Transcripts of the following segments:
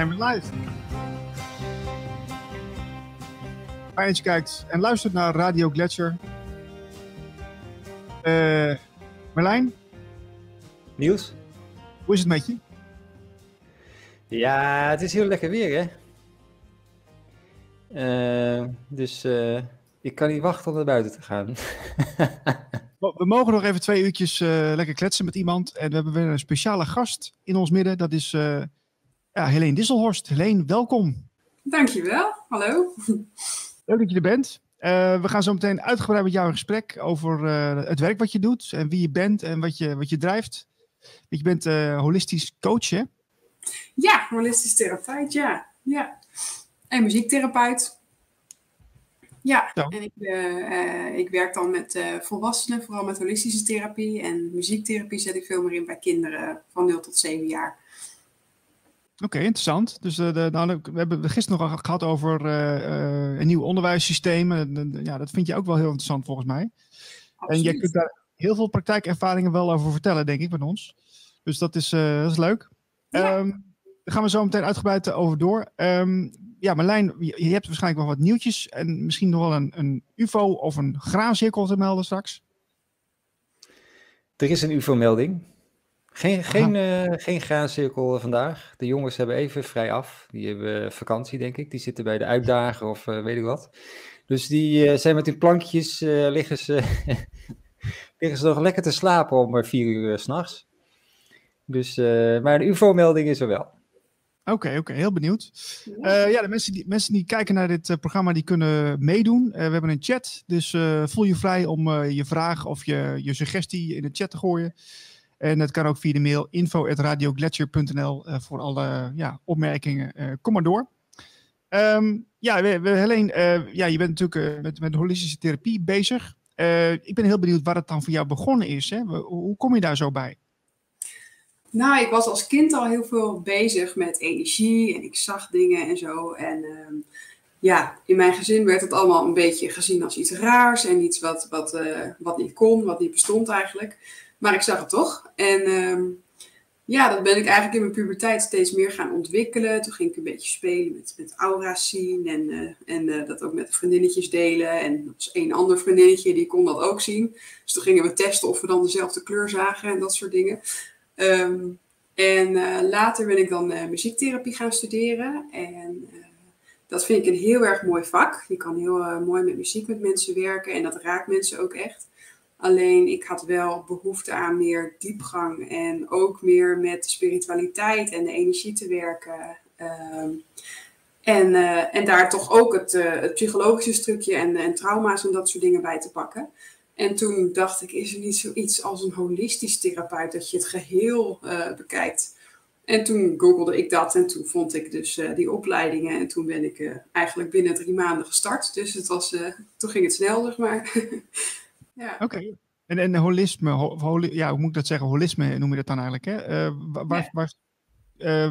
zijn we live. Fijn dat je kijkt en luistert naar Radio Gletscher. Uh, Marlijn? Niels? Hoe is het met je? Ja, het is heel lekker weer, hè? Uh, dus uh, ik kan niet wachten om naar buiten te gaan. We mogen nog even twee uurtjes lekker kletsen met iemand. En we hebben weer een speciale gast in ons midden. Dat is ja, Helene Disselhorst. Helene, welkom. Dankjewel. Hallo. Leuk dat je er bent. Uh, we gaan zo meteen uitgebreid met jou in gesprek over het werk wat je doet. En wie je bent en wat je, wat je drijft. Je bent holistisch coach, hè? Ja, holistisch therapeut, ja. ja. En muziektherapeut. Ja, en ik, ik werk dan met volwassenen, vooral met holistische therapie. En muziektherapie zet ik veel meer in bij kinderen van 0 tot 7 jaar. Oké, okay, interessant. Dus uh, de, nou, we hebben het gisteren nog gehad over een nieuw onderwijssysteem. ja, dat vind je ook wel heel interessant volgens mij. Absoluut. En je kunt daar heel veel praktijkervaringen wel over vertellen, denk ik, met ons. Dus dat is, dat is leuk. Ja. Um, daar gaan we zo meteen uitgebreid over door. Um, ja, Marlijn, je, je hebt waarschijnlijk wel wat nieuwtjes en misschien nog wel een, een UFO of een graancirkel te melden straks. Er is een UFO-melding. Geen, geen, uh, geen graancirkel vandaag. De jongens hebben even vrij af. Die hebben vakantie, denk ik. Die zitten bij de uitdagen of uh, weet ik wat. Dus die uh, zijn met hun plankjes, liggen, ze, liggen ze nog lekker te slapen om vier uur s s'nachts. Dus, maar een UFO-melding is er wel. Oké, oké, heel benieuwd. Uh, ja, de mensen die, mensen die kijken naar dit uh, programma, die kunnen meedoen. Uh, we hebben een chat, dus voel je vrij om je vraag of je, je suggestie in de chat te gooien. En dat kan ook via de mail info.radiogletscher.nl voor alle ja, opmerkingen. kom maar door. Um, ja, we, we, Helene, ja, je bent natuurlijk met, met holistische therapie bezig. ik ben heel benieuwd waar het dan voor jou begonnen is. Hè? Hoe kom je daar zo bij? Nou, ik was als kind al heel veel bezig met energie en ik zag dingen en zo. En uh, ja, in mijn gezin werd het allemaal een beetje gezien als iets raars en iets wat, wat, wat niet kon, wat niet bestond eigenlijk. Maar ik zag het toch. En uh, ja, dat ben ik eigenlijk in mijn puberteit steeds meer gaan ontwikkelen. Toen ging ik een beetje spelen met, met aura's zien en, uh, en dat ook met vriendinnetjes delen. En was één ander vriendinnetje die kon dat ook zien. Dus toen gingen we testen of we dan dezelfde kleur zagen en dat soort dingen. Um, en uh, later ben ik dan muziektherapie gaan studeren. En dat vind ik een heel erg mooi vak. Je kan heel mooi met muziek met mensen werken en dat raakt mensen ook echt. Alleen ik had wel behoefte aan meer diepgang en ook meer met spiritualiteit en de energie te werken. Um, en, en daar toch ook het, het psychologische stukje en, en trauma's en dat soort dingen bij te pakken. En toen dacht ik, is er niet zoiets als een holistisch therapeut, dat je het geheel uh, bekijkt? En toen googelde ik dat en toen vond ik dus die opleidingen. En toen ben ik eigenlijk binnen drie maanden gestart. Dus het was, toen ging het snel, zeg maar. ja. Oké. Okay. En, en holisme, ho, ja, hoe moet ik dat zeggen? Holisme noem je dat dan eigenlijk, hè? waar, ja. waar,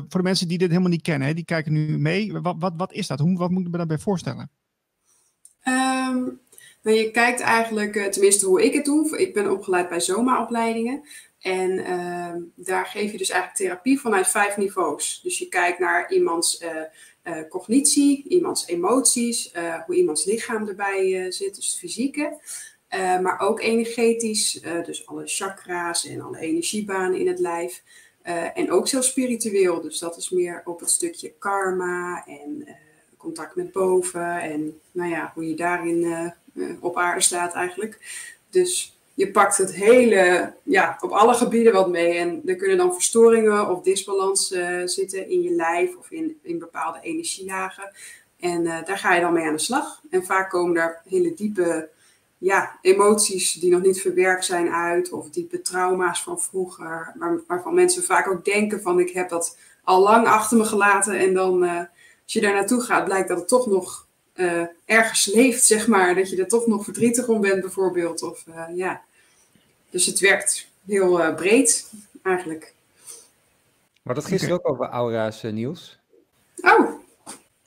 voor de mensen die dit helemaal niet kennen, hè, die kijken nu mee. Wat, wat, wat is dat? Hoe, wat moet ik me daarbij voorstellen? Um, nou, je kijkt eigenlijk, uh, tenminste hoe ik het doe. Ik ben opgeleid bij ZOMA-opleidingen. En uh, daar geef je dus eigenlijk therapie vanuit vijf niveaus. Dus je kijkt naar iemands cognitie, iemands emoties, hoe iemands lichaam erbij zit, dus het fysieke. Maar ook energetisch, dus alle chakra's en alle energiebanen in het lijf. en ook zelfs spiritueel, dus dat is meer op het stukje karma en contact met boven. En nou ja, hoe je daarin eh, op aarde staat eigenlijk. Dus je pakt het hele, ja, op alle gebieden wat mee. En er kunnen dan verstoringen of disbalans zitten in je lijf of in, in bepaalde energielagen. En daar ga je dan mee aan de slag. En vaak komen daar hele diepe ja, emoties die nog niet verwerkt zijn uit. Of diepe trauma's van vroeger. Waar, waarvan mensen vaak ook denken van ik heb dat al lang achter me gelaten. En dan uh, als je daar naartoe gaat blijkt dat het toch nog uh, ergens leeft, zeg maar. Dat je er toch nog verdrietig om bent, bijvoorbeeld. Of, uh, ja. Dus het werkt heel uh, breed, eigenlijk. Maar dat gisteren ook over aura's, Niels. Oh.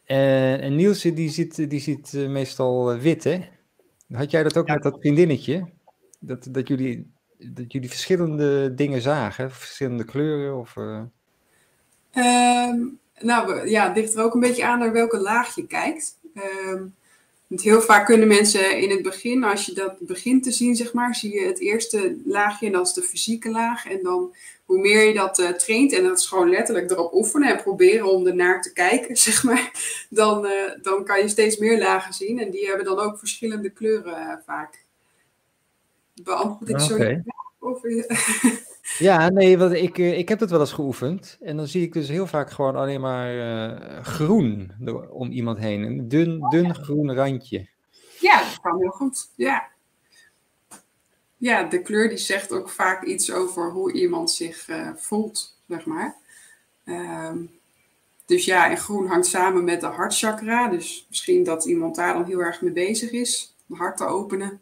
en Niels, die ziet, die ziet meestal wit, hè? Had jij dat ook ja. met dat vriendinnetje? Dat, dat, jullie, dat jullie verschillende dingen zagen? Verschillende kleuren? Of, um, nou ja, het ligt er ook een beetje aan naar welke laag je kijkt. Ehm, want heel vaak kunnen mensen in het begin, als je dat begint te zien, zeg maar, zie je het eerste laagje en dat is de fysieke laag. En dan hoe meer je dat uh, traint, en dat is gewoon letterlijk erop oefenen en proberen om ernaar te kijken, zeg maar, dan, uh, dan kan je steeds meer lagen zien. En die hebben dan ook verschillende kleuren uh, vaak. Beantwoord ik zo. Of, Ja, nee, want ik, eh, ik heb het wel eens geoefend. En dan zie ik dus heel vaak gewoon alleen maar eh, groen om iemand heen. Een dun, dun groen randje. Ja, dat kan heel goed. Ja. Ja, de kleur die zegt ook vaak iets over hoe iemand zich eh, voelt, zeg maar. Ehm, dus ja, en groen hangt samen met de hartchakra. Dus misschien dat iemand daar dan heel erg mee bezig is. Het hart te openen.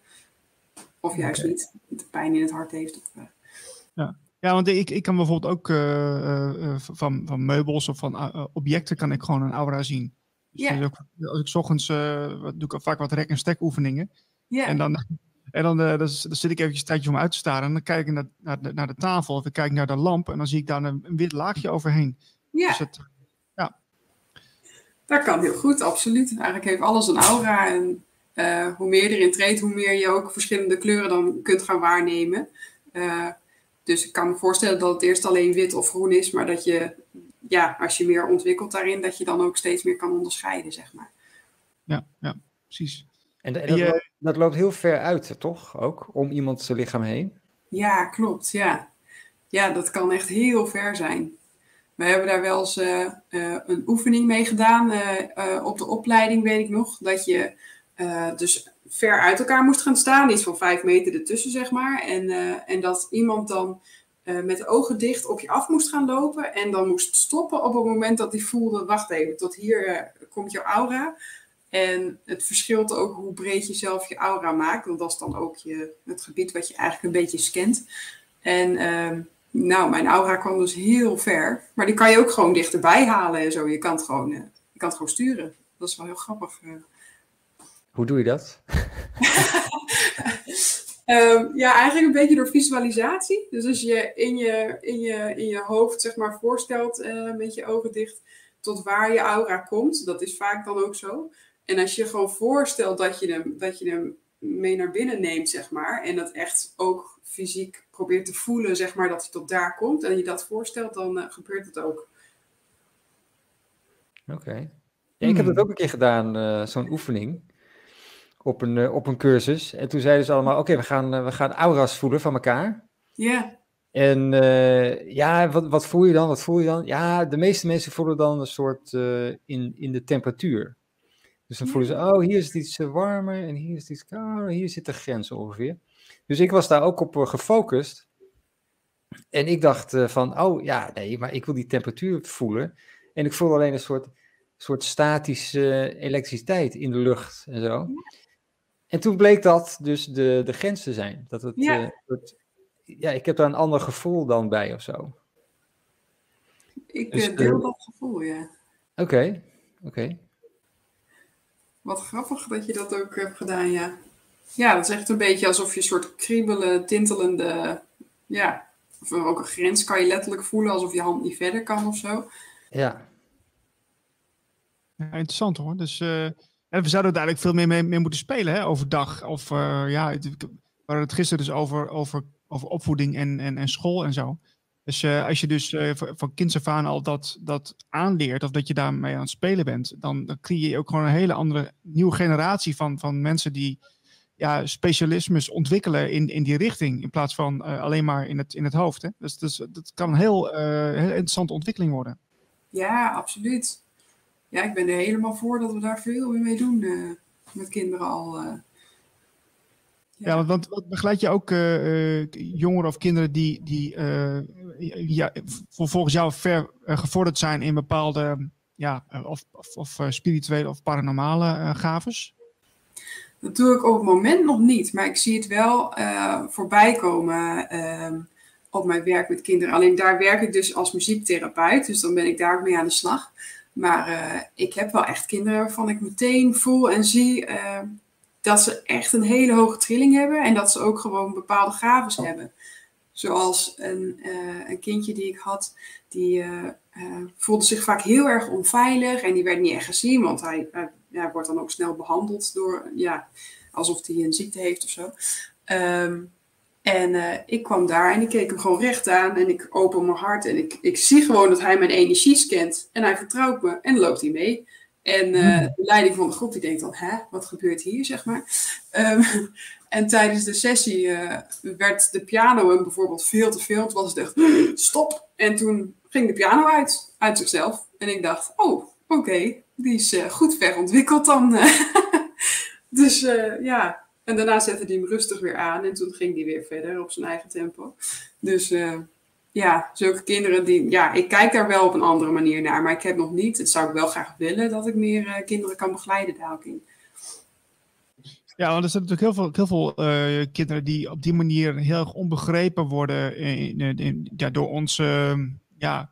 Of juist niet. De pijn in het hart heeft. Of, eh, Ja, want ik, ik kan bijvoorbeeld ook eh, van, van meubels of van objecten kan ik gewoon een aura zien. Dus Ja. ook- als ik 's ochtends doe ik vaak wat rek- en stek oefeningen. ja, En dan, en dan, eh, dan, zit ik eventjes een tijdje om uit te staren. En dan kijk ik naar, naar, de, naar de tafel of ik kijk naar de lamp. En dan zie ik daar een, een wit laagje overheen. ja. Dus het, Dat kan heel goed, absoluut. Eigenlijk heeft alles een aura. En eh, hoe meer je erin treedt, hoe meer je ook verschillende kleuren dan kunt gaan waarnemen. Eh, dus ik kan me voorstellen dat het eerst alleen wit of groen is, maar dat je, ja, als je meer ontwikkelt daarin, dat je dan ook steeds meer kan onderscheiden, zeg maar. ja, ja, precies. En, dat, je- loopt, dat loopt heel ver uit, toch? Ook om iemand zijn lichaam heen. Ja, klopt, ja. Ja, dat kan echt heel ver zijn. We hebben daar wel eens eh, eh, een oefening mee gedaan eh, op de opleiding, weet ik nog. Dat je dus ver uit elkaar moest gaan staan, iets van vijf meter ertussen, zeg maar. En, en dat iemand dan met de ogen dicht op je af moest gaan lopen. En dan moest stoppen op het moment dat hij voelde, wacht even, tot hier komt jouw aura. En het verschilt ook hoe breed je zelf je aura maakt. Want dat is dan ook je, het gebied wat je eigenlijk een beetje scant. En ehm, nou, mijn aura kwam dus heel ver. Maar die kan je ook gewoon dichterbij halen en zo. Je kan het gewoon, eh, je kan het gewoon sturen. Dat is wel heel grappig. eh. Hoe doe je dat? Ehm, ja, eigenlijk een beetje door visualisatie. Dus als je in je, in je, in je hoofd zeg maar voorstelt eh, met je ogen dicht tot waar je aura komt. Dat is vaak dan ook zo. En als je gewoon voorstelt dat je hem, dat je hem mee naar binnen neemt, zeg maar. En dat echt ook fysiek probeert te voelen, zeg maar, dat hij tot daar komt. En je dat voorstelt, dan eh, gebeurt het ook. Oké. Ja, ik heb dat Hmm. ook een keer gedaan, eh, zo'n oefening. Op een, eh, op een cursus. En toen zeiden ze allemaal: Oké, we, gaan, we gaan aura's voelen van elkaar. Ja, En eh, ja, wat, wat voel je dan? Wat voel je dan? Ja, de meeste mensen voelen dan een soort eh, in, in de temperatuur. Dus dan voelen ze, oh, hier is het iets eh, warmer en hier is het iets kouder, hier zit de grens ongeveer. Dus ik was daar ook op eh, gefocust. En ik dacht eh, van, oh ja, nee, maar ik wil die temperatuur voelen. En ik voel alleen een soort, soort statische elektriciteit in de lucht en zo. En toen bleek dat dus de, de grens te zijn. Dat het, Ja. het- ja, ik heb daar een ander gevoel dan bij of zo. ik Dus, deel dat gevoel, ja. Oké, oké. Wat grappig dat je dat ook hebt gedaan, ja. Ja, dat is echt een beetje alsof je een soort kriebelen, tintelende... Ja, of ook een grens kan je letterlijk voelen, alsof je hand niet verder kan of zo. Ja, Ja, interessant hoor. Dus eh, en we zouden er eigenlijk veel meer mee, mee moeten spelen hè, overdag. Of eh, ja, het- we hadden het gisteren dus over, over, over opvoeding en, en, en school en zo. Dus eh, als je dus eh, van, kinds al dat, dat aanleert, of dat je daarmee aan het spelen bent, dan, dan creëer je ook gewoon een hele andere nieuwe generatie van, van mensen die ja, specialismes ontwikkelen in, in die richting, in plaats van eh, alleen maar in het, in het hoofd. Hè? Dus, dus dat kan een heel, heel interessante ontwikkeling worden. Ja, absoluut. Ja, ik ben er helemaal voor dat we daar veel mee doen met kinderen al. Ja, want, want wat begeleid je ook eh, eh, jongeren of kinderen die, die eh, ja, volgens jou ver gevorderd zijn in bepaalde ja, of, of, of spirituele of paranormale gaves? Dat doe ik op het moment nog niet, maar ik zie het wel voorbij komen ehm, op mijn werk met kinderen. Alleen daar werk ik dus als muziektherapeut, dus dan ben ik daar ook mee aan de slag. Maar ik heb wel echt kinderen waarvan ik meteen voel en zie eh, dat ze echt een hele hoge trilling hebben en dat ze ook gewoon bepaalde gaves hebben. Zoals een, een kindje die ik had, die voelde zich vaak heel erg onveilig en die werd niet echt gezien, want hij, wordt dan ook snel behandeld door, ja, alsof hij een ziekte heeft of zo. Ehm, en ik kwam daar en ik keek hem gewoon recht aan en ik open mijn hart en ik, ik zie gewoon dat hij mijn energie scant. En hij vertrouwt me en loopt hij mee. En uh, de leiding van de groep die denkt dan, hè, wat gebeurt hier, zeg maar. Um, en tijdens de sessie uh, werd de piano hem bijvoorbeeld veel te veel. Toen was het echt, stop. En toen ging de piano uit, uit zichzelf. En ik dacht, oh, oké, okay, die is goed ver ontwikkeld dan. dus ja, en daarna zette hij hem rustig weer aan en toen ging hij weer verder op zijn eigen tempo. Dus ja, zulke kinderen die, ja, ik kijk daar wel op een andere manier naar, maar ik heb nog niet, het zou ik wel graag willen, dat ik meer uh, kinderen kan begeleiden daar ook in. Ja, want er zijn natuurlijk heel veel, heel veel uh, kinderen die op die manier heel erg onbegrepen worden in, ja, door onze ja,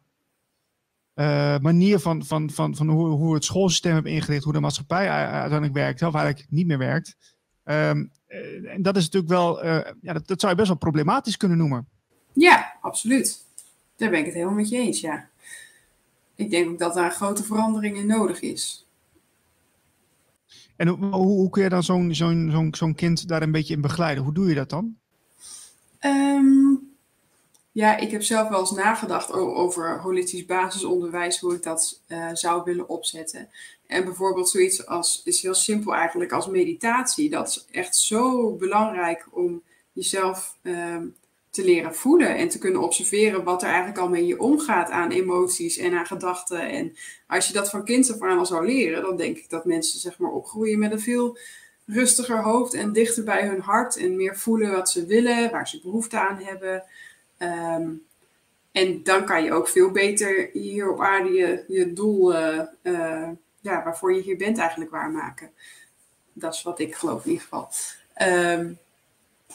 manier van, van, van, van hoe, hoe het schoolsysteem hebben ingericht, hoe de maatschappij uiteindelijk werkt, of eigenlijk niet meer werkt. Um, en dat is natuurlijk wel, ja, dat, dat, zou je best wel problematisch kunnen noemen. Ja, absoluut. Daar ben ik het helemaal met je eens, ja. Ik denk ook dat daar grote verandering in nodig is. En hoe, hoe kun je dan zo'n zo'n zo'n zo'n kind daar een beetje in begeleiden? Hoe doe je dat dan? Um, ja, ik heb zelf wel eens nagedacht over holistisch basisonderwijs, hoe ik dat uh, zou willen opzetten. En bijvoorbeeld zoiets als, is heel simpel eigenlijk, als meditatie. Dat is echt zo belangrijk om jezelf uh, te leren voelen en te kunnen observeren wat er eigenlijk al met je omgaat aan emoties en aan gedachten. En als je dat van kind af aan al zou leren, dan denk ik dat mensen zeg maar opgroeien met een veel rustiger hoofd en dichter bij hun hart en meer voelen wat ze willen, waar ze behoefte aan hebben. Um, en dan kan je ook veel beter hier op aarde je, je doel uh, uh, ja, waarvoor je hier bent eigenlijk waarmaken. Dat is wat ik geloof in ieder geval. Um,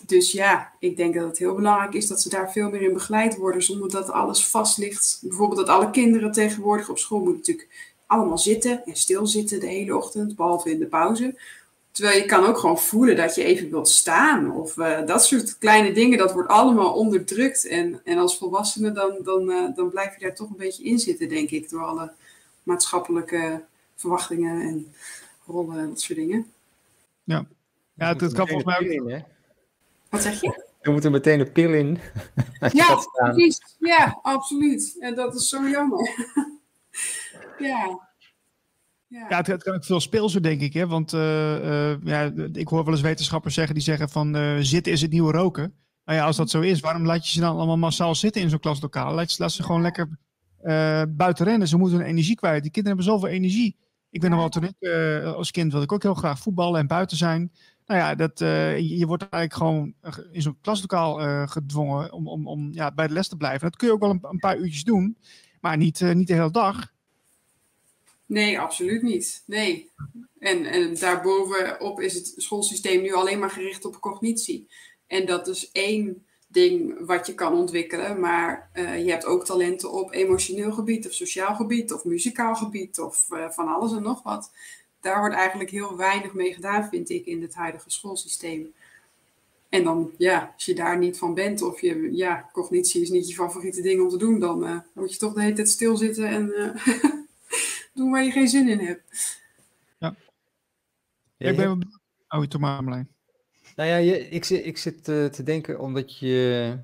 dus ja, ik denk dat het heel belangrijk is dat ze daar veel meer in begeleid worden, zonder dat alles vast ligt. Bijvoorbeeld dat alle kinderen tegenwoordig op school moeten natuurlijk allemaal zitten en stilzitten de hele ochtend, behalve in de pauze. Terwijl je kan ook gewoon voelen dat je even wilt staan. Of uh, dat soort kleine dingen, dat wordt allemaal onderdrukt. En, en als volwassene dan, dan, uh, dan blijf je daar toch een beetje in zitten, denk ik. Door alle maatschappelijke verwachtingen en rollen en dat soort dingen. Ja, ja het, kan volgens mij ook... Wat zeg je? Er moet er meteen een pil in. ja, precies. Ja, absoluut. En dat is zo jammer. ja. Ja, ja het, het, kan ook veel speelser, denk ik. Hè? Want uh, uh, ja, ik hoor wel eens wetenschappers zeggen die zeggen van uh, zitten is het nieuwe roken. Nou ja, als dat zo is, waarom laat je ze dan allemaal massaal zitten in zo'n klaslokaal? Laat, laat ze gewoon lekker buiten rennen. Ze moeten hun energie kwijt. Die kinderen hebben zoveel energie. Ik ben nog wel toen ik als kind wilde ik ook heel graag voetballen en buiten zijn. Nou ja, dat, je, je, wordt eigenlijk gewoon in zo'n klaslokaal gedwongen om, om, om ja, bij de les te blijven. Dat kun je ook wel een, een paar uurtjes doen, maar niet, niet de hele dag. Nee, absoluut niet. Nee. En, en daarbovenop is het schoolsysteem nu alleen maar gericht op cognitie. En dat is één ding wat je kan ontwikkelen. Maar je hebt ook talenten op emotioneel gebied of sociaal gebied of muzikaal gebied of van alles en nog wat. Daar wordt eigenlijk heel weinig mee gedaan, vind ik, in het huidige schoolsysteem. En dan, ja, als je daar niet van bent of je, ja, cognitie is niet je favoriete ding om te doen, dan uh, moet je toch de hele tijd stilzitten en doen waar je geen zin in hebt. Ja. ja ik ben wel Oh, maar Nou ja, je, ik, zit, ik zit uh, te denken omdat je...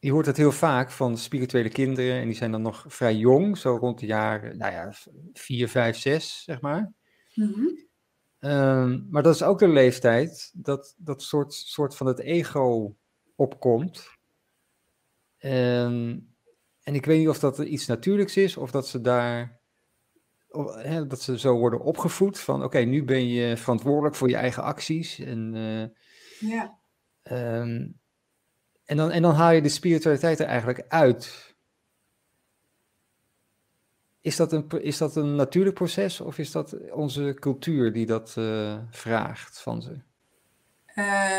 Je hoort het heel vaak van spirituele kinderen en die zijn dan nog vrij jong, zo rond de jaren, nou ja, 4, 5, 6, zeg maar. Mm -hmm. um, maar dat is ook de leeftijd dat dat soort, soort van het ego opkomt. Um, en ik weet niet of dat iets natuurlijks is of dat ze daar hè, dat ze zo worden opgevoed van oké, nu ben je verantwoordelijk voor je eigen acties. En, uh, ja. Um, en, dan, en dan haal je de spiritualiteit er eigenlijk uit. Is dat een, is dat een natuurlijk proces of is dat onze cultuur die dat uh, vraagt van ze?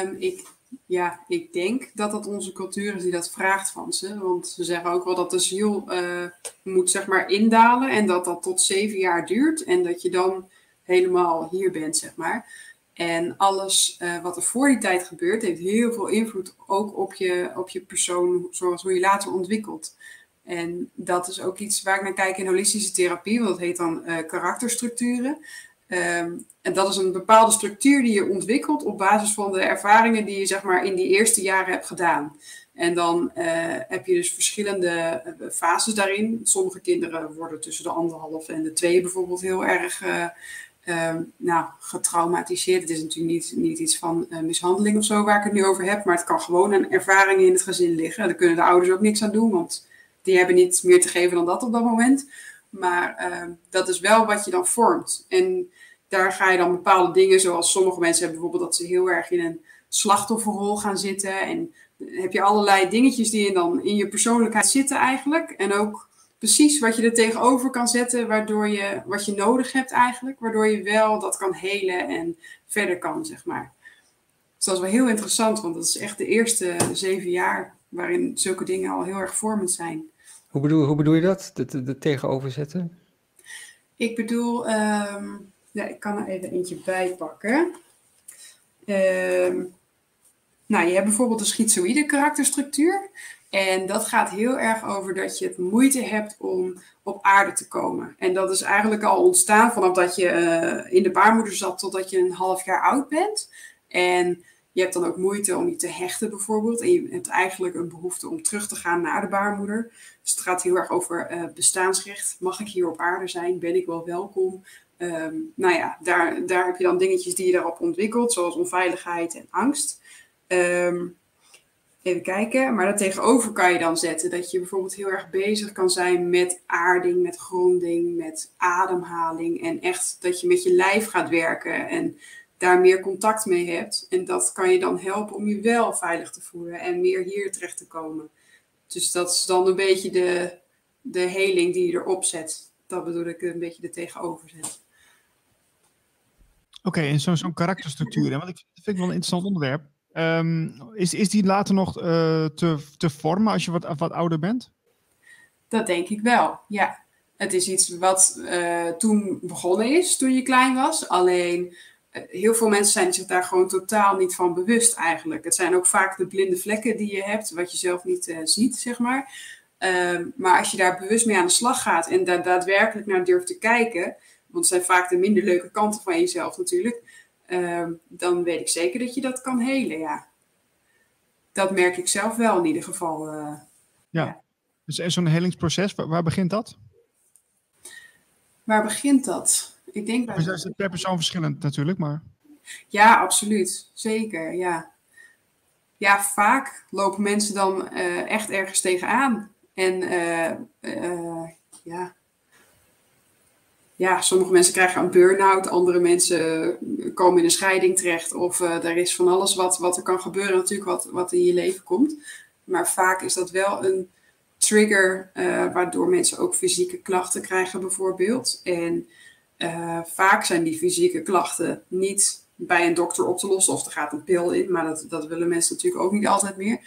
Um, ik ja, ik denk dat dat onze cultuur is die dat vraagt van ze. Want ze zeggen ook wel dat de ziel uh, moet zeg maar indalen en dat dat tot zeven jaar duurt. En dat je dan helemaal hier bent, zeg maar. En alles uh, wat er voor die tijd gebeurt, heeft heel veel invloed ook op je, op je persoon, zoals hoe je later ontwikkelt. En dat is ook iets waar ik naar kijk in holistische therapie, want dat heet dan uh, karakterstructuren. Um, en dat is een bepaalde structuur die je ontwikkelt op basis van de ervaringen die je zeg maar in die eerste jaren hebt gedaan. En dan uh, heb je dus verschillende fases daarin. Sommige kinderen worden tussen de anderhalf en de twee bijvoorbeeld heel erg uh, nou, getraumatiseerd. Het is natuurlijk niet, niet iets van mishandeling of zo waar ik het nu over heb, maar het kan gewoon een ervaring in het gezin liggen. Daar kunnen de ouders ook niks aan doen, want die hebben niet meer te geven dan dat op dat moment. Maar ehm, dat is wel wat je dan vormt. En daar ga je dan bepaalde dingen, zoals sommige mensen hebben bijvoorbeeld dat ze heel erg in een slachtofferrol gaan zitten. En heb je allerlei dingetjes die dan in je persoonlijkheid zitten eigenlijk. En ook precies wat je er tegenover kan zetten, waardoor je wat je nodig hebt eigenlijk. Waardoor je wel dat kan helen en verder kan, zeg maar. Dus dat is wel heel interessant, want dat is echt de eerste zeven jaar waarin zulke dingen al heel erg vormend zijn. Hoe bedoel, hoe bedoel je dat, de, de, tegenover zetten? Ik bedoel, um, ja, ik kan er even eentje bij pakken. Um, nou, je hebt bijvoorbeeld de schizoïde karakterstructuur. En dat gaat heel erg over dat je het moeite hebt om op aarde te komen. En dat is eigenlijk al ontstaan vanaf dat je uh, in de baarmoeder zat totdat je een half jaar oud bent. En je hebt dan ook moeite om je te hechten bijvoorbeeld. En je hebt eigenlijk een behoefte om terug te gaan naar de baarmoeder. Dus het gaat heel erg over uh, bestaansrecht. Mag ik hier op aarde zijn? Ben ik wel welkom? Um, nou ja, daar, daar heb je dan dingetjes die je daarop ontwikkelt, zoals onveiligheid en angst. Um, even kijken, maar dat tegenover kan je dan zetten dat je bijvoorbeeld heel erg bezig kan zijn met aarding, met gronding, met ademhaling en echt dat je met je lijf gaat werken en daar meer contact mee hebt. En dat kan je dan helpen om je wel veilig te voelen en meer hier terecht te komen. Dus dat is dan een beetje de, de heling die je erop zet. Dat bedoel ik een beetje de tegenoverzet. Oké, okay, en zo'n zo karakterstructuur, want ik vind het wel een interessant onderwerp. Um, is, is die later nog uh, te, te vormen als je wat, wat ouder bent? Dat denk ik wel, ja. Het is iets wat uh, toen begonnen is, toen je klein was. Alleen heel veel mensen zijn zich daar gewoon totaal niet van bewust eigenlijk. Het zijn ook vaak de blinde vlekken die je hebt, wat je zelf niet ziet, zeg maar. Um, maar als je daar bewust mee aan de slag gaat en daar daadwerkelijk naar durft te kijken, want het zijn vaak de minder leuke kanten van jezelf natuurlijk, uh, dan weet ik zeker dat je dat kan helen, ja. Dat merk ik zelf wel in ieder geval. Uh, ja. ja. Dus zo'n helingsproces, waar, waar, begint dat? Waar begint dat? Ik denk dat... is per persoon verschillend natuurlijk, maar... Ja, absoluut. Zeker, ja. Ja, vaak lopen mensen dan uh, echt ergens tegenaan. En uh, ja, ja, sommige mensen krijgen een burn-out, andere mensen eh, komen in een scheiding terecht. Of er is van alles wat, wat er kan gebeuren, natuurlijk, wat, wat in je leven komt. Maar vaak is dat wel een trigger uh, waardoor mensen ook fysieke klachten krijgen, bijvoorbeeld. En uh, vaak zijn die fysieke klachten niet bij een dokter op te lossen, of er gaat een pil in, maar dat, dat willen mensen natuurlijk ook niet altijd meer.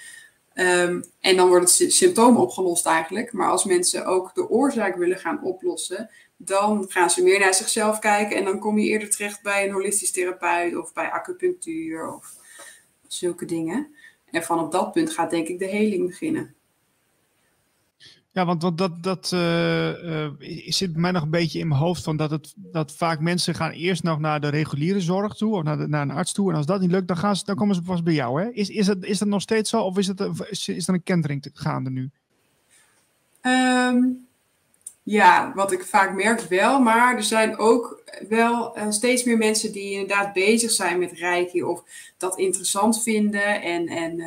Um, en dan wordt het symptoom opgelost eigenlijk. Maar als mensen ook de oorzaak willen gaan oplossen, dan gaan ze meer naar zichzelf kijken en dan kom je eerder terecht bij een holistisch therapeut of bij acupunctuur of zulke dingen. En vanaf dat punt gaat denk ik de heling beginnen. Ja, want, want dat, dat uh, zit bij mij nog een beetje in mijn hoofd van dat, het, dat vaak mensen gaan eerst nog naar de reguliere zorg toe of naar, de, naar een arts toe. En als dat niet lukt, dan, gaan ze, dan komen ze vast bij jou. Hè? Is, is, dat, is dat nog steeds zo of is, het, is, is er een kentering gaande nu? Um, ja, wat ik vaak merk wel, maar er zijn ook wel uh, steeds meer mensen die inderdaad bezig zijn met Reiki of dat interessant vinden en, en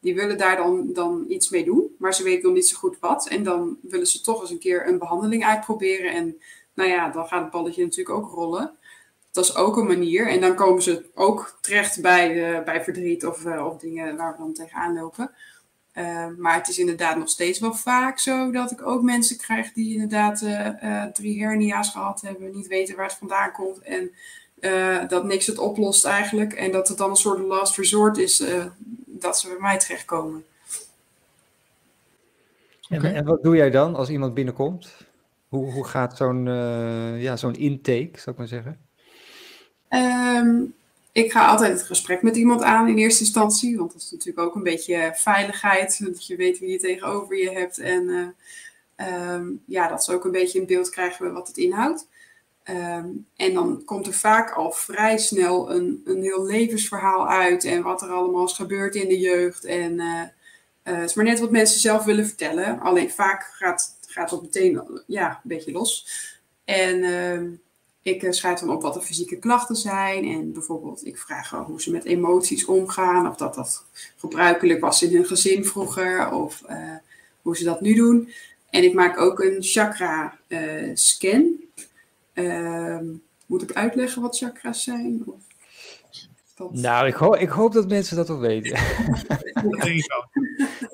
die willen daar dan, dan iets mee doen, maar ze weten nog niet zo goed wat en dan willen ze toch eens een keer een behandeling uitproberen en nou ja, dan gaat het balletje natuurlijk ook rollen. Dat is ook een manier en dan komen ze ook terecht bij, uh, bij verdriet of, of dingen waar we dan tegenaan lopen. Uh, maar het is inderdaad nog steeds wel vaak zo dat ik ook mensen krijg die inderdaad drie hernia's gehad hebben, niet weten waar het vandaan komt en dat niks het oplost eigenlijk. En dat het dan een soort last resort is dat ze bij mij terechtkomen. Okay. En, en, wat doe jij dan als iemand binnenkomt? Hoe, hoe gaat zo'n ja, zo'n intake, zou ik maar zeggen? Um, ik ga altijd het gesprek met iemand aan in eerste instantie. Want dat is natuurlijk ook een beetje veiligheid. Dat je weet wie je tegenover je hebt. En uh, ja, dat ze ook een beetje een beeld krijgen wat het inhoudt. Ehm, en dan komt er vaak al vrij snel een, een heel levensverhaal uit. En wat er allemaal is gebeurd in de jeugd. En uh, het is maar net wat mensen zelf willen vertellen. Alleen vaak gaat, gaat meteen ja, een beetje los. En ehm, ik uh, schrijf dan op wat de fysieke klachten zijn. En bijvoorbeeld, ik vraag hoe ze met emoties omgaan. Of dat dat gebruikelijk was in hun gezin vroeger. Of hoe ze dat nu doen. En ik maak ook een chakra scan. Uh, moet ik uitleggen wat chakras zijn? Of dat... Nou, ik, ho ik, hoop dat mensen dat wel weten.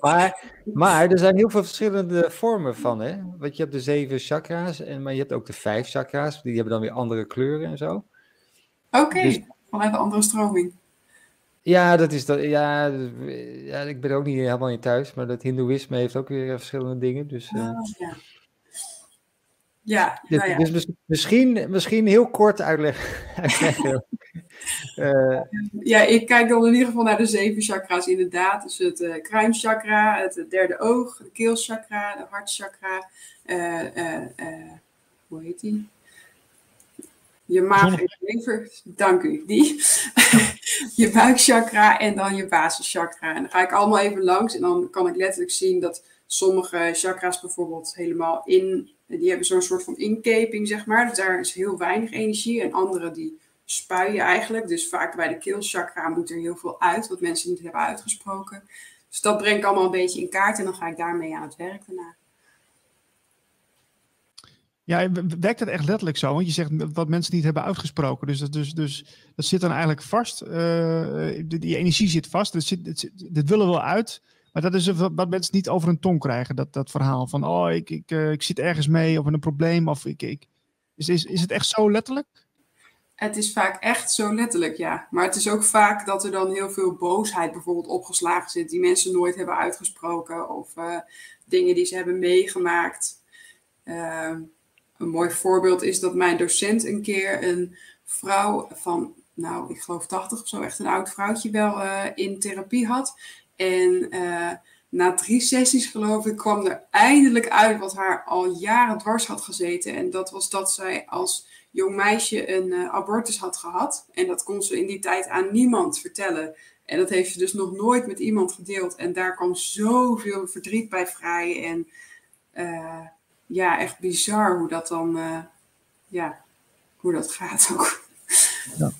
maar, maar er zijn heel veel verschillende vormen van, hè? Want je hebt de zeven chakra's, en, maar je hebt ook de vijf chakra's. Die hebben dan weer andere kleuren en zo. Oké, okay. dus, vanuit een andere stroming. Ja, dat is dat. Ja, ja, ik ben ook niet helemaal in thuis, maar dat Hindoeïsme heeft ook weer verschillende dingen. Dus, uh... oh, ja. Ja, dus, nou ja. dus misschien, misschien heel kort uitleggen. uh, ja, ik kijk dan in ieder geval naar de zeven chakra's inderdaad. Dus het uh, kruinchakra, het derde oog, de keelchakra, de hartchakra. Uh, hoe heet die? Je maag en je lever, dank u, die. je buikchakra en dan je basischakra. En dan ga ik allemaal even langs en dan kan ik letterlijk zien dat sommige chakra's bijvoorbeeld helemaal in die hebben zo'n soort van inkeping, zeg maar. Dus daar is heel weinig energie. En andere die spuien eigenlijk. Dus vaak bij de keelchakra moet er heel veel uit, wat mensen niet hebben uitgesproken. Dus dat breng ik allemaal een beetje in kaart en dan ga ik daarmee aan het werk daarna. Ja, werkt het echt letterlijk zo? Want je zegt wat mensen niet hebben uitgesproken. Dus dat, dus, dus, dat zit dan eigenlijk vast. Uh, die, energie zit vast. Dat zit, dit willen we wel uit. Maar dat is wat mensen niet over hun tong krijgen, dat, dat verhaal van, oh, ik, ik, uh, ik zit ergens mee of een probleem. Of ik, ik. Is, is, is het echt zo letterlijk? Het is vaak echt zo letterlijk, ja. Maar het is ook vaak dat er dan heel veel boosheid bijvoorbeeld opgeslagen zit, die mensen nooit hebben uitgesproken. Of uh, dingen die ze hebben meegemaakt. Uh, een mooi voorbeeld is dat mijn docent een keer een vrouw van, nou, ik geloof 80 of zo, echt een oud vrouwtje wel uh, in therapie had. En uh, na drie sessies, geloof ik, kwam er eindelijk uit wat haar al jaren dwars had gezeten. En dat was dat zij als jong meisje een uh, abortus had gehad. En dat kon ze in die tijd aan niemand vertellen. En dat heeft ze dus nog nooit met iemand gedeeld. En daar kwam zoveel verdriet bij vrij. En uh, ja, echt bizar hoe dat dan, ja, hoe dat gaat ook. Ja.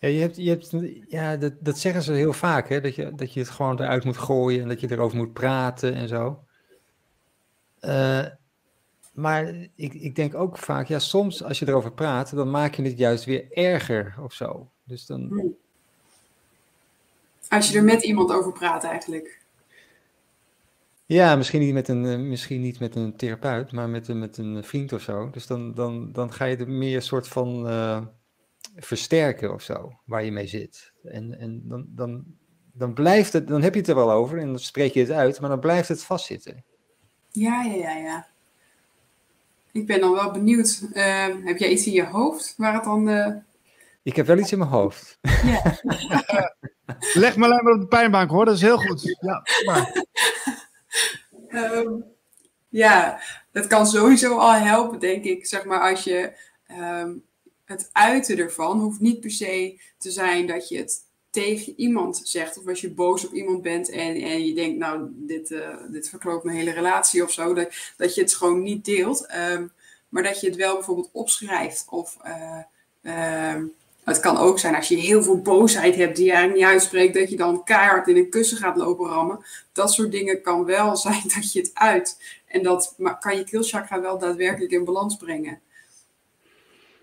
Ja, je hebt, je hebt, ja dat, dat zeggen ze heel vaak, hè? Dat, je, dat je het gewoon eruit moet gooien en dat je erover moet praten en zo. Uh, maar ik, ik denk ook vaak, ja, soms als je erover praat, dan maak je het juist weer erger of zo. Dus dan... Hmm. Als je er met iemand over praat eigenlijk. Ja, misschien niet met een, eh, misschien niet met een therapeut, maar met, een, met een vriend of zo. Dus dan, dan, dan ga je er meer een soort van... Uh, versterken of zo, waar je mee zit. En, en dan, dan, dan blijft het, dan heb je het er wel over en dan spreek je het uit, maar dan blijft het vastzitten. Ja, ja, ja, ja. Ik ben dan wel benieuwd. Uh, heb jij iets in je hoofd waar het dan. Uh... Ik heb wel iets in mijn hoofd. Ja. Leg me alleen maar op de pijnbank hoor, dat is heel goed. Ja, maar. um, ja, dat kan sowieso al helpen, denk ik. Zeg maar als je um, het uiten ervan hoeft niet per se te zijn dat je het tegen iemand zegt. Of als je boos op iemand bent en, en je denkt, nou, dit, uh, dit mijn hele relatie of zo. Dat, dat je het gewoon niet deelt. Um, maar dat je het wel bijvoorbeeld opschrijft. Of uh, um, het kan ook zijn als je heel veel boosheid hebt die je eigenlijk niet uitspreekt. Dat je dan keihard in een kussen gaat lopen rammen. Dat soort dingen kan wel zijn dat je het uit. En dat kan je keelchakra wel daadwerkelijk in balans brengen.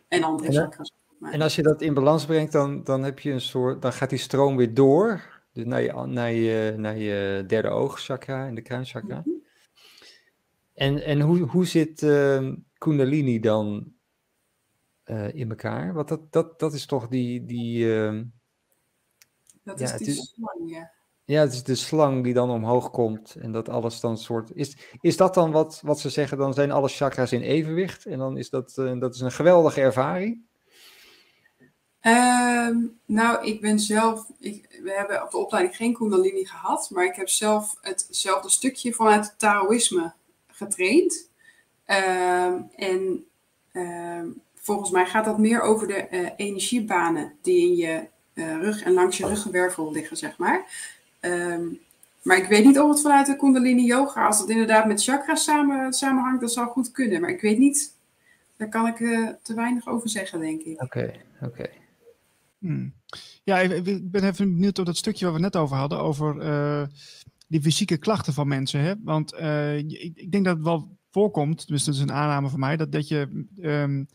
En andere chakras. En als je dat in balans brengt, dan, dan heb je een soort, dan gaat die stroom weer door. Dus naar je, naar je, naar je derde oogchakra en de kruinchakra. Mm En, en hoe, hoe zit uh, Kundalini dan uh, in elkaar? Want dat, dat, dat is toch die. die uh, dat is die slang, ja. Ja, het is de slang die dan omhoog komt en dat alles dan soort... Is, is dat dan wat, wat ze zeggen, dan zijn alle chakras in evenwicht en dan is dat, uh, dat is een geweldige ervaring? Ehm, nou, ik ben zelf, ik, we hebben op de opleiding geen Kundalini gehad, maar ik heb zelf hetzelfde stukje vanuit het Taoïsme getraind. Ehm, en ehm, volgens mij gaat dat meer over de eh, energiebanen die in je uh, rug en langs je ruggenwervel liggen, zeg maar. Maar ik weet niet of het vanuit de Kundalini Yoga, als het inderdaad met chakras samen, samenhangt, dat zou goed kunnen. Maar ik weet niet, daar kan ik uh, te weinig over zeggen, denk ik. Oké, oké. Hmm. Ja, ik ben even benieuwd op dat stukje waar we net over hadden, over uh, die fysieke klachten van mensen. Hè? Want uh, ik, ik, denk dat het wel voorkomt, tenminste dat is een aanname van mij, dat, dat je um,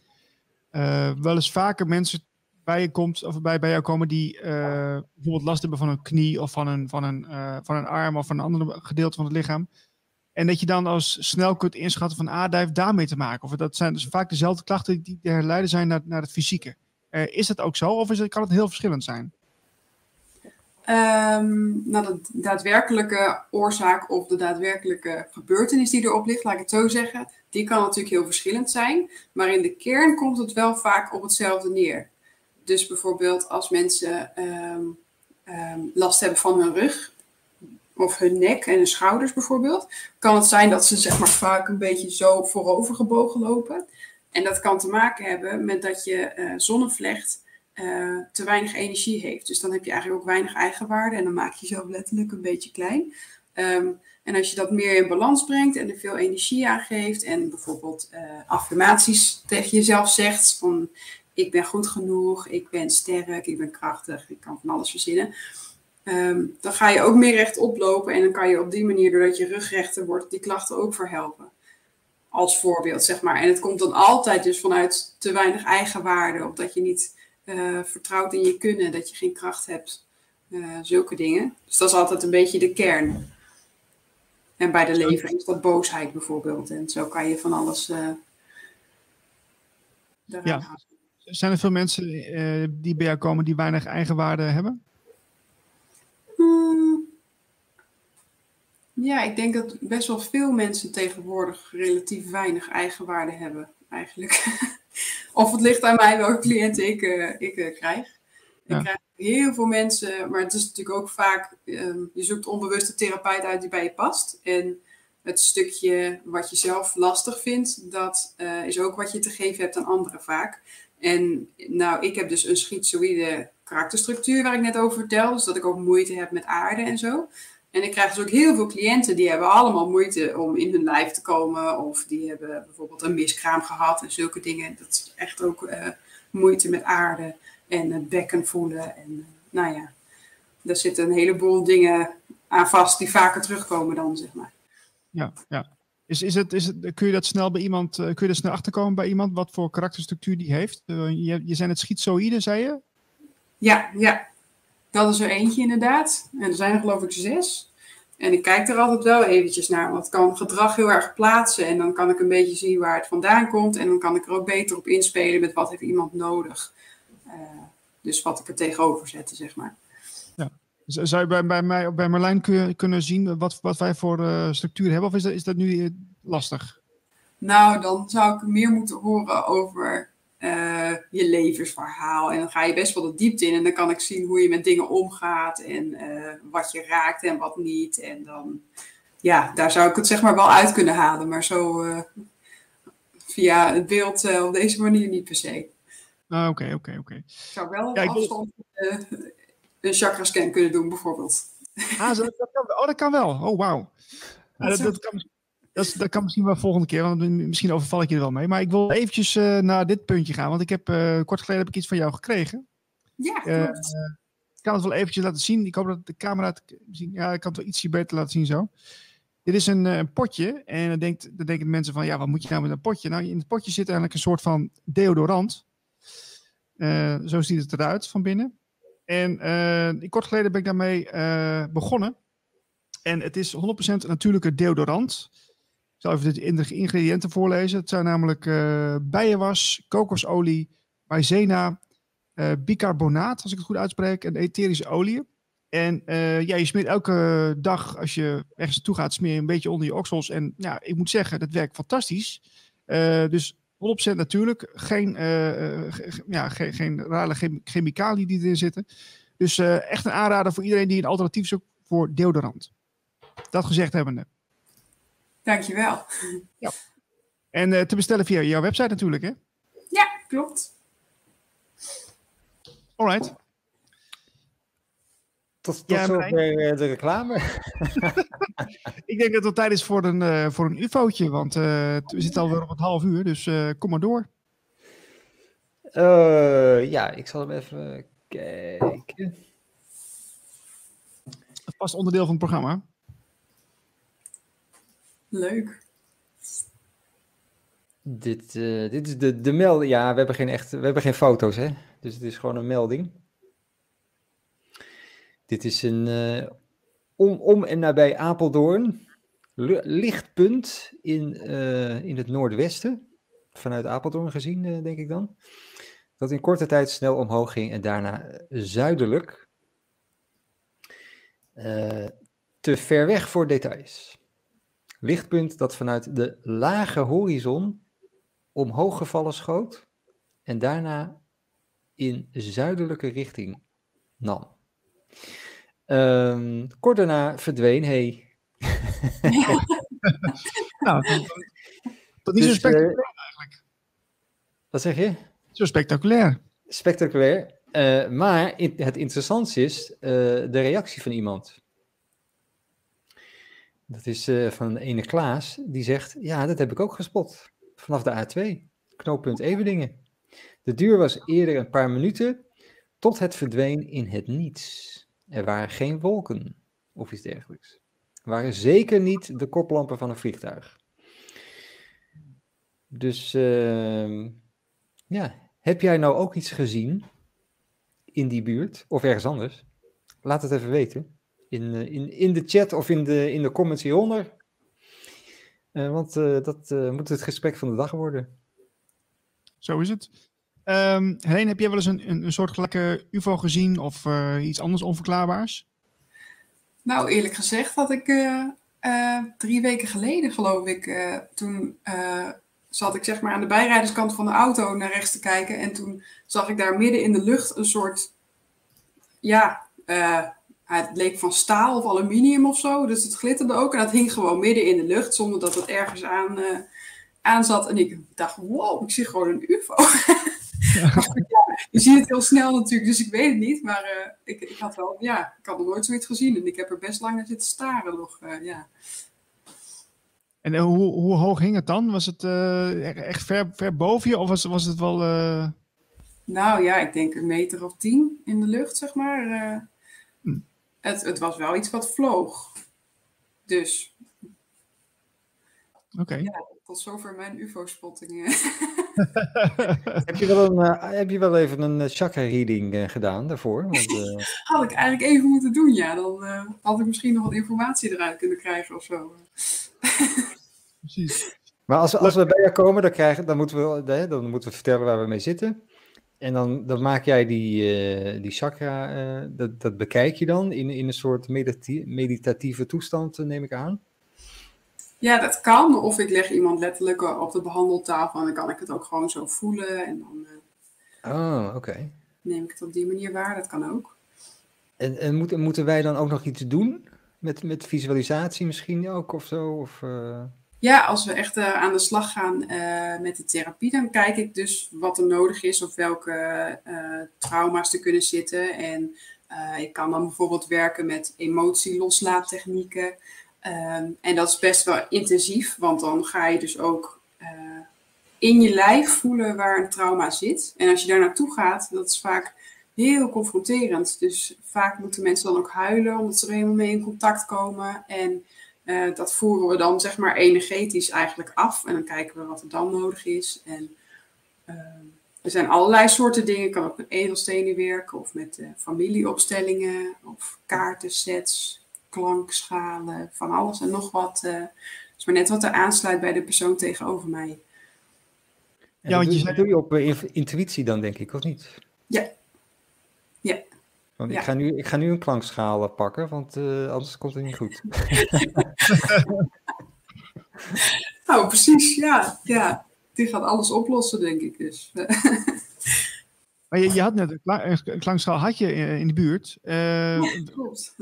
uh, wel eens vaker mensen bij je komt, of bij, bij jou komen die bijvoorbeeld last hebben van een knie of van een, van, een, van een arm of van een ander gedeelte van het lichaam. En dat je dan als snel kunt inschatten van, ah, daar heeft daarmee te maken. Of dat zijn dus vaak dezelfde klachten die herleiden zijn naar, naar het fysieke. Uh, is dat ook zo of is het, kan het heel verschillend zijn? Um, nou, de daadwerkelijke oorzaak of de daadwerkelijke gebeurtenis die erop ligt, laat ik het zo zeggen, die kan natuurlijk heel verschillend zijn. Maar in de kern komt het wel vaak op hetzelfde neer. Dus bijvoorbeeld als mensen um, um, last hebben van hun rug of hun nek en hun schouders bijvoorbeeld, kan het zijn dat ze zeg maar vaak een beetje zo voorover gebogen lopen. En dat kan te maken hebben met dat je uh, zonnevlecht uh, te weinig energie heeft. Dus dan heb je eigenlijk ook weinig eigenwaarde en dan maak je jezelf letterlijk een beetje klein. Um, en als je dat meer in balans brengt en er veel energie aan geeft en bijvoorbeeld uh, affirmaties tegen jezelf zegt van ik ben goed genoeg, ik ben sterk, ik ben krachtig, ik kan van alles verzinnen. Um, dan ga je ook meer rechtop lopen en dan kan je op die manier, doordat je rug rechter wordt, die klachten ook verhelpen als voorbeeld, zeg maar. En het komt dan altijd dus vanuit te weinig eigenwaarde, of dat je niet uh, vertrouwt in je kunnen, dat je geen kracht hebt, uh, zulke dingen. Dus dat is altijd een beetje de kern. En bij de leven is dat boosheid bijvoorbeeld. En zo kan je van alles uh, ja. Zijn er veel mensen die bij jou komen die weinig eigenwaarde hebben? Ja, ik denk dat best wel veel mensen tegenwoordig relatief weinig eigenwaarde hebben, eigenlijk. of het ligt aan mij welke cliënten ik, uh, ik uh, krijg. Ik krijg heel veel mensen, maar het is natuurlijk ook vaak, um, je zoekt onbewust de therapeut uit die bij je past. En het stukje wat je zelf lastig vindt, dat uh, is ook wat je te geven hebt aan anderen vaak. En nou, ik heb dus een schizoïde karakterstructuur waar ik net over vertel. Dus dat ik ook moeite heb met aarde en zo. En ik krijg dus ook heel veel cliënten die hebben allemaal moeite om in hun lijf te komen. Of die hebben bijvoorbeeld een miskraam gehad en zulke dingen. Dat is echt ook uh, moeite met aarde en het bekken voelen. En uh, nou ja, daar zitten een heleboel dingen aan vast die vaker terugkomen dan, zeg maar. Ja, ja. Is, is het, is het, kun je dat snel bij iemand, uh, kun je dat snel achterkomen bij iemand wat voor karakterstructuur die heeft? je, je zijn het schizoïde, zei je? Ja, ja, dat is er eentje inderdaad. En er zijn er geloof ik zes. En ik kijk er altijd wel eventjes naar, want het kan gedrag heel erg plaatsen. En dan kan ik een beetje zien waar het vandaan komt. En dan kan ik er ook beter op inspelen met wat heeft iemand nodig. Uh, dus wat ik er tegenover zetten, zeg maar. Zou je bij, bij, mij, bij Marlijn kun, kunnen zien wat, wat wij voor uh, structuur hebben? Of is dat, is dat nu eh, lastig? Nou, dan zou ik meer moeten horen over uh, je levensverhaal. En dan ga je best wel de diepte in. En dan kan ik zien hoe je met dingen omgaat. En wat je raakt en wat niet. En dan, ja, daar zou ik het zeg maar wel uit kunnen halen. Maar zo via het beeld op deze manier niet per se. Ah, oké, oké, oké. Ik zou wel ja, afstand een chakra scan kunnen doen bijvoorbeeld. Ah, dat, dat kan, oh, dat kan wel. Oh, wauw. dat, dat, kan, dat, dat, kan misschien wel volgende keer, want misschien overval ik je er wel mee. Maar ik wil eventjes uh, naar dit puntje gaan, want ik heb uh, kort geleden heb ik iets van jou gekregen. Ja, uh, ik kan het wel eventjes laten zien. Ik hoop dat de camera het zien. Ja, ik kan het wel ietsje beter laten zien zo. Dit is een, een potje en dan, denkt, dan denken mensen van, ja, wat moet je nou met een potje? Nou, in het potje zit eigenlijk een soort van deodorant. zo ziet het eruit van binnen. En kort geleden ben ik daarmee begonnen. En het is 100% natuurlijke deodorant zal even de ingrediënten voorlezen. Het zijn namelijk uh, bijenwas, kokosolie, maizena, uh, bicarbonaat, als ik het goed uitspreek, en etherische olie. En uh, ja, je smeert elke dag, als je ergens naartoe gaat, smeer je een beetje onder je oksels. En ja, ik moet zeggen, dat werkt fantastisch. dus 100% natuurlijk. Geen, uh, ja, geen, geen rare chem chemicaliën die erin zitten. Dus uh, echt een aanrader voor iedereen die een alternatief zoekt voor deodorant. Dat gezegd hebbende. Dankjewel. Ja. En te bestellen via jouw website natuurlijk, hè? Ja, klopt. Alright. Tot, tot ja, zover de reclame. ik denk dat het tijd is voor een, uh, voor een ufootje, want uh, we zitten alweer op het half uur, dus uh, kom maar door. ja, ik zal hem even kijken. Het past onderdeel van het programma. Leuk. Dit, dit is de, de melding. Ja, we hebben geen echt, we hebben geen foto's, hè? Dus het is gewoon een melding. Dit is een uh, om, om en nabij Apeldoorn. Lichtpunt in, uh, in het noordwesten. Vanuit Apeldoorn gezien, uh, denk ik dan. Dat in korte tijd snel omhoog ging en daarna zuidelijk. te ver weg voor details. Lichtpunt dat vanuit de lage horizon omhoog gevallen schoot en daarna in zuidelijke richting nam. Um, kort daarna verdween hij. nou, dat, is dus, zo spectaculair uh, eigenlijk. Wat zeg je? Zo spectaculair. Spectaculair. Uh, maar het interessantste is uh, de reactie van iemand. Dat is van ene Klaas, die zegt, ja, dat heb ik ook gespot. Vanaf de A2, knooppunt Everdingen. De duur was eerder een paar minuten, tot het verdween in het niets. Er waren geen wolken of iets dergelijks. Er waren zeker niet de koplampen van een vliegtuig. Dus uh, ja, heb jij nou ook iets gezien in die buurt of ergens anders? Laat het even weten. In, uh, in, in de chat of in de, in de comments hieronder. Uh, want uh, dat moet het gesprek van de dag worden. Zo is het. Um, Helene, heb jij wel eens een, een, een soortgelijke UFO gezien of uh, iets anders onverklaarbaars? Nou, eerlijk gezegd had ik uh, uh, drie weken geleden, geloof ik, toen zat ik zeg maar aan de bijrijderskant van de auto naar rechts te kijken. En toen zag ik daar midden in de lucht een soort, ja, het leek van staal of aluminium of zo. Dus het glitterde ook en dat hing gewoon midden in de lucht zonder dat het ergens aan, aan zat. En ik dacht, wow, ik zie gewoon een UFO. Je ziet het heel snel natuurlijk, dus ik weet het niet. Maar uh, ik, ik, had wel, ja, ik had nog nooit zoiets gezien. En ik heb er best lang naar zitten staren nog, uh, ja. En uh, hoe, hoe hoog hing het dan? Was het echt ver, ver boven je of was, was het wel... Nou ja, ik denk een meter of tien in de lucht, zeg maar. Hm. het, het was wel iets wat vloog. Dus... Oké. Okay. Ja, tot zover mijn ufo-spottingen. heb, je wel een, uh, heb je wel even een uh, chakra-reading uh, gedaan daarvoor? Want, had ik eigenlijk even moeten doen, ja. Dan had ik misschien nog wat informatie eruit kunnen krijgen of zo. Precies. Maar als, als we bij jou komen, dan, krijgen, dan, moeten we, dan moeten we vertellen waar we mee zitten. En dan, dan maak jij die, die chakra, dat, dat bekijk je dan in, in een soort meditatieve toestand, neem ik aan. Ja, dat kan. Of ik leg iemand letterlijk op de behandeltafel en dan kan ik het ook gewoon zo voelen. En dan oh, oké. neem ik het op die manier waar. Dat kan ook. En, en moeten, moeten wij dan ook nog iets doen? Met, met visualisatie misschien ook of zo? Of, uh... Ja, als we echt uh, aan de slag gaan uh, met de therapie, dan kijk ik dus wat er nodig is of welke trauma's er kunnen zitten. En ik kan dan bijvoorbeeld werken met emotieloslaattechnieken. Um, en dat is best wel intensief, want dan ga je dus ook uh, in je lijf voelen waar een trauma zit. En als je daar naartoe gaat, dat is vaak heel confronterend. Dus vaak moeten mensen dan ook huilen, omdat ze er helemaal mee in contact komen. En uh, dat voeren we dan zeg maar energetisch eigenlijk af. En dan kijken we wat er dan nodig is. En uh, er zijn allerlei soorten dingen. Je kan ook met edelstenen werken, of met uh, familieopstellingen, of kaartensets klankschalen, van alles en nog wat. Uh, is maar net wat er aansluit bij de persoon tegenover mij. ja, want je doe je op uh, intuïtie dan, denk ik, of niet? Ja. Ja. Want ik, ga nu, ik ga nu een klankschaal pakken, want uh, anders komt het niet goed. oh, precies, ja. ja. die gaat alles oplossen, denk ik dus. Maar je, je had net een, klankschaal had je in, de buurt. Uh, ja, klopt.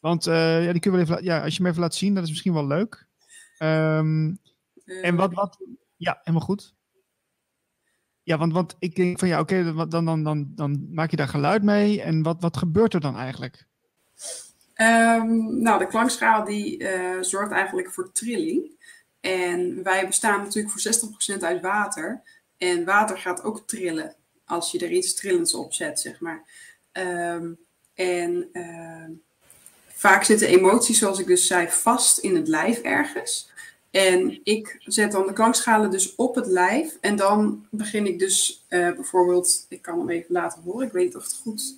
Want uh, ja, die kun je wel even, ja, als je hem even laat zien, dat is misschien wel leuk. Um, en wat, wat, ja, helemaal goed. Ja, want, want ik denk van ja, oké, okay, dan, dan, dan, dan maak je daar geluid mee. En wat, wat gebeurt er dan eigenlijk? Um, nou, de klankschaal die uh, zorgt eigenlijk voor trilling. En wij bestaan natuurlijk voor 60% uit water. En water gaat ook trillen als je er iets trillends op zet, zeg maar. Um, en uh, vaak zitten emoties, zoals ik dus zei, vast in het lijf ergens. En ik zet dan de klankschalen dus op het lijf. En dan begin ik dus uh, bijvoorbeeld, ik kan hem even laten horen. Ik weet niet of het goed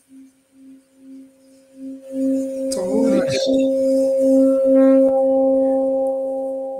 te horen is.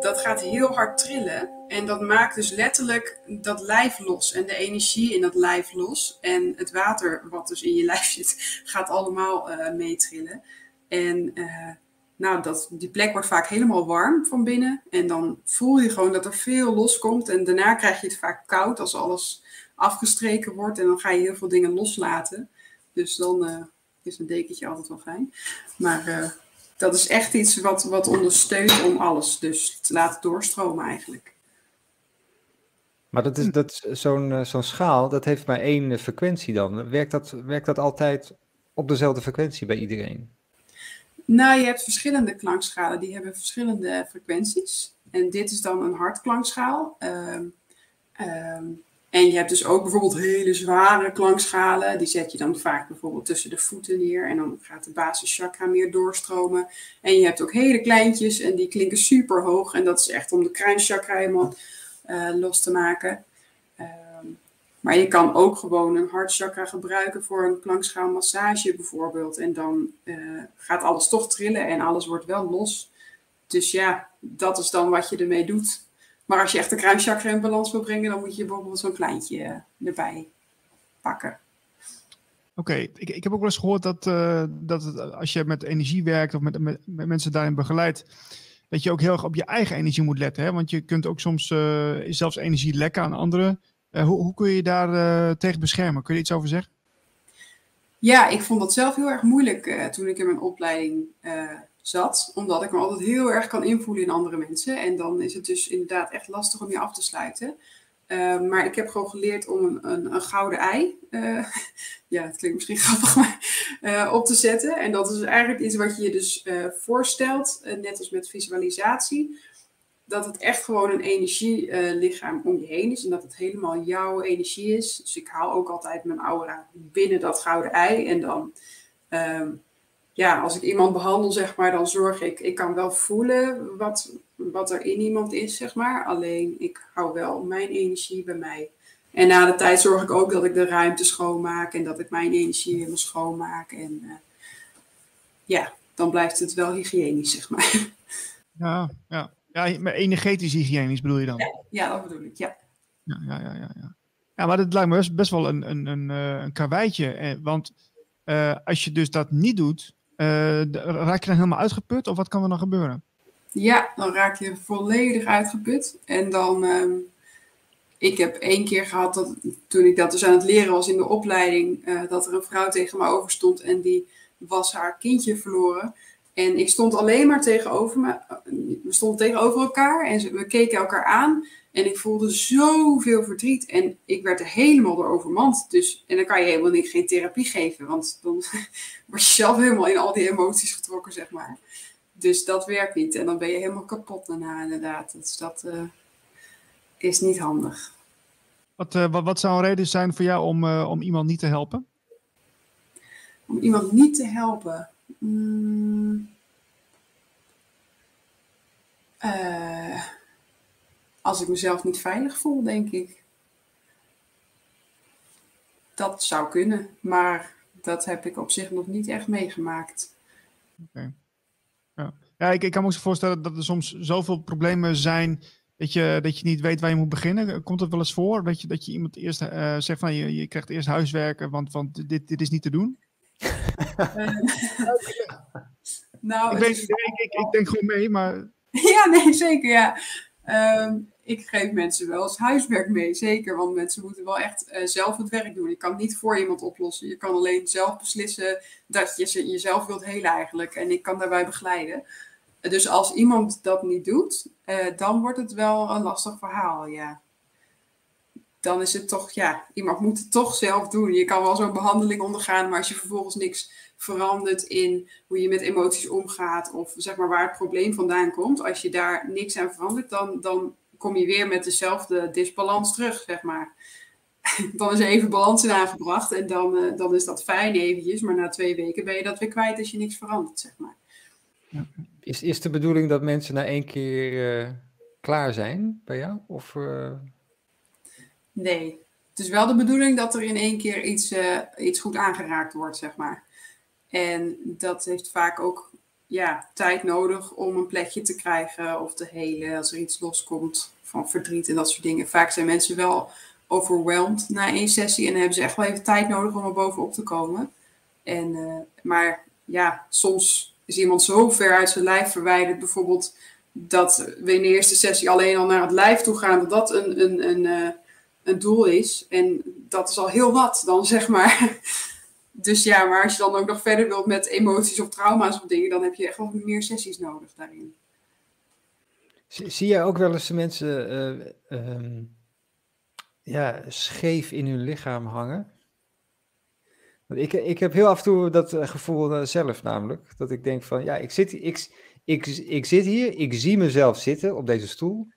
Dat gaat heel hard trillen. En dat maakt dus letterlijk dat lijf los. En de energie in dat lijf los. En het water wat dus in je lijf zit, gaat allemaal uh, meetrillen. En uh, nou, dat, die plek wordt vaak helemaal warm van binnen. En dan voel je gewoon dat er veel loskomt. En daarna krijg je het vaak koud als alles afgestreken wordt. En dan ga je heel veel dingen loslaten. Dus dan uh, is een dekentje altijd wel fijn. Maar uh, dat is echt iets wat, wat ondersteunt om alles dus te laten doorstromen eigenlijk. Maar dat is, dat zo'n zo'n schaal, dat heeft maar één frequentie dan. Werkt dat, werkt dat altijd op dezelfde frequentie bij iedereen? Nou, je hebt verschillende klankschalen, die hebben verschillende frequenties. En dit is dan een hardklankschaal. Um, um, en je hebt dus ook bijvoorbeeld hele zware klankschalen. Die zet je dan vaak bijvoorbeeld tussen de voeten neer. En dan gaat de basischakra meer doorstromen. En je hebt ook hele kleintjes en die klinken super hoog. En dat is echt om de kruinchakra helemaal uh, los te maken. Maar je kan ook gewoon een hartchakra gebruiken voor een klankschaalmassage bijvoorbeeld. En dan uh, gaat alles toch trillen en alles wordt wel los. Dus ja, dat is dan wat je ermee doet. Maar als je echt de kruinchakra in balans wil brengen, dan moet je bijvoorbeeld zo'n kleintje uh, erbij pakken. Oké, ik, ik heb ook wel eens gehoord dat, uh, dat als je met energie werkt of met, met, met, mensen daarin begeleidt, dat je ook heel erg op je eigen energie moet letten. Hè? Want je kunt ook soms zelfs energie lekken aan anderen. Uh, hoe, hoe, kun je daar uh, tegen beschermen? Kun je iets over zeggen? Ja, ik vond dat zelf heel erg moeilijk uh, toen ik in mijn opleiding zat. Omdat ik me altijd heel erg kan invoelen in andere mensen. En dan is het dus inderdaad echt lastig om je af te sluiten. maar ik heb gewoon geleerd om een, een, een gouden ei, ja, het klinkt misschien grappig, maar op te zetten. En dat is eigenlijk iets wat je je dus voorstelt, net als met visualisatie dat het echt gewoon een energielichaam om je heen is. En dat het helemaal jouw energie is. Dus ik haal ook altijd mijn aura binnen dat gouden ei. En dan, um, ja, als ik iemand behandel, zeg maar, dan zorg ik, ik kan wel voelen wat, wat er in iemand is, zeg maar. Alleen ik hou wel mijn energie bij mij. En na de tijd zorg ik ook dat ik de ruimte schoonmaak en dat ik mijn energie helemaal schoonmaak. En uh, ja, dan blijft het wel hygiënisch, zeg maar. Ja, ja. Ja, maar energetisch hygiënisch bedoel je dan? Ja, ja dat bedoel ik, ja. Ja, ja, ja, ja. ja. ja maar dat lijkt me best, best wel een, een, een, eh, een karweitje. Eh, want uh, als je dus dat niet doet, uh, raak je dan helemaal uitgeput? Of wat kan er dan gebeuren? Ja, dan raak je volledig uitgeput. En dan, um, ik heb één keer gehad, dat, toen ik dat dus aan het leren was in de opleiding, uh, dat er een vrouw tegen me overstond en die was haar kindje verloren. En ik stond alleen maar tegenover me. We stonden tegenover elkaar en we keken elkaar aan. En ik voelde zoveel verdriet. En ik werd er helemaal door overmand. Dus, en dan kan je helemaal niet, geen therapie geven. Want dan word je zelf helemaal in al die emoties getrokken, zeg maar. Dus dat werkt niet. En dan ben je helemaal kapot daarna, inderdaad. Dus dat uh, is niet handig. Wat, uh, wat, wat, zou een reden zijn voor jou om, uh, om iemand niet te helpen? Om iemand niet te helpen? Mm. Uh, als ik mezelf niet veilig voel, denk ik. Dat zou kunnen, maar dat heb ik op zich nog niet echt meegemaakt. Okay. Ja, ik, ik kan me ook voorstellen dat er soms zoveel problemen zijn dat je, dat je niet weet waar je moet beginnen. Komt het wel eens voor dat je, dat je iemand eerst uh, zegt van je, je krijgt eerst huiswerken, want, want dit, dit is niet te doen? nou, ik, ik, ik, ik, denk gewoon mee, maar... ja, nee, zeker, ja. Um, ik geef mensen wel eens huiswerk mee, zeker. Want mensen moeten wel echt eh, zelf het werk doen. Je kan het niet voor iemand oplossen. Je kan alleen zelf beslissen dat je ze, jezelf wilt helen eigenlijk. En ik kan daarbij begeleiden. Dus als iemand dat niet doet, uh, dan wordt het wel een lastig verhaal, ja. Dan is het toch, ja, iemand moet het toch zelf doen. Je kan wel zo'n behandeling ondergaan, maar als je vervolgens niks verandert in hoe je met emoties omgaat of zeg maar waar het probleem vandaan komt, als je daar niks aan verandert, dan, dan kom je weer met dezelfde disbalans terug, zeg maar. dan is even balans in aangebracht en dan, uh, dan is dat fijn eventjes, maar na twee weken ben je dat weer kwijt als je niks verandert, zeg maar. Is, is de bedoeling dat mensen na één keer uh, klaar zijn bij jou? Of, uh... Nee, het is wel de bedoeling dat er in één keer iets, iets goed aangeraakt wordt, zeg maar. En dat heeft vaak ook ja, tijd nodig om een plekje te krijgen of te helen als er iets loskomt van verdriet en dat soort dingen. Vaak zijn mensen wel overwhelmed na één sessie en hebben ze echt wel even tijd nodig om er bovenop te komen. En, uh, maar ja, soms is iemand zo ver uit zijn lijf verwijderd, bijvoorbeeld dat we in de eerste sessie alleen al naar het lijf toe gaan, dat dat een, een, een, uh, een doel is. En dat is al heel wat dan, zeg maar. Dus ja, maar als je dan ook nog verder wilt met emoties of trauma's of dingen, dan heb je echt wel meer sessies nodig daarin. Zie je ook wel eens mensen uh, uh, ja, scheef in hun lichaam hangen? Want ik, ik heb heel af en toe dat eh, gevoel zelf namelijk. Dat ik denk van, ja, ik zit, ik, ik, ik zit hier, ik zie mezelf zitten op deze stoel.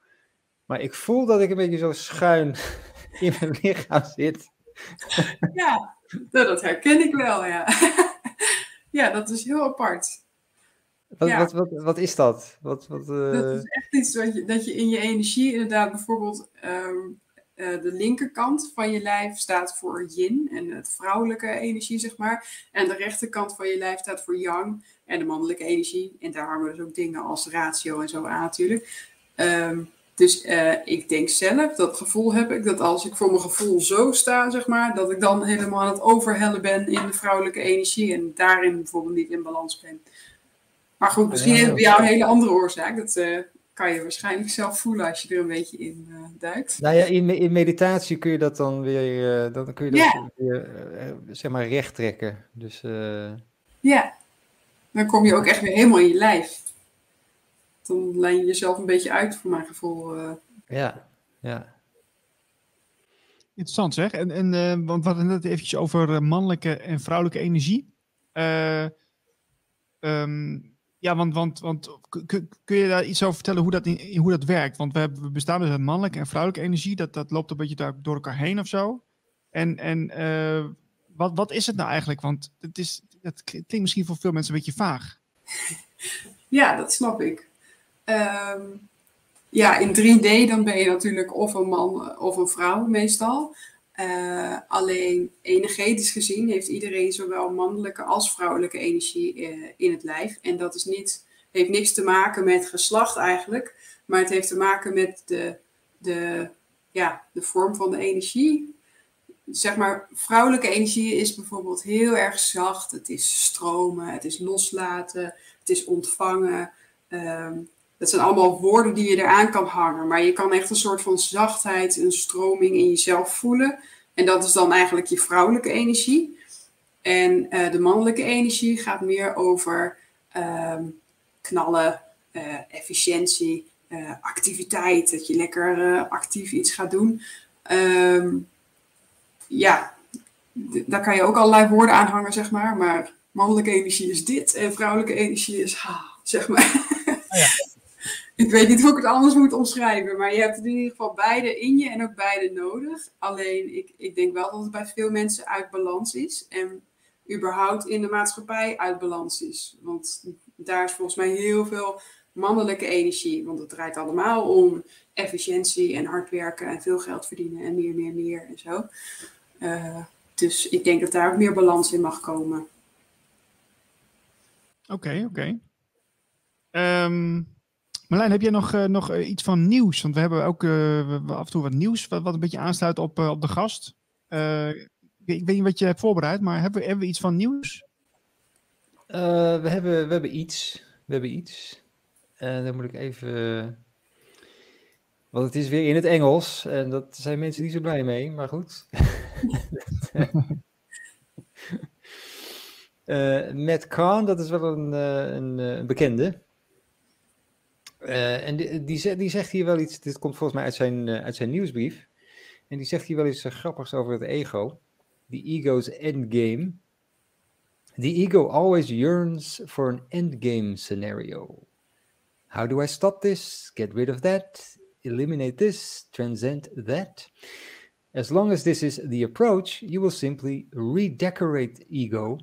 Maar ik voel dat ik een beetje zo schuin in mijn lichaam zit. Ja, nou, dat herken ik wel, ja. ja, dat is heel apart. Wat, ja. wat, wat, wat, is dat? Wat, wat, uh... Dat is echt iets wat je, dat je in je energie inderdaad bijvoorbeeld um, uh, de linkerkant van je lijf staat voor yin en het vrouwelijke energie, zeg maar. En de rechterkant van je lijf staat voor yang en de mannelijke energie. En daar hangen dus ook dingen als ratio en zo aan natuurlijk. Um, dus uh, ik denk zelf, dat gevoel heb ik, dat als ik voor mijn gevoel zo sta, zeg maar, dat ik dan helemaal aan het overhellen ben in de vrouwelijke energie en daarin bijvoorbeeld niet in balans ben. Maar goed, misschien heeft bij jou een hele andere oorzaak. Dat uh, kan je waarschijnlijk zelf voelen als je er een beetje in uh, duikt. Nou ja, in, in meditatie kun je dat dan weer, dan kun je dat yeah. weer zeg maar recht trekken. Dus, ja, dan kom je ook echt weer helemaal in je lijf dan lijn je jezelf een beetje uit, voor mijn gevoel. Uh. Ja, ja. Interessant zeg. En, en uh, want we hadden het eventjes over mannelijke en vrouwelijke energie. Uh, um, ja, want, want, want kun je daar iets over vertellen hoe dat, in, hoe dat werkt? Want we, hebben, we bestaan dus uit mannelijke en vrouwelijke energie. Dat, dat loopt een beetje door, door elkaar heen of zo. En, en wat, wat is het nou eigenlijk? Want het, is, het klinkt misschien voor veel mensen een beetje vaag. Ja, dat snap ik. Um, ja, in 3D dan ben je natuurlijk of een man of een vrouw meestal. Uh, alleen energetisch gezien heeft iedereen zowel mannelijke als vrouwelijke energie uh, in het lijf. En dat is niet, heeft niks te maken met geslacht eigenlijk, maar het heeft te maken met de, de, ja, de vorm van de energie. Zeg maar, vrouwelijke energie is bijvoorbeeld heel erg zacht. Het is stromen, het is loslaten, het is ontvangen. Um, dat zijn allemaal woorden die je eraan kan hangen. Maar je kan echt een soort van zachtheid, een stroming in jezelf voelen. En dat is dan eigenlijk je vrouwelijke energie. En uh, de mannelijke energie gaat meer over uh, knallen, uh, efficiëntie, eh, activiteit. Dat je lekker actief iets gaat doen. Um, ja, daar kan je ook allerlei woorden aan hangen, zeg maar. Maar mannelijke energie is dit en vrouwelijke energie is ha, zeg maar. Oh ja ik weet niet hoe ik het anders moet omschrijven, maar je hebt in ieder geval beide in je en ook beide nodig. Alleen ik, ik denk wel dat het bij veel mensen uit balans is en überhaupt in de maatschappij uit balans is. Want daar is volgens mij heel veel mannelijke energie, want het draait allemaal om efficiëntie en hard werken en veel geld verdienen en meer, meer, meer en zo. Uh, dus ik denk dat daar ook meer balans in mag komen. Oké, oké. Um, Marlijn, heb jij nog, uh, nog uh, iets van nieuws? Want we hebben ook uh, af en toe wat nieuws, wat, wat een beetje aansluit op, op de gast. ik weet niet wat je hebt voorbereid, maar hebben we, hebben we iets van nieuws? we, hebben, we hebben iets. We hebben iets. Dan moet ik even. Want het is weer in het Engels en dat zijn mensen niet zo blij mee, maar goed. uh, Matt Kahn, dat is wel een, een, een bekende. Uh, en die, die, die, zegt hier wel iets, dit komt volgens mij uit zijn, uit zijn nieuwsbrief. En die zegt hier wel iets grappigs over het ego. The ego's endgame. The ego always yearns for an endgame scenario. How do I stop this? Get rid of that? Eliminate this? Transcend that? As long as this is the approach, you will simply redecorate ego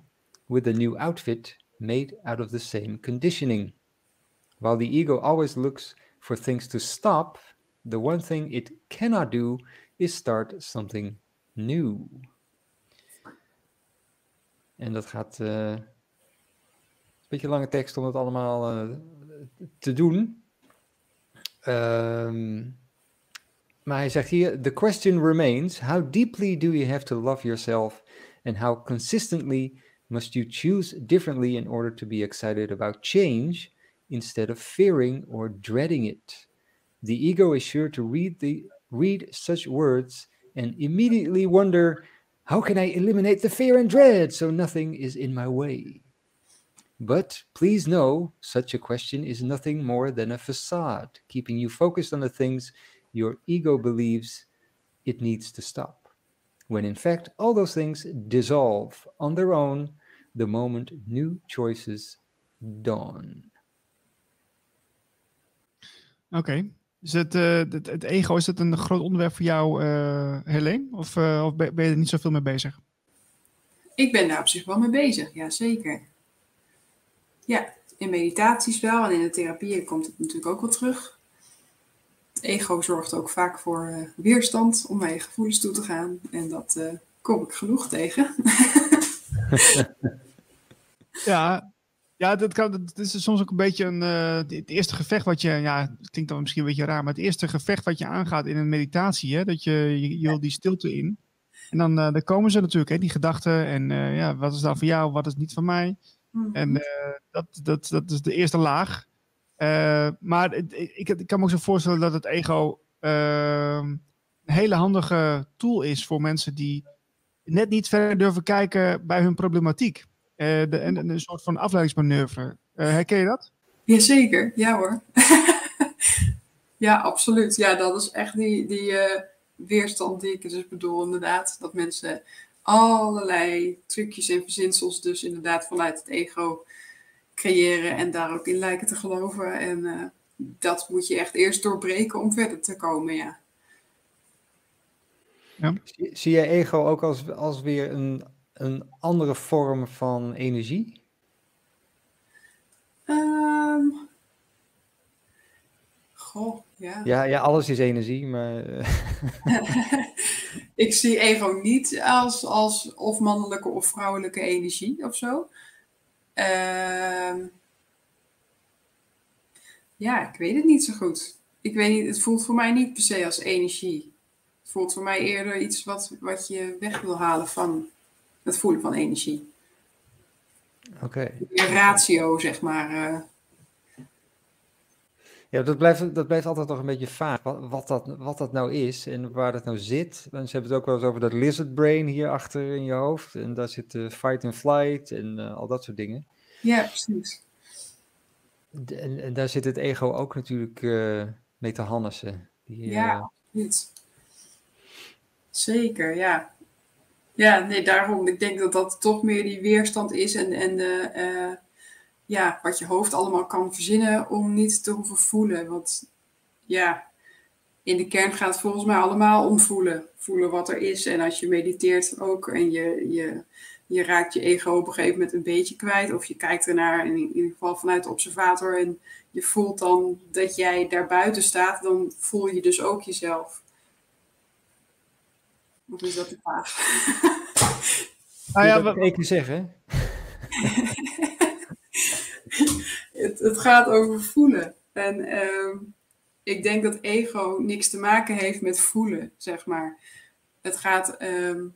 with a new outfit made out of the same conditioning. While the ego always looks for things to stop, the one thing it cannot do is start something new. En dat gaat uh, een beetje lange tekst om het allemaal uh, te doen. Um, maar hij zegt hier: The question remains: How deeply do you have to love yourself, and how consistently must you choose differently in order to be excited about change instead of fearing or dreading it? The ego is sure to read the read such words and immediately wonder, how can I eliminate the fear and dread so nothing is in my way? But please know, such a question is nothing more than a facade, keeping you focused on the things your ego believes it needs to stop. When in fact, all those things dissolve on their own the moment new choices dawn. Oké. Okay. Is het, uh, het, het, ego, is het een groot onderwerp voor jou, uh, Helene? Of, uh, of ben je er niet zoveel mee bezig? Ik ben daar op zich wel mee bezig, ja zeker. Ja, in meditaties wel en in de therapieën komt het natuurlijk ook wel terug. Het ego zorgt ook vaak voor weerstand om naar je gevoelens toe te gaan. En dat kom ik genoeg tegen. ja, ja, dat, kan, dat is soms ook een beetje een, uh, het eerste gevecht wat je, ja, het klinkt dan misschien een beetje raar, maar het eerste gevecht wat je aangaat in een meditatie, hè, dat je, je, je wil die stilte in. En dan, uh, dan komen ze natuurlijk, hè, die gedachten en uh, ja, wat is dan voor jou, wat is niet van mij. Mm-hmm. En dat, dat, dat is de eerste laag. maar het, ik, ik, kan me ook zo voorstellen dat het ego ehm, een hele handige tool is voor mensen die net niet verder durven kijken bij hun problematiek. Uh, de, en, een soort van afleidingsmanoeuvre. Uh, herken je dat? Jazeker, ja hoor. ja, absoluut. Ja, dat is echt die, die uh, weerstand die ik dus bedoel, inderdaad. Dat mensen allerlei trucjes en verzinsels dus inderdaad vanuit het ego creëren en daar ook in lijken te geloven. En dat moet je echt eerst doorbreken om verder te komen, ja. ja. Zie, zie je ego ook als, als weer een een andere vorm van energie? Um, goh, ja. ja. Ja, alles is energie, maar... ik zie ego niet als, als of mannelijke of vrouwelijke energie of zo. Um, ja, ik weet het niet zo goed. Ik weet niet, het voelt voor mij niet per se als energie. Het voelt voor mij eerder iets wat, wat je weg wil halen van het voelen van energie. Oké. Okay. ratio, zeg maar. Uh... Ja, dat blijft, dat blijft altijd nog een beetje vaag. Wat, wat, dat, wat dat nou is en waar dat nou zit. Ze hebben het ook wel eens over dat lizard brain hier achter in je hoofd. En daar zit uh, fight and flight en uh, al dat soort dingen. Ja, precies. En, en daar zit het ego ook natuurlijk mee te hannissen. Die, ja, niet. Zeker, ja. Ja, nee, daarom. Ik denk dat dat toch meer die weerstand is en, en de, uh, ja, wat je hoofd allemaal kan verzinnen om niet te hoeven voelen. Want ja, in de kern gaat het volgens mij allemaal om voelen. Voelen wat er is. En als je mediteert ook en je, je, je raakt je ego op een gegeven moment een beetje kwijt. Of je kijkt ernaar, in, in ieder geval vanuit de observator. En je voelt dan dat jij daar buiten staat. Dan voel je dus ook jezelf. Of is dat de vraag? Nou ja, wat ik zeggen. het, het, gaat over voelen. En ehm, ik denk dat ego niks te maken heeft met voelen, zeg maar. Het gaat. Ehm,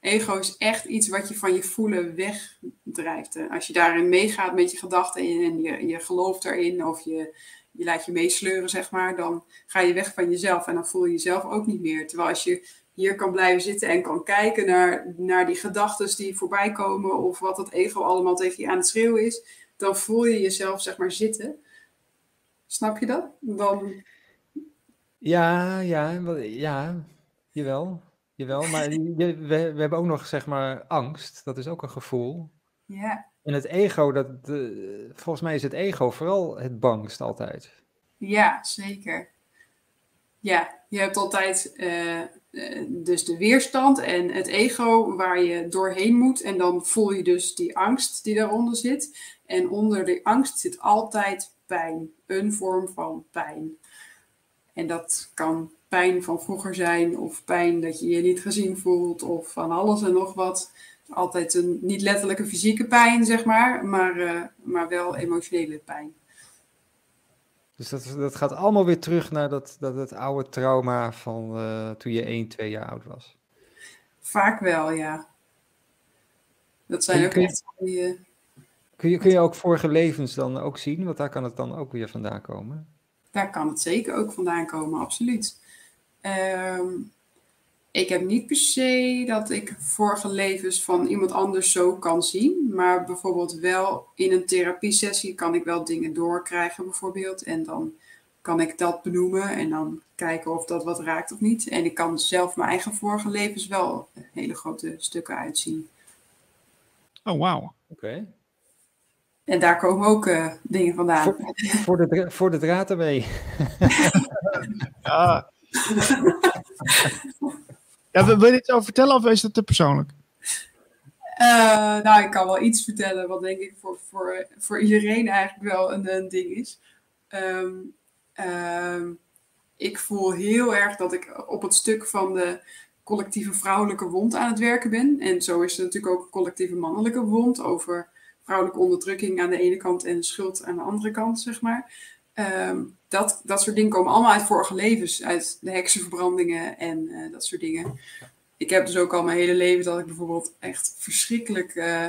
ego is echt iets wat je van je voelen wegdrijft. Als je daarin meegaat met je gedachten en je, je gelooft erin of je, je laat je meesleuren, zeg maar, dan ga je weg van jezelf en dan voel je jezelf ook niet meer. Terwijl als je hier kan blijven zitten en kan kijken naar, naar die gedachten die voorbij komen of wat het ego allemaal tegen je aan het schreeuwen is, dan voel je jezelf, zeg maar, zitten. Snap je dat? Dan... Ja, ja, ja, jawel. Jawel, maar we, we hebben ook nog, zeg maar, angst. Dat is ook een gevoel. Ja. En het ego, dat, volgens mij is het ego vooral het bangst altijd. Ja, zeker. Ja, je hebt altijd uh, dus de weerstand en het ego waar je doorheen moet. En dan voel je dus die angst die daaronder zit. En onder die angst zit altijd pijn, een vorm van pijn. En dat kan pijn van vroeger zijn, of pijn dat je je niet gezien voelt, of van alles en nog wat altijd een niet letterlijke fysieke pijn, zeg maar, maar, uh, maar wel emotionele pijn. Dus dat, dat gaat allemaal weer terug naar dat, dat oude trauma van uh, toen je 1, 2 jaar oud was. Vaak wel, ja. Dat zijn ook echt uh... kun, je, kun je ook vorige levens dan ook zien? Want daar kan het dan ook weer vandaan komen. Daar kan het zeker ook vandaan komen, absoluut. Um, ik heb niet per se dat ik vorige levens van iemand anders zo kan zien. Maar bijvoorbeeld wel in een therapiesessie kan ik wel dingen doorkrijgen bijvoorbeeld. En dan kan ik dat benoemen en dan kijken of dat wat raakt of niet. En ik kan zelf mijn eigen vorige levens wel hele grote stukken uitzien. Oh, wauw. Oké. En daar komen ook uh, dingen vandaan. Voor, voor, de, voor de draad ermee. ja. Ja, wil je iets over vertellen of is dat te persoonlijk? Uh, nou, ik kan wel iets vertellen wat denk ik voor, voor, voor iedereen eigenlijk wel een, ding is. Um, um, ik voel heel erg dat ik op het stuk van de collectieve vrouwelijke wond aan het werken ben. En zo is er natuurlijk ook een collectieve mannelijke wond over vrouwelijke onderdrukking aan de ene kant en schuld aan de andere kant, zeg maar. Um, dat, dat soort dingen komen allemaal uit vorige levens, uit de heksenverbrandingen en uh, dat soort dingen. Ik heb dus ook al mijn hele leven dat ik bijvoorbeeld echt verschrikkelijk uh,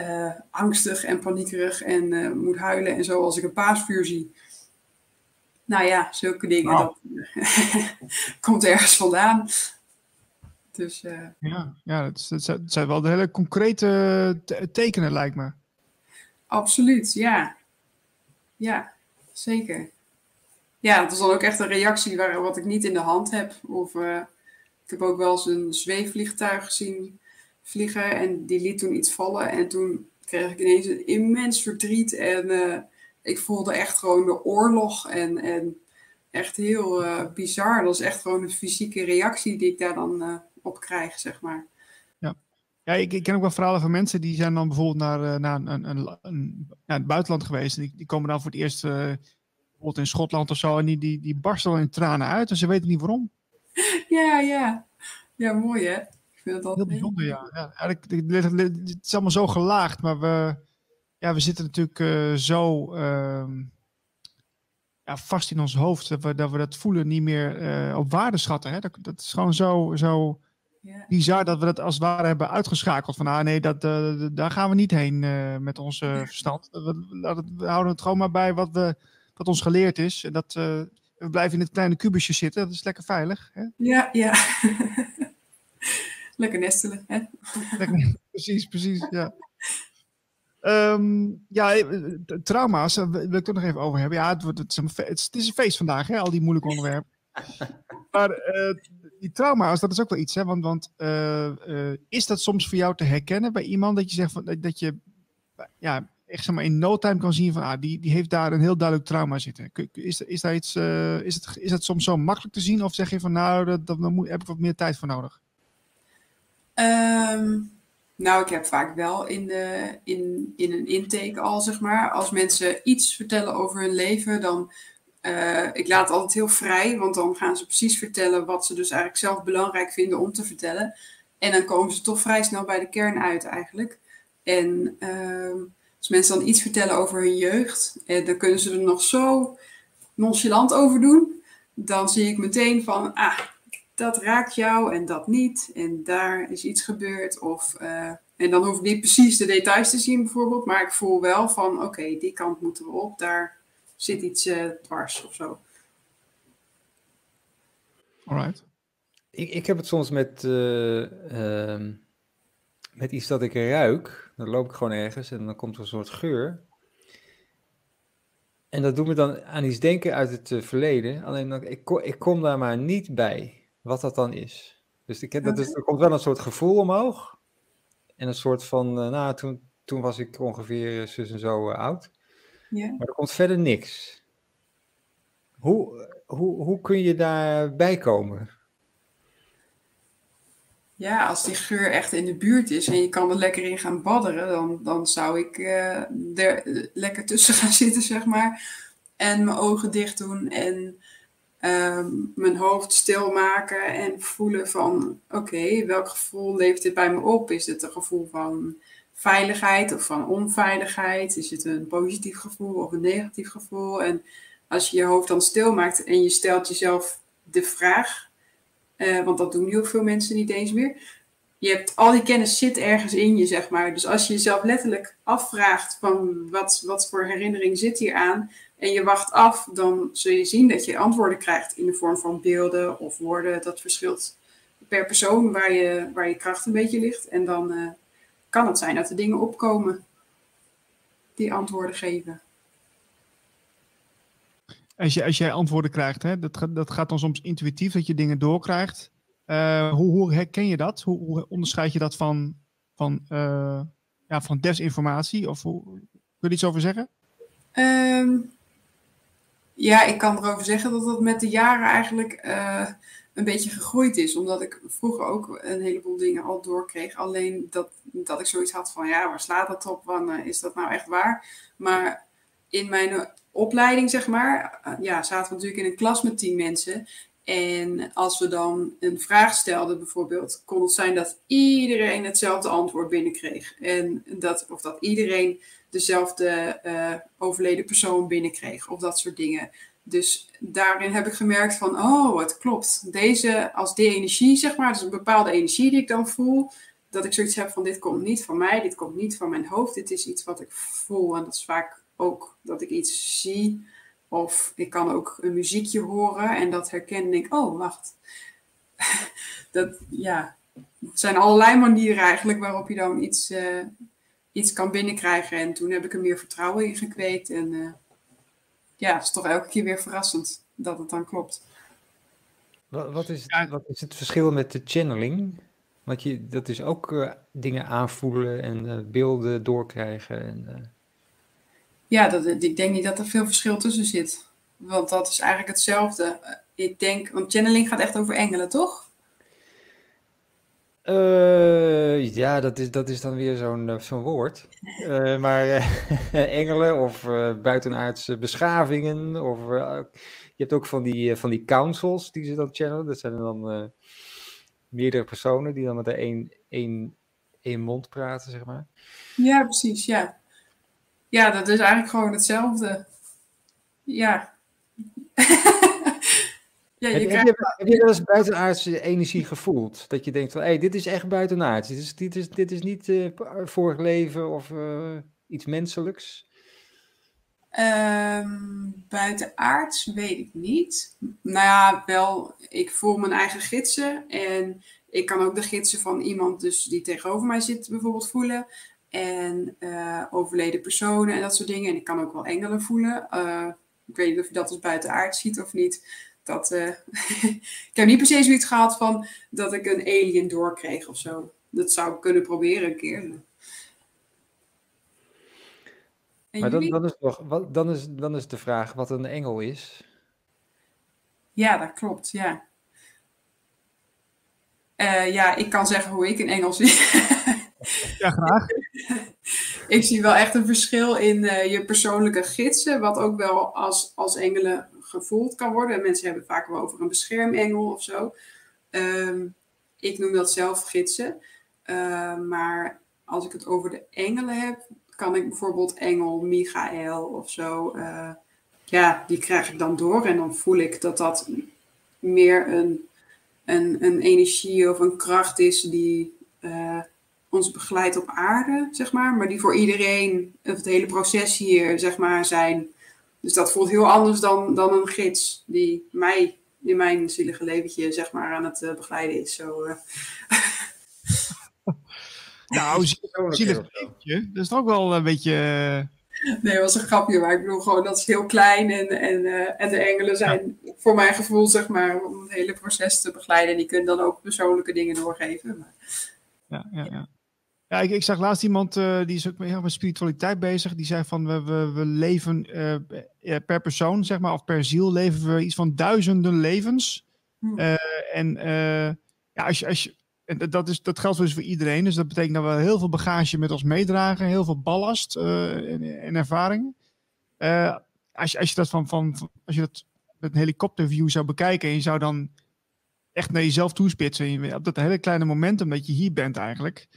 uh, angstig en paniekerig en moet huilen en zo als ik een paasvuur zie. Nou ja, zulke dingen, wow. dat komt ergens vandaan. Dus, ja, ja het, het, zijn wel de hele concrete tekenen, lijkt me. Absoluut, ja. Ja, zeker. Ja, dat is dan ook echt een reactie waar, wat ik niet in de hand heb. Of uh, ik heb ook wel eens een zweefvliegtuig gezien vliegen en die liet toen iets vallen. En toen kreeg ik ineens een immens verdriet en uh, ik voelde echt gewoon de oorlog en, en echt heel uh, bizar. Dat is echt gewoon een fysieke reactie die ik daar dan op krijg, zeg maar. Ja, ik, ik, ken ook wel verhalen van mensen die zijn dan bijvoorbeeld naar, naar een, een, een, een, naar het buitenland geweest. En die, die komen dan voor het eerst bijvoorbeeld in Schotland of zo, en die, die, die barsten al in tranen uit en ze weten niet waarom. Ja, ja. Ja, mooi hè? Ik vind dat Heel bijzonder, ja. ja het is allemaal zo gelaagd, maar we, ja, we zitten natuurlijk uh, zo uh, ja, vast in ons hoofd dat we dat, we dat voelen niet meer op waarde schatten. Hè? Dat, dat is gewoon zo, zo ja. bizar dat we dat als het ware hebben uitgeschakeld. Van ah nee, dat, uh, daar gaan we niet heen met ons verstand. We, we, houden het gewoon maar bij wat we wat ons geleerd is. En dat uh, we blijven in het kleine kubusje zitten. Dat is lekker veilig. Hè? Ja, ja. lekker nestelen. Hè? Lekker, precies, precies. Ja. Um, ja, eh, trauma's, daar wil ik toch nog even over hebben. Ja, het, wordt, het, is, een, het is een feest vandaag, hè, al die moeilijke onderwerpen. maar uh, die trauma's, dat is ook wel iets, hè? Want, want uh, uh, is dat soms voor jou te herkennen bij iemand dat je zegt van, dat je ja, echt zeg maar, in no time kan zien van ah, die, die heeft daar een heel duidelijk trauma zitten. Is, is, daar iets, uh, is, het, is het soms zo makkelijk te zien of zeg je van nou, dat, dat, daar moet, heb ik wat meer tijd voor nodig? Um, nou, ik heb vaak wel in, de, in, in een intake al, zeg maar, als mensen iets vertellen over hun leven, dan uh, ik laat altijd heel vrij, want dan gaan ze precies vertellen wat ze dus eigenlijk zelf belangrijk vinden om te vertellen. En dan komen ze toch vrij snel bij de kern uit eigenlijk. En uh, als mensen dan iets vertellen over hun jeugd, en dan kunnen ze er nog zo nonchalant over doen, dan zie ik meteen van, ah, dat raakt jou en dat niet. En daar is iets gebeurd. Of, uh, en dan hoef ik niet precies de details te zien bijvoorbeeld, maar ik voel wel van, oké, die kant moeten we op, daar zit iets uh, dwars of zo. Alright. Ik, ik heb het soms met, uh, met iets dat ik ruik. Dan loop ik gewoon ergens en dan komt er een soort geur. En dat doet me dan aan iets denken uit het uh, verleden. Alleen dan, ik, ik kom daar maar niet bij wat dat dan is. Dus ik heb, dat is, er komt wel een soort gevoel omhoog. En een soort van, uh, nou, toen, toen was ik ongeveer zus en zo oud. Ja. Maar er komt verder niks. Hoe, hoe, hoe kun je daarbij komen? Ja, als die geur echt in de buurt is en je kan er lekker in gaan badderen, dan, dan zou ik uh, er lekker tussen gaan zitten, zeg maar. En mijn ogen dicht doen en uh, mijn hoofd stilmaken en voelen van, oké, welk gevoel levert dit bij me op? Is het een gevoel van veiligheid of van onveiligheid? Is het een positief gevoel of een negatief gevoel? En als je je hoofd dan stilmaakt en je stelt jezelf de vraag, uh, want dat doen heel veel mensen niet eens meer. Je hebt al die kennis zit ergens in je, zeg maar. Dus als je jezelf letterlijk afvraagt van wat, wat voor herinnering zit hier aan en je wacht af, dan zul je zien dat je antwoorden krijgt in de vorm van beelden of woorden. Dat verschilt per persoon waar je, waar je kracht een beetje ligt. En dan uh, kan het zijn dat er dingen opkomen die antwoorden geven. Als, je, als jij antwoorden krijgt, hè, dat, dat gaat dan soms intuïtief dat je dingen doorkrijgt. Uh, hoe, hoe, herken je dat? Hoe, hoe, onderscheid je dat van, van, uh, ja, van desinformatie? Of hoe, kun je er iets over zeggen? Um, ja, ik kan erover zeggen dat dat met de jaren eigenlijk uh, een beetje gegroeid is. Omdat ik vroeger ook een heleboel dingen al doorkreeg. Alleen dat, dat ik zoiets had van, ja, waar slaat dat op? Wanneer is dat nou echt waar? Maar in mijn opleiding, zeg maar, uh, ja, zaten we natuurlijk in een klas met tien mensen. En als we dan een vraag stelden, bijvoorbeeld, kon het zijn dat iedereen hetzelfde antwoord binnenkreeg. En dat, of dat iedereen dezelfde uh, overleden persoon binnenkreeg, of dat soort dingen. Dus daarin heb ik gemerkt van, oh, het klopt. Deze, als die energie, zeg maar, dus een bepaalde energie die ik dan voel, dat ik zoiets heb van, dit komt niet van mij, dit komt niet van mijn hoofd, dit is iets wat ik voel. En dat is vaak ook dat ik iets zie of ik kan ook een muziekje horen en dat herken en denk, oh, wacht. dat, ja, het zijn allerlei manieren eigenlijk waarop je dan iets, uh, iets kan binnenkrijgen. En toen heb ik er meer vertrouwen in gekweekt. En uh, ja, het is toch elke keer weer verrassend dat het dan klopt. Wat, wat, is, het, wat is het verschil met de channeling? Want je, dat is ook uh, dingen aanvoelen en beelden doorkrijgen. En, ja, dat, ik denk niet dat er veel verschil tussen zit. Want dat is eigenlijk hetzelfde. Ik denk, want channeling gaat echt over engelen, toch? Uh, ja, dat is, dat is dan weer zo'n eh, zo'n woord. Uh, maar engelen of buitenaardse beschavingen. Of, je hebt ook van die, van die councils die ze dan channelen. Dat zijn dan meerdere personen die dan met één, één, één mond praten, zeg maar. Ja, precies, ja. Ja, dat is eigenlijk gewoon hetzelfde. Ja. ja je heb, krijgt... je, heb je wel eens buitenaardse energie gevoeld? Dat je denkt van, hé, hey, dit is echt buitenaards. Dit is, dit is, dit is niet uh, vorig leven of uh, iets menselijks? Um, buitenaards weet ik niet. Nou ja, wel, ik voel mijn eigen gidsen. En ik kan ook de gidsen van iemand dus die tegenover mij zit bijvoorbeeld voelen en uh, overleden personen en dat soort dingen. En ik kan ook wel engelen voelen. Ik weet niet of je dat als buitenaard ziet of niet. Dat, uh, ik heb niet precies zoiets gehad van dat ik een alien doorkreeg of zo. Dat zou ik kunnen proberen een keer. En maar dan, dan, is nog, wat, dan, is, dan is de vraag wat een engel is. Ja, dat klopt, ja. ja, ik kan zeggen hoe ik een engel zie. Ja, graag. ik zie wel echt een verschil in uh, je persoonlijke gidsen, wat ook wel als, als engelen gevoeld kan worden. Mensen hebben vaak wel over een beschermengel of zo. Um, ik noem dat zelf gidsen. Uh, maar als ik het over de engelen heb, kan ik bijvoorbeeld engel Michael of zo. Uh, ja, die krijg ik dan door en dan voel ik dat dat meer een, een, een energie of een kracht is die ons begeleidt op aarde, zeg maar. Maar die voor iedereen, het hele proces hier, zeg maar, zijn, Dus dat voelt heel anders dan, dan een gids die mij in mijn zielige leventje zeg maar aan het begeleiden is. Zo, nou, zielig leventje, dat is toch wel een beetje Nee, dat was een grapje, maar ik bedoel gewoon dat is heel klein en, en, uh, en de engelen zijn voor mijn gevoel, zeg maar, om het hele proces te begeleiden. En die kunnen dan ook persoonlijke dingen doorgeven. Maar, ja, ja, ja. Ja ik, ik zag laatst iemand, uh, die is ook heel met spiritualiteit bezig, die zei van we, we, we leven uh, per persoon, zeg maar, of per ziel leven we iets van duizenden levens. Hm. en ja, als je, als je en dat, is, dat geldt dus voor iedereen. Dus dat betekent dat we heel veel bagage met ons meedragen, heel veel ballast en, en, ervaringen. Uh, als, je, als je dat van, van, als je dat met een helikopterview zou bekijken en je zou dan echt naar jezelf toespitsen, op dat hele kleine momentum dat je hier bent eigenlijk,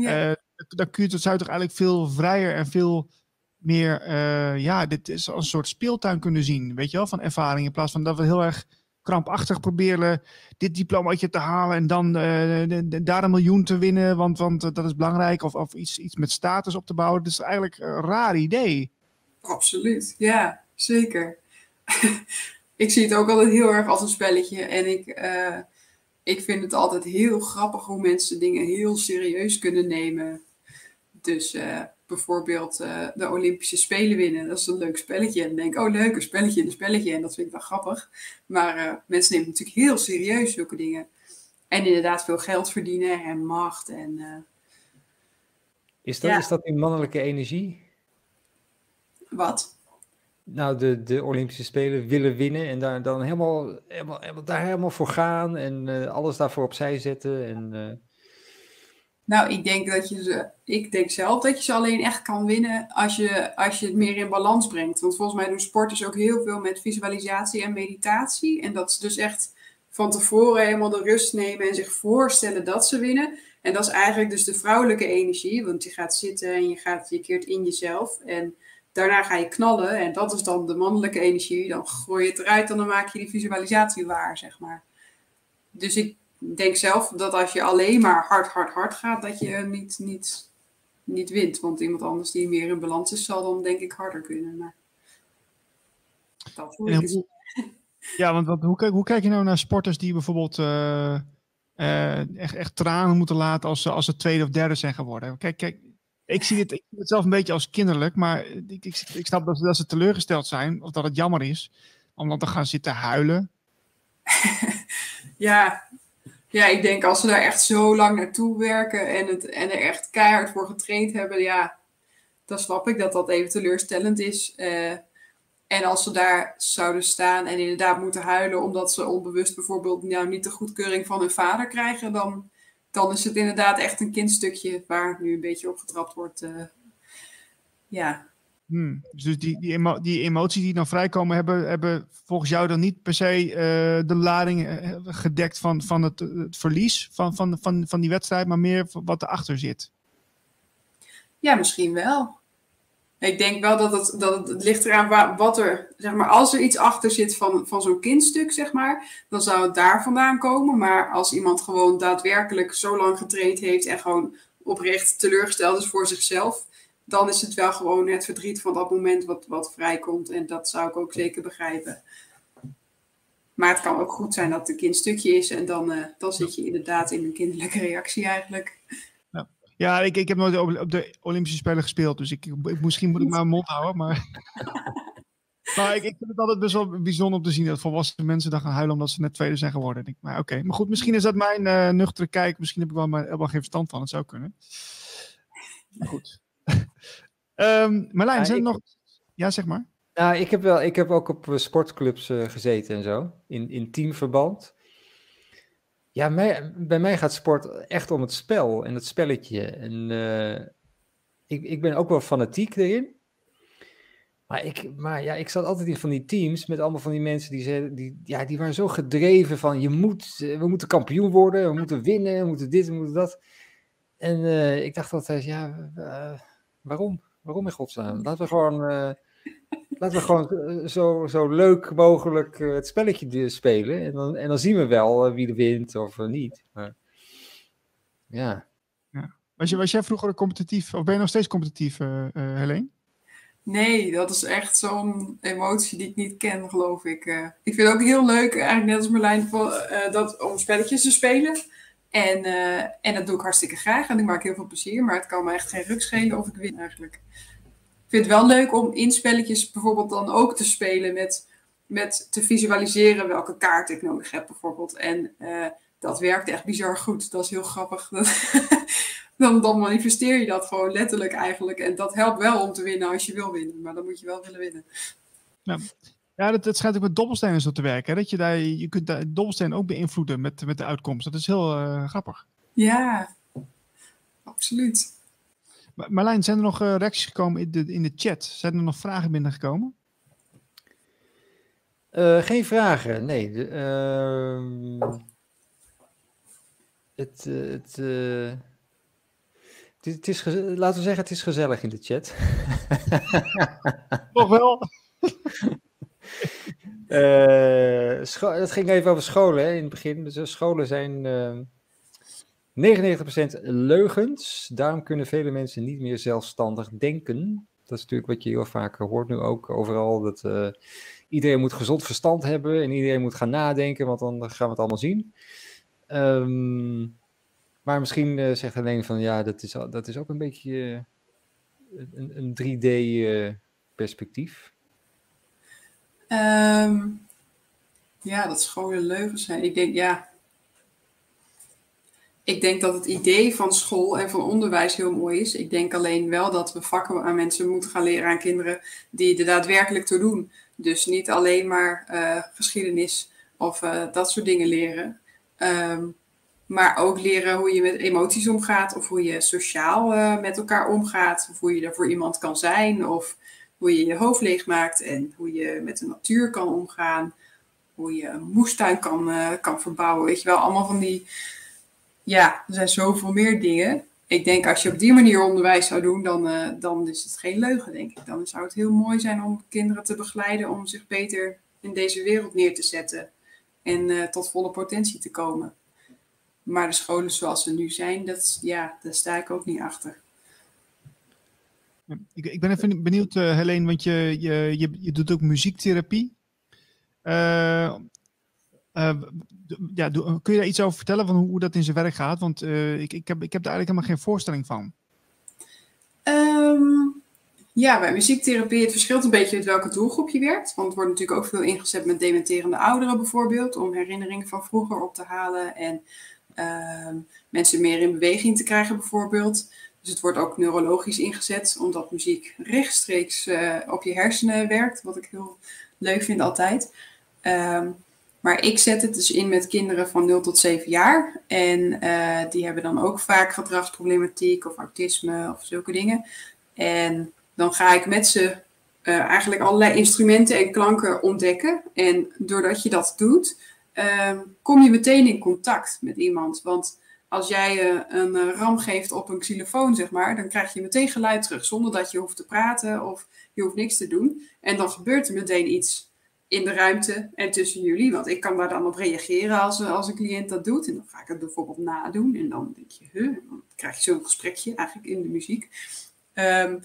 ja. uh, dan kun je het, zou toch eigenlijk veel vrijer en veel meer, ja, dit is als een soort speeltuin kunnen zien, weet je wel, van ervaring, in plaats van dat we heel erg krampachtig proberen dit diplomaatje te halen en dan uh, daar een miljoen te winnen, want, want dat is belangrijk. Of, of iets, iets met status op te bouwen. Dat is eigenlijk een raar idee. Absoluut, ja, zeker. ik zie het ook altijd heel erg als een spelletje. En ik, uh, ik vind het altijd heel grappig hoe mensen dingen heel serieus kunnen nemen. Dus bijvoorbeeld uh, de Olympische Spelen winnen. Dat is een leuk spelletje. En dan denk ik, oh leuk, een spelletje, een spelletje. En dat vind ik wel grappig. Maar uh, mensen nemen natuurlijk heel serieus zulke dingen. En inderdaad veel geld verdienen en macht. En, is, dat, ja. is dat die mannelijke energie? Wat? Nou, de, de Olympische Spelen willen winnen en daar dan helemaal, helemaal, helemaal daar helemaal voor gaan en alles daarvoor opzij zetten. En, nou, ik denk dat je ze. Ik denk zelf dat je ze alleen echt kan winnen als je, als je het meer in balans brengt. Want volgens mij doen sporters ook heel veel met visualisatie en meditatie. En dat ze dus echt van tevoren helemaal de rust nemen en zich voorstellen dat ze winnen. En dat is eigenlijk dus de vrouwelijke energie. Want je gaat zitten en je, gaat, je keert in jezelf. En daarna ga je knallen. En dat is dan de mannelijke energie. Dan gooi je het eruit en dan maak je die visualisatie waar, zeg maar. Dus ik denk zelf dat als je alleen maar hard, hard, hard gaat, dat je niet, niet, niet wint. Want iemand anders die meer in balans is, zal dan denk ik harder kunnen. Maar dat hoe, ja, want wat, hoe, hoe kijk je nou naar sporters die bijvoorbeeld uh, uh, echt, echt tranen moeten laten als ze, als ze tweede of derde zijn geworden? Kijk, kijk ik, zie het, zelf een beetje als kinderlijk, maar ik, ik, ik snap dat, dat ze teleurgesteld zijn of dat het jammer is om dan te gaan zitten huilen. ja, ja, ik denk als ze daar echt zo lang naartoe werken en, het, en er echt keihard voor getraind hebben, ja, dan snap ik dat dat even teleurstellend is. Uh, en als ze daar zouden staan en inderdaad moeten huilen omdat ze onbewust bijvoorbeeld nou, niet de goedkeuring van hun vader krijgen, dan, dan is het inderdaad echt een kindstukje waar nu een beetje op getrapt wordt. Uh, ja, Hmm. Dus die, die, emo die, emoties die dan vrijkomen, hebben, hebben volgens jou dan niet per se uh, de lading uh, gedekt van, van het, het, verlies van, van, van, van die wedstrijd, maar meer wat erachter zit? Ja, misschien wel. Ik denk wel dat het, dat het, ligt eraan wat er, zeg maar, als er iets achter zit van, van zo'n kindstuk, zeg maar, dan zou het daar vandaan komen. Maar als iemand gewoon daadwerkelijk zo lang getraind heeft en gewoon oprecht teleurgesteld is voor zichzelf, dan is het wel gewoon het verdriet van dat moment wat, wat vrijkomt. En dat zou ik ook zeker begrijpen. Maar het kan ook goed zijn dat het een kindstukje is. En dan, uh, dan zit je inderdaad in een kinderlijke reactie eigenlijk. Ja, ik, ik heb nooit op de Olympische Spelen gespeeld. Dus ik, ik misschien moet ik maar mijn mond houden. Maar, maar ik, ik, vind het altijd best wel bijzonder om te zien dat volwassen mensen dan gaan huilen omdat ze net tweede zijn geworden. Ik, maar oké, maar goed, misschien is dat mijn uh, nuchtere kijk. Misschien heb ik wel, maar, helemaal geen verstand van. Het zou kunnen. Maar goed um, Marlijn, zijn er nog... Ja, zeg maar. Nou, ik heb, wel, ik heb ook op eh, sportclubs uh, gezeten en zo, in, in teamverband. Ja, mij, bij mij gaat sport echt om het spel en het spelletje. En uh, ik, ik ben ook wel fanatiek erin. Maar, ik, maar ja, ik zat altijd in van die teams met allemaal van die mensen die, zeiden, die, ja, die waren zo gedreven van je moet, we moeten kampioen worden, we moeten winnen, we moeten dit, we moeten dat. En uh, ik dacht altijd, ja, waarom? Waarom in godsnaam? Laten we gewoon, laten we gewoon eh, zo, zo leuk mogelijk uh, het spelletje spelen. En dan, en dan zien we wel wie er wint of niet. Maar, ja. ja. Was, je, was jij vroeger competitief, of ben je nog steeds competitief, Helene? Nee, dat is echt zo'n emotie die ik niet ken, geloof ik. Uh, ik vind het ook heel leuk, eigenlijk net als Merlijn, uh, dat, om spelletjes te spelen. En, uh, en dat doe ik hartstikke graag en ik maak heel veel plezier. Maar het kan me echt geen ruk schelen of ik win eigenlijk. Ik vind het wel leuk om in spelletjes bijvoorbeeld dan ook te spelen met, met te visualiseren welke kaart ik nodig heb bijvoorbeeld. En dat werkt echt bizar goed. Dat is heel grappig. dan, dan manifesteer je dat gewoon letterlijk eigenlijk. En dat helpt wel om te winnen als je wil winnen. Maar dan moet je wel willen winnen. Ja, ja dat, dat schijnt ook met dobbelstenen zo te werken. Hè? Dat je, daar, je kunt de dobbelsteen ook beïnvloeden met, met de uitkomst. Dat is heel uh, grappig. Ja, absoluut. Marlijn, zijn er nog uh, reacties gekomen in de, in de chat? Zijn er nog vragen binnengekomen? Uh, geen vragen, nee. De, ehm, het, het, het, is, laten we zeggen, het is gezellig in de chat. Toch wel? het ging even over scholen hè, in het begin. Dus, eh, scholen zijn uh, eh, 99% leugens. Daarom kunnen vele mensen niet meer zelfstandig denken. Dat is natuurlijk wat je heel vaak hoort nu ook overal. Dat uh, iedereen moet gezond verstand hebben en iedereen moet gaan nadenken, want dan gaan we het allemaal zien. Um, maar misschien uh, zegt alleen van ja, dat is, dat is ook een beetje uh, een, een 3D-perspectief. Uh, um, ja, dat scholen leugens zijn. Ik denk ja. Ik denk dat het idee van school en van onderwijs heel mooi is. Ik denk alleen wel dat we vakken aan mensen moeten gaan leren aan kinderen die er daadwerkelijk toe doen. Dus niet alleen maar uh, geschiedenis of dat soort dingen leren. Um, maar ook leren hoe je met emoties omgaat. Of hoe je sociaal uh, met elkaar omgaat. Of hoe je er voor iemand kan zijn. Of hoe je je hoofd leegmaakt. En hoe je met de natuur kan omgaan. Hoe je een moestuin kan, kan verbouwen. Weet je wel, allemaal van die... Ja, er zijn zoveel meer dingen. Ik denk als je op die manier onderwijs zou doen, dan, uh, dan is het geen leugen, denk ik. Dan zou het heel mooi zijn om kinderen te begeleiden om zich beter in deze wereld neer te zetten. En tot volle potentie te komen. Maar de scholen zoals ze nu zijn, dat, ja, daar sta ik ook niet achter. Ik, ik ben even benieuwd, uh, Helene, want je, je, je, doet ook muziektherapie. Uh, ja, kun je daar iets over vertellen van hoe, dat in zijn werk gaat? Want ik, ik, heb, ik heb daar eigenlijk helemaal geen voorstelling van. Um, ja, bij muziektherapie, het verschilt een beetje met welke doelgroep je werkt. Want er wordt natuurlijk ook veel ingezet met dementerende ouderen bijvoorbeeld, om herinneringen van vroeger op te halen en uh, mensen meer in beweging te krijgen bijvoorbeeld. Dus het wordt ook neurologisch ingezet, omdat muziek rechtstreeks op je hersenen werkt, wat ik heel leuk vind altijd. Um, maar ik zet het dus in met kinderen van 0 tot 7 jaar. En uh, die hebben dan ook vaak gedragsproblematiek of autisme of zulke dingen. En dan ga ik met ze uh, eigenlijk allerlei instrumenten en klanken ontdekken. En doordat je dat doet, um, kom je meteen in contact met iemand. Want als jij uh, een ram geeft op een xylofoon, zeg maar, dan krijg je meteen geluid terug, zonder dat je hoeft te praten of je hoeft niks te doen. En dan gebeurt er meteen iets in de ruimte en tussen jullie, want ik kan daar dan op reageren als, als een cliënt dat doet. En dan ga ik het bijvoorbeeld nadoen en dan denk je, huh, dan krijg je zo'n gesprekje eigenlijk in de muziek. Um,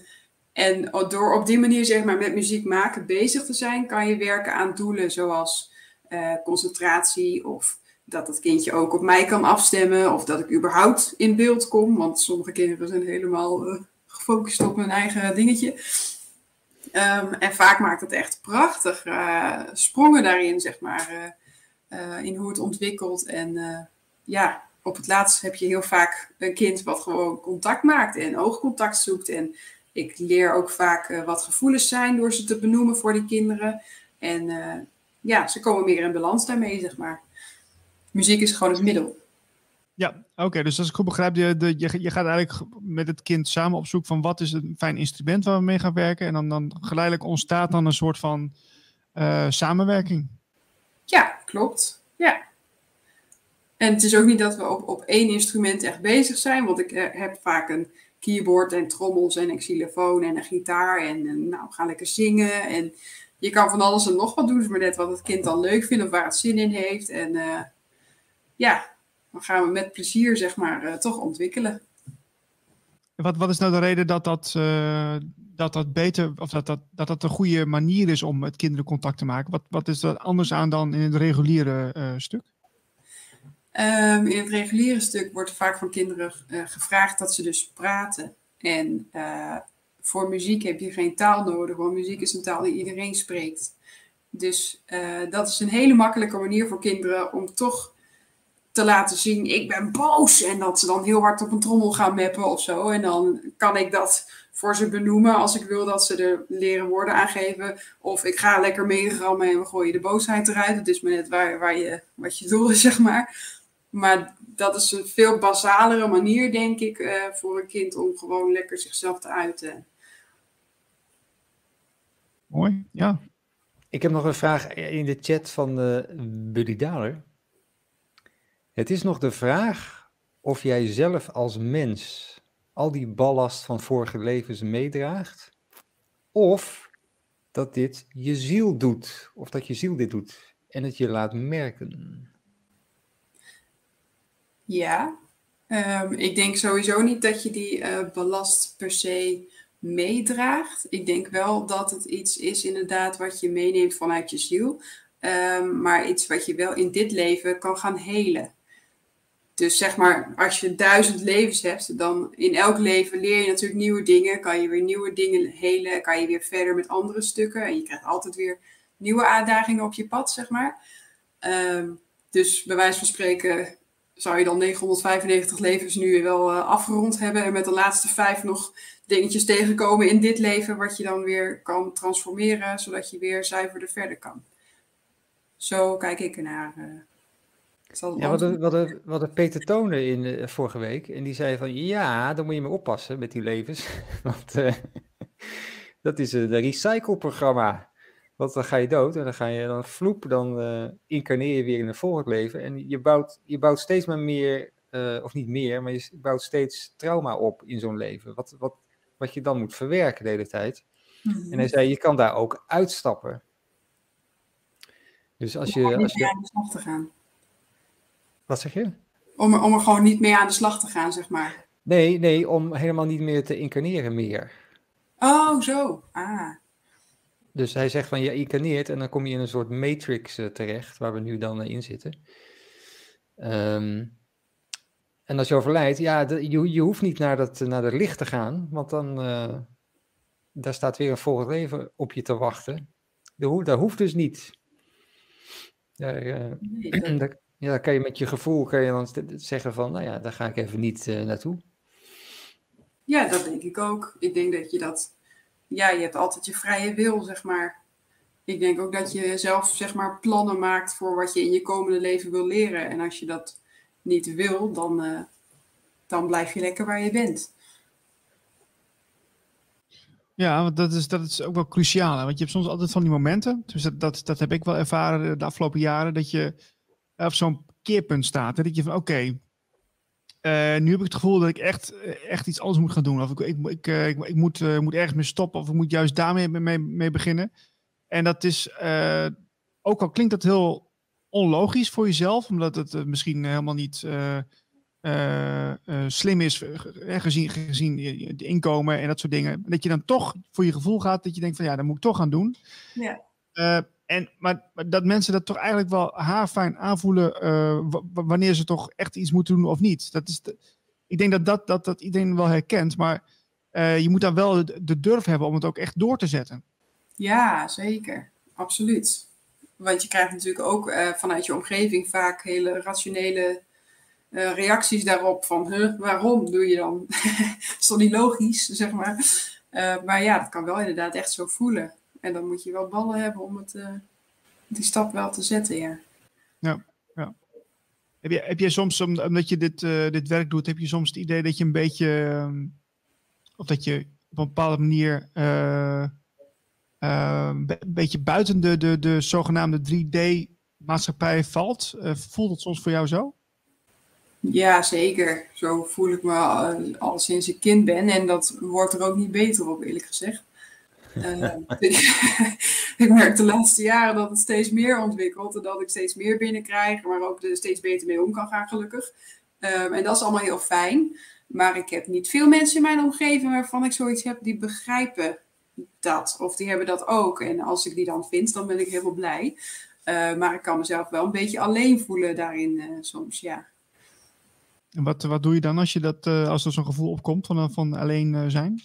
en door op die manier zeg maar met muziek maken bezig te zijn, kan je werken aan doelen zoals uh, concentratie of dat het kindje ook op mij kan afstemmen of dat ik überhaupt in beeld kom, want sommige kinderen zijn helemaal uh, gefocust op hun eigen dingetje. Um, en vaak maakt het echt prachtig uh, sprongen daarin, zeg maar, in hoe het ontwikkelt. En ja, op het laatst heb je heel vaak een kind wat gewoon contact maakt en oogcontact zoekt. En ik leer ook vaak wat gevoelens zijn door ze te benoemen voor die kinderen. En ja, ze komen meer in balans daarmee, zeg maar. Muziek is gewoon het middel. Ja, oké. dus als ik goed begrijp, je, de, je, gaat eigenlijk met het kind samen op zoek van wat is een fijn instrument waar we mee gaan werken. En dan, dan geleidelijk ontstaat dan een soort van uh, samenwerking. Ja, klopt. Ja. En het is ook niet dat we op, op één instrument echt bezig zijn, want ik uh, heb vaak een keyboard en trommels en een xylofoon en een gitaar en, en nou, ga lekker zingen. En je kan van alles en nog wat doen, maar net wat het kind dan leuk vindt of waar het zin in heeft. En ja, dan gaan we met plezier, zeg maar, uh, toch ontwikkelen. Wat, wat is nou de reden dat, dat, uh, dat dat beter, of dat dat, dat dat een goede manier is om met kinderen contact te maken? Wat, wat is er anders aan dan in het reguliere uh, stuk? Um, in het reguliere stuk wordt vaak van kinderen uh, gevraagd dat ze dus praten. En voor muziek heb je geen taal nodig, want muziek is een taal die iedereen spreekt. Dus dat is een hele makkelijke manier voor kinderen om toch te laten zien, ik ben boos. En dat ze dan heel hard op een trommel gaan meppen of zo. En dan kan ik dat voor ze benoemen als ik wil dat ze er leren woorden aangeven. Of ik ga lekker meegrammen en we gooien de boosheid eruit. Het is maar net waar, waar je, wat je doel is, zeg maar. Maar dat is een veel basalere manier, denk ik, uh, voor een kind om gewoon lekker zichzelf te uiten. Mooi, ja. Ik heb nog een vraag in de chat van uh, Buddy Daler. Het is nog de vraag of jij zelf als mens al die ballast van vorige levens meedraagt, of dat dit je ziel doet, of dat je ziel dit doet en het je laat merken. Ja, um, ik denk sowieso niet dat je die uh, ballast per se meedraagt. Ik denk wel dat het iets is inderdaad wat je meeneemt vanuit je ziel. Um, maar iets wat je wel in dit leven kan gaan helen. Dus zeg maar, als je duizend levens hebt, dan in elk leven leer je natuurlijk nieuwe dingen. Kan je weer nieuwe dingen helen, kan je weer verder met andere stukken. En je krijgt altijd weer nieuwe uitdagingen op je pad, zeg maar. Um, dus bij wijze van spreken zou je dan 995 levens nu wel uh, afgerond hebben. En met de laatste vijf nog dingetjes tegenkomen in dit leven, wat je dan weer kan transformeren, zodat je weer zuiverder verder kan. Zo kijk ik ernaar. Uh, ja, wat wat hadden Peter Tonen in uh, vorige week. En die zei van, ja, dan moet je maar oppassen met die levens. Want uh, dat is een recycleprogramma. Want dan ga je dood en dan ga je dan vloep, dan uh, incarneer je weer in een volgend leven. En je bouwt, je bouwt steeds maar meer, of niet meer, maar je bouwt steeds trauma op in zo'n leven. Wat, wat, wat je dan moet verwerken de hele tijd. Mm -hmm. En hij zei, je kan daar ook uitstappen. Dus als je... Als je de te gaan. Wat zeg je? Om er, om er gewoon niet mee aan de slag te gaan, zeg maar. Nee, nee, om helemaal niet meer te incarneren meer. Oh, zo. Ah. Dus hij zegt van je incarneert en dan kom je in een soort matrix uh, terecht, waar we nu dan uh, in zitten. Um, en als je overlijdt, ja, de, je, je hoeft niet naar, dat, naar het licht te gaan, want dan uh, daar staat weer een volgend leven op je te wachten. Dat, dat hoeft dus niet. Daar, nee, dat... Ja, dan kan je met je gevoel kan je dan zeggen van, nou ja, daar ga ik even niet uh, naartoe. Ja, dat denk ik ook. Ik denk dat je dat, ja, je hebt altijd je vrije wil, zeg maar. Ik denk ook dat je zelf, zeg maar, plannen maakt voor wat je in je komende leven wil leren. En als je dat niet wil, dan, uh, dan blijf je lekker waar je bent. Ja, want dat is, dat is ook wel cruciaal. Hè? Want je hebt soms altijd van die momenten. Dus dat, dat, dat heb ik wel ervaren de afgelopen jaren. Dat je op zo'n keerpunt staat. Dat je van oké, uh, nu heb ik het gevoel dat ik echt, echt iets anders moet gaan doen. Of ik, ik, ik, ik, ik moet, moet ergens mee stoppen of ik moet juist daarmee mee, mee beginnen. En dat is, ook al klinkt dat heel onlogisch voor jezelf, omdat het misschien helemaal niet slim is gezien, gezien je inkomen en dat soort dingen. Dat je dan toch voor je gevoel gaat dat je denkt van ja, dat moet ik toch gaan doen. Ja. En, maar, dat mensen dat toch eigenlijk wel haarfijn aanvoelen uh, wanneer ze toch echt iets moeten doen of niet. Dat is ik denk dat dat, dat dat iedereen wel herkent, maar uh, je moet dan wel de, durf hebben om het ook echt door te zetten. Ja, zeker. Absoluut. Want je krijgt natuurlijk ook vanuit je omgeving vaak hele rationele reacties daarop van, huh, waarom doe je dan? dat is toch niet logisch, zeg maar. maar ja, dat kan wel inderdaad echt zo voelen. En dan moet je wel ballen hebben om het, uh, die stap wel te zetten, ja. Ja, ja. Heb, je, heb je soms, omdat je dit, uh, dit werk doet, heb je soms het idee dat je een beetje, uh, of dat je op een bepaalde manier uh, een beetje buiten de, de, de zogenaamde 3D-maatschappij valt? voelt het soms voor jou zo? Ja, zeker. Zo voel ik me al, al sinds ik kind ben. En dat wordt er ook niet beter op, eerlijk gezegd. Uh, ik merk de laatste jaren dat het steeds meer ontwikkelt en dat ik steeds meer binnenkrijg, maar ook er steeds beter mee om kan gaan, gelukkig. Um, en dat is allemaal heel fijn. Maar ik heb niet veel mensen in mijn omgeving waarvan ik zoiets heb die begrijpen dat. Of die hebben dat ook. En als ik die dan vind, dan ben ik helemaal blij. Uh, maar ik kan mezelf wel een beetje alleen voelen daarin uh, soms, ja. En wat, wat doe je dan als, je dat, uh, als er zo'n gevoel opkomt van, van alleen zijn?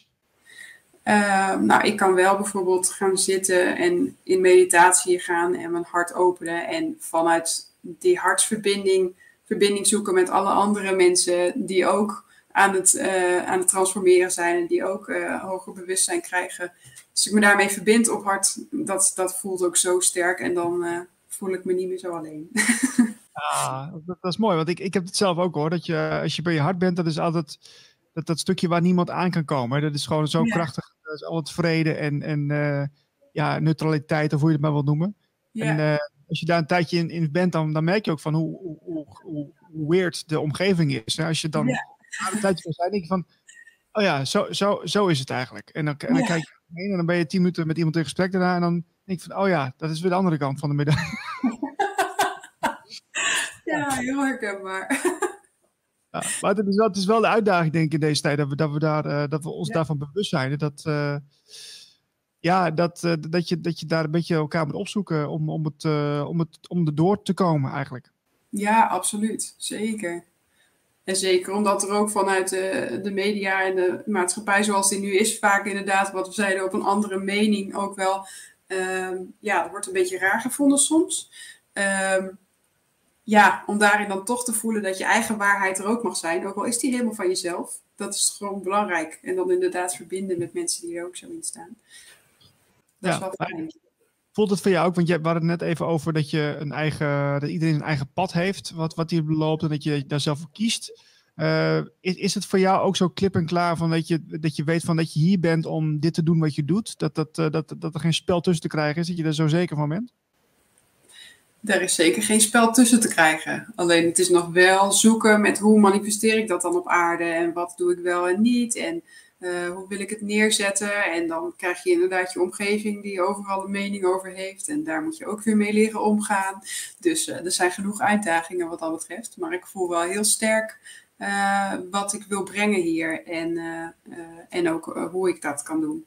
Nou, ik kan wel bijvoorbeeld gaan zitten en in meditatie gaan en mijn hart openen. En vanuit die hartsverbinding verbinding zoeken met alle andere mensen die ook aan het, uh, aan het transformeren zijn en die ook uh, hoger bewustzijn krijgen. Als ik me daarmee verbind op hart, dat, dat voelt ook zo sterk en dan uh, voel ik me niet meer zo alleen. ah, dat, dat, is mooi, want ik, ik heb het zelf ook hoor. Dat je, als je bij je hart bent, dat is altijd dat, dat stukje waar niemand aan kan komen. Dat is gewoon zo ja. krachtig. Dat is altijd vrede en, en ja, neutraliteit, of hoe je het maar wilt noemen. Ja. En als je daar een tijdje in, in bent, dan, dan merk je ook van hoe, hoe, hoe, hoe weird de omgeving is. Als je dan ja. een tijdje kan zijn, denk je van, oh ja, zo, zo, zo is het eigenlijk. En dan, en dan kijk je heen en dan ben je tien minuten met iemand in gesprek daarna en dan denk je van, oh ja, dat is weer de andere kant van de middag. ja, heel herkenbaar. Ja, maar het is, wel, het is wel de uitdaging, denk ik, in deze tijd, dat we, dat we, daar, uh, dat we ons ja. daarvan bewust zijn. Dat, uh, ja, dat, uh, dat, je, dat je daar een beetje elkaar moet opzoeken om, om, het, om, het, om er door te komen eigenlijk. Ja, absoluut. Zeker. En zeker omdat er ook vanuit de, de media en de maatschappij zoals die nu is, vaak inderdaad, wat we zeiden, op een andere mening ook wel, um, ja, dat wordt een beetje raar gevonden soms. Um, ja, om daarin dan toch te voelen dat je eigen waarheid er ook mag zijn, ook al is die helemaal van jezelf. Dat is gewoon belangrijk. En dan inderdaad verbinden met mensen die er ook zo in staan. Dat ja, is wel fijn. Voelt het voor jou ook, want je had het net even over dat, je een eigen, dat iedereen een eigen pad heeft, wat, wat hij loopt en dat je daar zelf voor kiest. Uh, is, is het voor jou ook zo klip en klaar van dat je, dat je weet van dat je hier bent om dit te doen wat je doet? Dat, dat, uh, dat, dat er geen spel tussen te krijgen is, dat je er zo zeker van bent? Er is zeker geen spel tussen te krijgen. Alleen het is nog wel zoeken met hoe manifesteer ik dat dan op aarde en wat doe ik wel en niet. En uh, hoe wil ik het neerzetten? En dan krijg je inderdaad je omgeving die overal een mening over heeft. En daar moet je ook weer mee leren omgaan. Dus uh, er zijn genoeg uitdagingen wat dat betreft. Maar ik voel wel heel sterk uh, wat ik wil brengen hier. En, en ook hoe ik dat kan doen.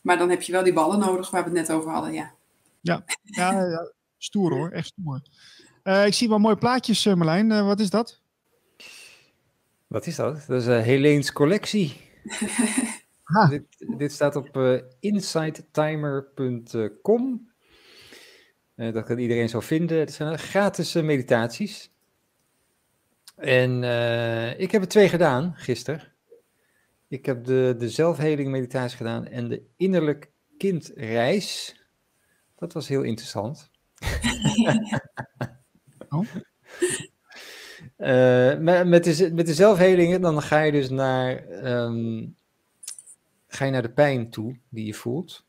Maar dan heb je wel die ballen nodig waar we het net over hadden. Ja, ja, ja stoer hoor, echt stoer. ik zie wel mooie plaatjes, Marlijn. wat is dat? Wat is dat? Dat is uh, Heleens collectie. dit, dit, staat op uh, insidetimer.com. Uh, dat kan iedereen zo vinden. Het zijn gratis meditaties. En ik heb er twee gedaan gisteren. Ik heb de, de zelfheling meditatie gedaan en de innerlijk kindreis. Dat was heel interessant. oh. Uh, met, de, met de zelfhelingen, dan ga je dus naar, um, ga je naar de pijn toe die je voelt.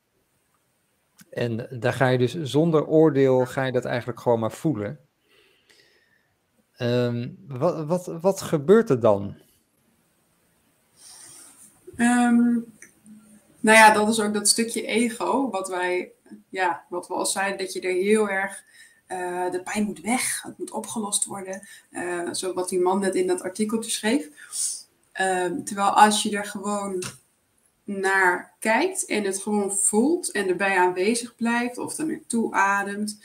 En daar ga je dus zonder oordeel, ga je dat eigenlijk gewoon maar voelen. Um, wat, wat, wat gebeurt er dan? Um, nou ja, dat is ook dat stukje ego, wat wij, ja, wat we al zeiden, dat je er heel erg uh, de pijn moet weg, het moet opgelost worden. Uh, zo wat die man net in dat artikeltje schreef. Uh, terwijl als je er gewoon naar kijkt en het gewoon voelt en erbij aanwezig blijft of er naartoe ademt,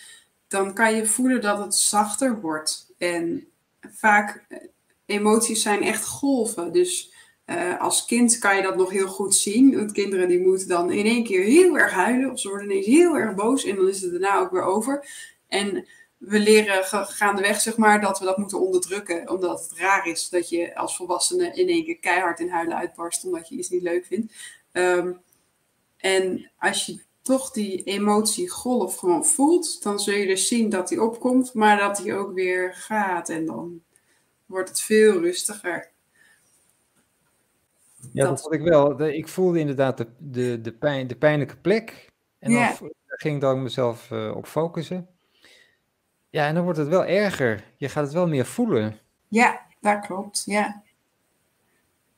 dan kan je voelen dat het zachter wordt. En vaak eh, emoties zijn echt golven. Dus uh, als kind kan je dat nog heel goed zien. Want kinderen die moeten dan in één keer heel erg huilen of ze worden ineens heel erg boos en dan is het daarna ook weer over. En we leren gaandeweg, zeg maar, dat we dat moeten onderdrukken. Omdat het raar is dat je als volwassene in één keer keihard in huilen uitbarst omdat je iets niet leuk vindt. Um, en als je toch die emotiegolf gewoon voelt, dan zul je dus zien dat die opkomt, maar dat die ook weer gaat. En dan wordt het veel rustiger. Ja, dat, vond ik wel. Ik voelde inderdaad de, de, de, pijn, de pijnlijke plek. En dan ging ik dan mezelf uh, op focussen. Ja, en dan wordt het wel erger. Je gaat het wel meer voelen. Ja, dat klopt. Ja.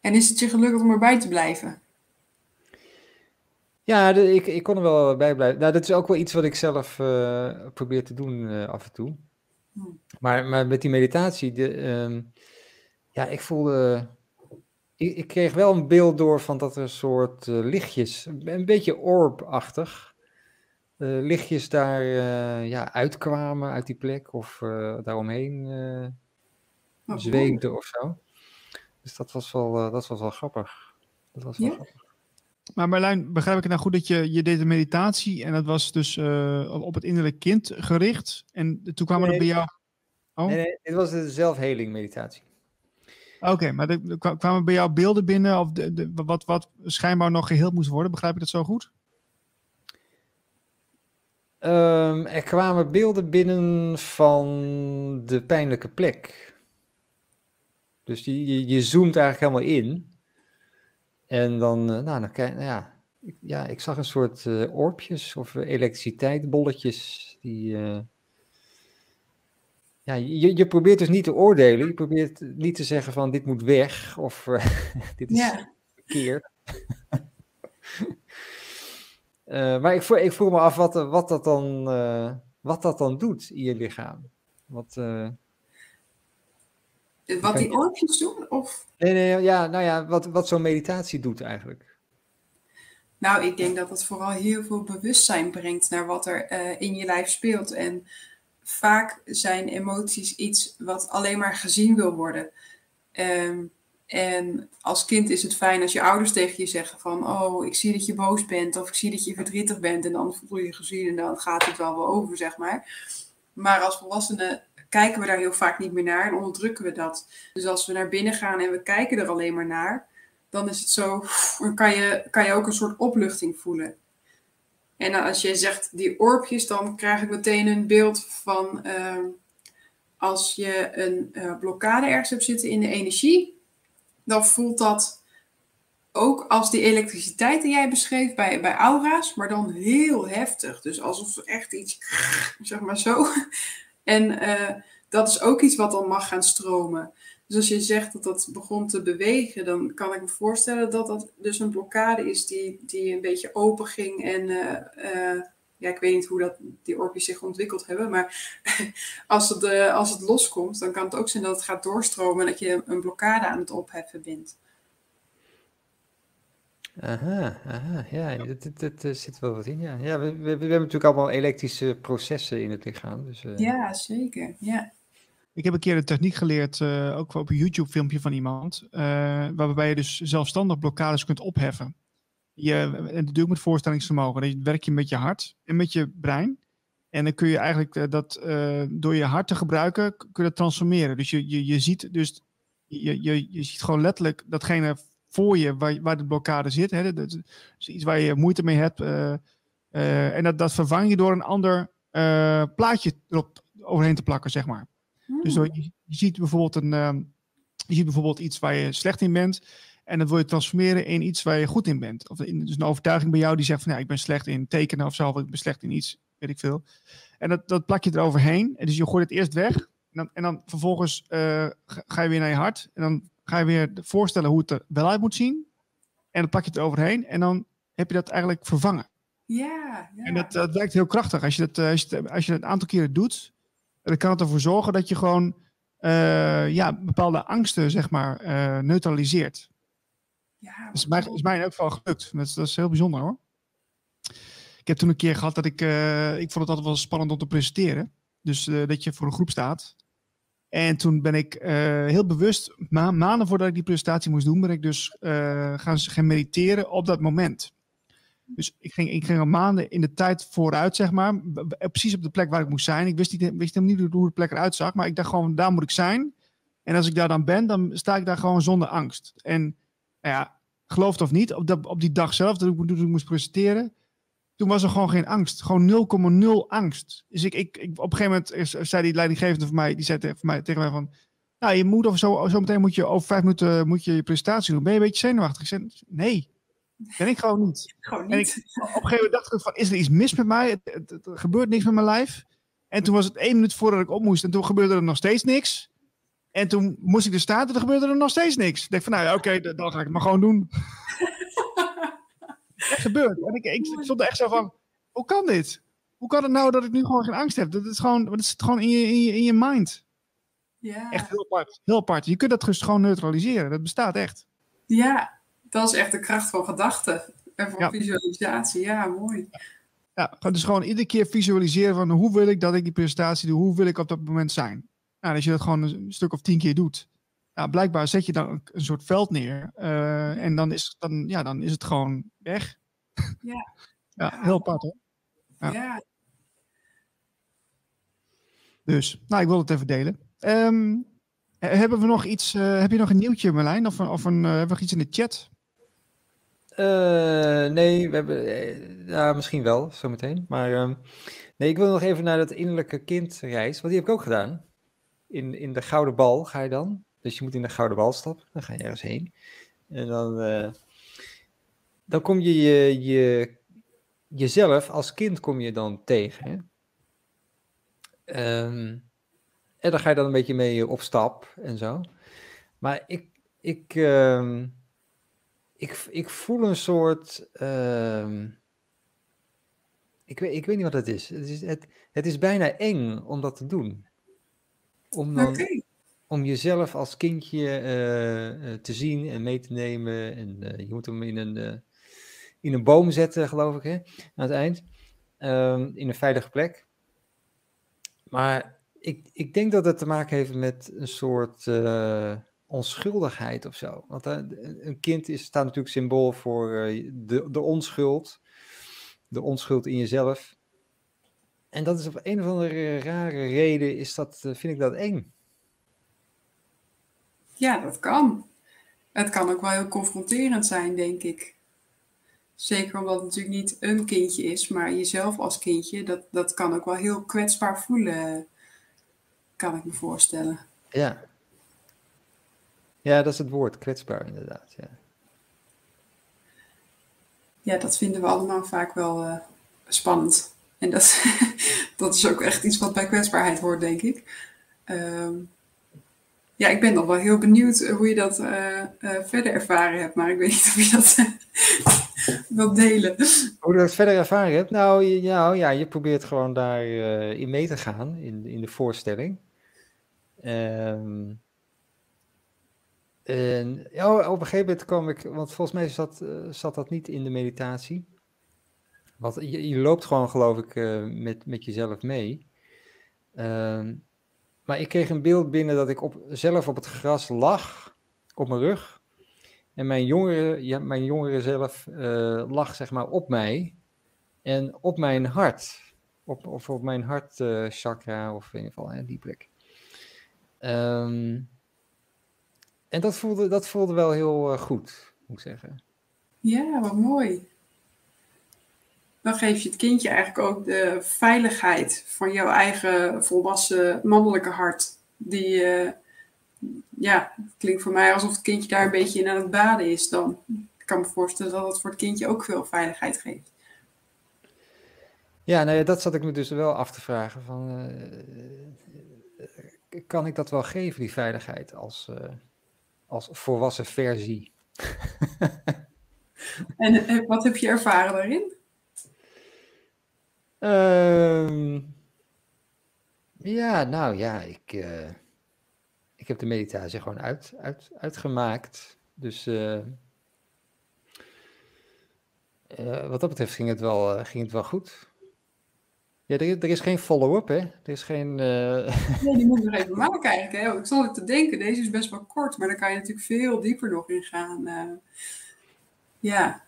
En is het je gelukt om erbij te blijven? Ja, de, ik, ik kon er wel bij blijven. Nou, dat is ook wel iets wat ik zelf uh, probeer te doen uh, af en toe. Hmm. Maar, maar met die meditatie, de, um, ja, ik voelde ik, ik, kreeg wel een beeld door van dat er een soort uh, lichtjes, een beetje orb-achtig, uh, lichtjes daar uh, ja, uitkwamen uit die plek of daaromheen oh, zweefden of zo. Dus dat was wel, dat was wel grappig. Dat was wel ja? grappig. Maar Marlijn, begrijp ik het nou goed dat je, je deed een meditatie en dat was dus op het innerlijk kind gericht en toen kwamen nee, er bij jou... Oh? Nee, nee, dit was de zelfheling meditatie. Oké, maar er kwamen bij jou beelden binnen of de, de, wat, wat schijnbaar nog geheeld moest worden? Begrijp ik dat zo goed? Um, er kwamen beelden binnen van de pijnlijke plek. Dus je, je, je zoomt eigenlijk helemaal in. En dan, nou, dan kijk, nou ja, ja, ik zag een soort uh, orbjes of elektriciteitsbolletjes die... Uh, ja, je, je probeert dus niet te oordelen. Je probeert niet te zeggen van dit moet weg of uh, dit is ja. verkeerd. uh, maar ik, voel, ik vroeg me af wat, wat, dat dan, uh, wat dat dan doet in je lichaam. Wat, wat die oortjes doen? Of? Nee, nee, ja, nou ja, wat, wat zo'n meditatie doet eigenlijk. Nou, ik denk dat het vooral heel veel bewustzijn brengt naar wat er in je lijf speelt. En vaak zijn emoties iets wat alleen maar gezien wil worden. Um, en als kind is het fijn als je ouders tegen je zeggen van, oh, ik zie dat je boos bent of ik zie dat je verdrietig bent en dan voel je je gezien en dan gaat het wel wel over, zeg maar. Maar als volwassenen kijken we daar heel vaak niet meer naar en onderdrukken we dat. Dus als we naar binnen gaan en we kijken er alleen maar naar, dan is het zo, dan kan je, kan je ook een soort opluchting voelen. En als je zegt die orbjes, dan krijg ik meteen een beeld van uh, als je een uh, blokkade ergens hebt zitten in de energie, dan voelt dat ook als die elektriciteit die jij beschreef bij, bij aura's, maar dan heel heftig. Dus alsof er echt iets, zeg maar zo. En uh, dat is ook iets wat dan mag gaan stromen. Dus als je zegt dat dat begon te bewegen, dan kan ik me voorstellen dat dat dus een blokkade is die, die een beetje open ging. En uh, uh, ja, ik weet niet hoe dat, die orpjes zich ontwikkeld hebben, maar als het, uh, als het loskomt, dan kan het ook zijn dat het gaat doorstromen en dat je een blokkade aan het opheffen bent. Aha, aha, ja, er zit wel wat in. Ja, ja we, we, we, hebben natuurlijk allemaal elektrische processen in het lichaam. Dus, ja, zeker. Ja. Ik heb een keer een techniek geleerd, uh, ook op een YouTube-filmpje van iemand, uh, waarbij je dus zelfstandig blokkades kunt opheffen. Je, en dat doe ik met voorstellingsvermogen. Dat werk je met je hart en met je brein. En dan kun je eigenlijk uh, dat door je hart te gebruiken, kun je dat transformeren. Dus je, je, je ziet dus, je, je, je ziet gewoon letterlijk datgene voor je waar, waar de blokkade zit. Hè? Dat iets waar je moeite mee hebt. en dat, dat vervang je door een ander plaatje erop overheen te plakken, zeg maar. Dus je, je, ziet bijvoorbeeld een, uh, je ziet bijvoorbeeld iets waar je slecht in bent. En dat wil je transformeren in iets waar je goed in bent. Of in, dus een overtuiging bij jou die zegt van ja, ik ben slecht in tekenen of zo. Of ik ben slecht in iets, weet ik veel. En dat, dat plak je eroverheen. En dus je gooit het eerst weg. En dan, en dan vervolgens uh, ga je weer naar je hart. En dan ga je weer voorstellen hoe het er wel uit moet zien. En dan plak je het eroverheen. En dan heb je dat eigenlijk vervangen. Ja. En dat, dat werkt heel krachtig. Als je dat, als je, als je dat een aantal keren doet, dan kan het ervoor zorgen dat je gewoon uh, ja, bepaalde angsten, zeg maar, uh, neutraliseert. Ja, dat is mij, is mij in elk geval gelukt. Dat is, dat is heel bijzonder hoor. Ik heb toen een keer gehad dat ik, uh, ik vond het altijd wel spannend om te presenteren. Dus dat je voor een groep staat. En toen ben ik heel bewust, ma maanden voordat ik die presentatie moest doen, ben ik dus gaan, gaan mediteren op dat moment. Dus ik ging, ik ging al maanden in de tijd vooruit, zeg maar. Precies op de plek waar ik moest zijn. Ik wist, niet, wist niet hoe de plek eruit zag. Maar ik dacht gewoon, daar moet ik zijn. En als ik daar dan ben, dan sta ik daar gewoon zonder angst. En nou ja, geloof het of niet, op, op die dag zelf, dat ik, dat ik moest presenteren, toen was er gewoon geen angst. Gewoon 0,0 angst. Dus ik, ik, ik, op een gegeven moment zei die leidinggevende van mij, die zei tegen mij, tegen mij van, nou, je moet of zo, zo meteen moet je over vijf minuten moet je, je presentatie doen. Ben je een beetje zenuwachtig? Ik zei, nee. Ben ik gewoon niet. Gewoon niet. En ik, op een gegeven moment dacht ik van, is er iets mis met mij? Het, het, het, er gebeurt niks met mijn lijf. En toen was het één minuut voordat ik op moest en toen gebeurde er nog steeds niks. En toen moest ik er staan en toen gebeurde er nog steeds niks. Ik dacht van, nou ja, oké, okay, dan ga ik het maar gewoon doen. echt gebeurd. En ik, ik, ik stond er echt zo van, hoe kan dit? Hoe kan het nou dat ik nu gewoon geen angst heb? Dat is gewoon, dat is gewoon in je, in je, in je mind. Ja. Echt heel apart. Heel apart. Je kunt dat dus gewoon neutraliseren. Dat bestaat echt. Ja, dat is echt de kracht van gedachten en van visualisatie. Ja, mooi. Ja, dus gewoon iedere keer visualiseren van hoe wil ik dat ik die presentatie doe, hoe wil ik op dat moment zijn. Nou, als je dat gewoon een stuk of tien keer doet, blijkbaar zet je dan een, soort veld neer uh, en dan is, dan, ja, dan is het gewoon weg. Ja, ja heel apart hoor. Ja. ja. Dus, nou, ik wil het even delen. Um, hebben we nog iets, uh, heb je nog een nieuwtje Marlijn? Of, een, of een, uh, hebben we nog iets in de chat? Uh, nee, we hebben, ja, misschien wel, zometeen. Maar uh, nee, ik wil nog even naar dat innerlijke kindreis, want die heb ik ook gedaan. In, in de Gouden Bal ga je dan. Dus je moet in de Gouden Bal stappen, dan ga je ergens heen. En dan, uh, dan kom je, je, je jezelf als kind kom je dan tegen. Um, en dan ga je dan een beetje mee op stap en zo. Maar ik, ik, uh, ik, ik voel een soort. Uh, ik, weet, ik weet niet wat het is. Het is, het, het is bijna eng om dat te doen. Om, dan, okay. om jezelf als kindje uh, te zien en mee te nemen. En uh, je moet hem in een, in een boom zetten, geloof ik, hè, aan het eind. Ehm, in een veilige plek. Maar ik, ik denk dat het te maken heeft met een soort onschuldigheid of zo. Want uh, een kind is, staat natuurlijk symbool voor uh, de, de onschuld. De onschuld in jezelf. En dat is op een of andere rare reden, is dat, vind ik dat eng. Ja, dat kan. Het kan ook wel heel confronterend zijn, denk ik. Zeker omdat het natuurlijk niet een kindje is, maar jezelf als kindje, dat, dat kan ook wel heel kwetsbaar voelen kan ik me voorstellen. Ja. Ja, dat is het woord, kwetsbaar inderdaad. Ja, ja dat vinden we allemaal vaak wel uh, spannend. En dat, dat is ook echt iets wat bij kwetsbaarheid hoort, denk ik. Um, ja, ik ben nog wel heel benieuwd eh, hoe je dat uh, uh, verder ervaren hebt, maar ik weet niet of je dat wilt delen. Hoe je dat verder ervaren hebt? Nou, ja, ja je probeert gewoon daarin in mee te gaan, in, in de voorstelling. Um, en ja, op een gegeven moment kwam ik, want volgens mij zat, uh, zat dat niet in de meditatie. Want je, je loopt gewoon, geloof ik, uh, met, met jezelf mee. Um, maar ik kreeg een beeld binnen dat ik op, zelf op het gras lag, op mijn rug. En mijn jongere, ja, mijn jongere zelf uh, lag, zeg maar, op mij. En op mijn hart. Op, of op mijn hartchakra, of in ieder geval, hè, die plek. Um, en dat voelde, dat voelde wel heel uh, goed, moet ik zeggen. Ja, wat mooi. Dan geef je het kindje eigenlijk ook de veiligheid van jouw eigen volwassen mannelijke hart. Die, uh, ja, klinkt voor mij alsof het kindje daar een beetje in aan het baden is dan. Ik kan me voorstellen dat het voor het kindje ook veel veiligheid geeft. Ja, nou ja, dat zat ik me dus wel af te vragen. Van, uh, kan ik dat wel geven, die veiligheid, als, uh, als volwassen versie? en eh, wat heb je ervaren daarin? Uh, ja, nou ja, ik, uh, ik heb de meditatie gewoon uit, uit, uitgemaakt. Dus wat dat betreft ging het wel, ging het wel goed. Ja, er, er is geen follow-up, hè? Er is geen... Uh... Nee, die moet nog even maken eigenlijk. Hè? Ik zal het te denken, deze is best wel kort, maar daar kan je natuurlijk veel dieper nog in gaan. Uh, ja.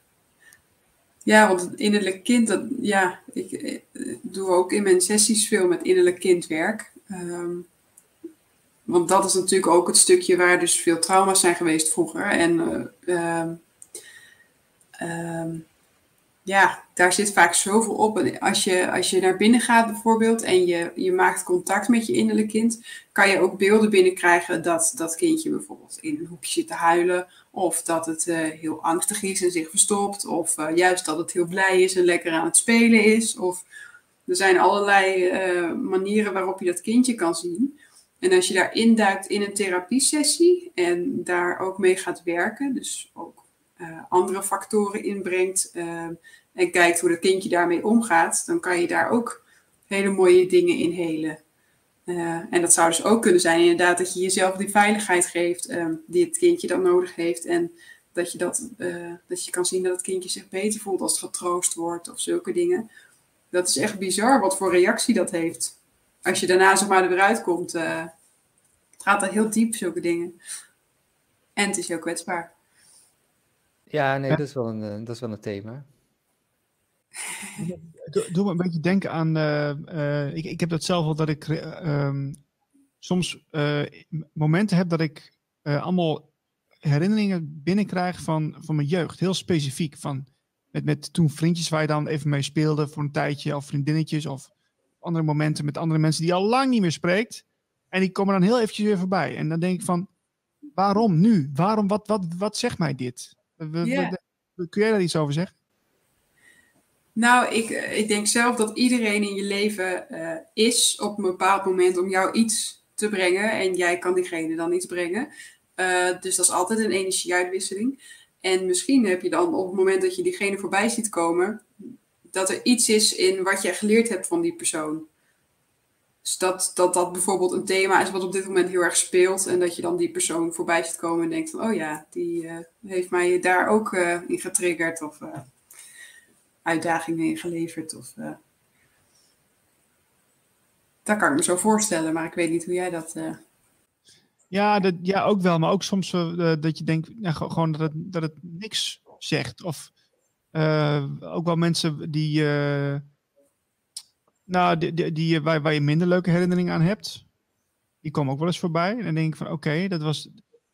Ja, want innerlijk kind, dat, ja, ik, ik, eh, doe ook in mijn sessies veel met innerlijk kindwerk. Um, want dat is natuurlijk ook het stukje waar dus veel trauma's zijn geweest vroeger. En uh, ja, daar zit vaak zoveel op. En als je, als je naar binnen gaat bijvoorbeeld en je, je maakt contact met je innerlijk kind, kan je ook beelden binnenkrijgen dat dat kindje bijvoorbeeld in een hoekje zit te huilen. Of dat het uh, heel angstig is en zich verstopt. Of uh, juist dat het heel blij is en lekker aan het spelen is. Of er zijn allerlei uh, manieren waarop je dat kindje kan zien. En als je daar induikt in een therapiesessie en daar ook mee gaat werken, dus ook andere factoren inbrengt en kijkt hoe dat kindje daarmee omgaat, dan kan je daar ook hele mooie dingen in helen. Uh, en dat zou dus ook kunnen zijn inderdaad dat je jezelf die veiligheid geeft uh, die het kindje dan nodig heeft. En dat je, dat, dat je kan zien dat het kindje zich beter voelt als het getroost wordt of zulke dingen. Dat is echt bizar wat voor reactie dat heeft. Als je daarna zeg maar er weer het gaat er heel diep, zulke dingen. En het is heel kwetsbaar. Ja, nee, dat is wel een, dat is wel een thema. Doe me een beetje denken aan. Uh, ik, ik heb dat zelf al dat ik uh, soms momenten heb dat ik allemaal herinneringen binnenkrijg van, van mijn jeugd. Heel specifiek. Van, met, met toen vriendjes waar je dan even mee speelde voor een tijdje. Of vriendinnetjes. Of andere momenten met andere mensen die je al lang niet meer spreekt. En die komen dan heel eventjes weer voorbij. En dan denk ik van, waarom nu? Waarom, wat, wat, wat zegt mij dit? Yeah. Kun jij daar iets over zeggen? Nou, ik, ik denk zelf dat iedereen in je leven uh, is op een bepaald moment om jou iets te brengen. En jij kan diegene dan iets brengen. Uh, dus dat is altijd een energieuitwisseling. En misschien heb je dan op het moment dat je diegene voorbij ziet komen, dat er iets is in wat jij geleerd hebt van die persoon. Dus dat, dat dat bijvoorbeeld een thema is wat op dit moment heel erg speelt. En dat je dan die persoon voorbij ziet komen en denkt van, oh ja, die uh, heeft mij daar ook uh, in getriggerd. Of uh, uitdagingen in geleverd. Of, dat kan ik me zo voorstellen, maar ik weet niet hoe jij dat... Ja, dat, ja, ook wel. Maar ook soms dat je denkt gewoon dat het, dat het niks zegt. Of ook wel mensen die nou, die, die, die, waar, waar je minder leuke herinneringen aan hebt, die komen ook wel eens voorbij. En dan denk ik van oké, dat was.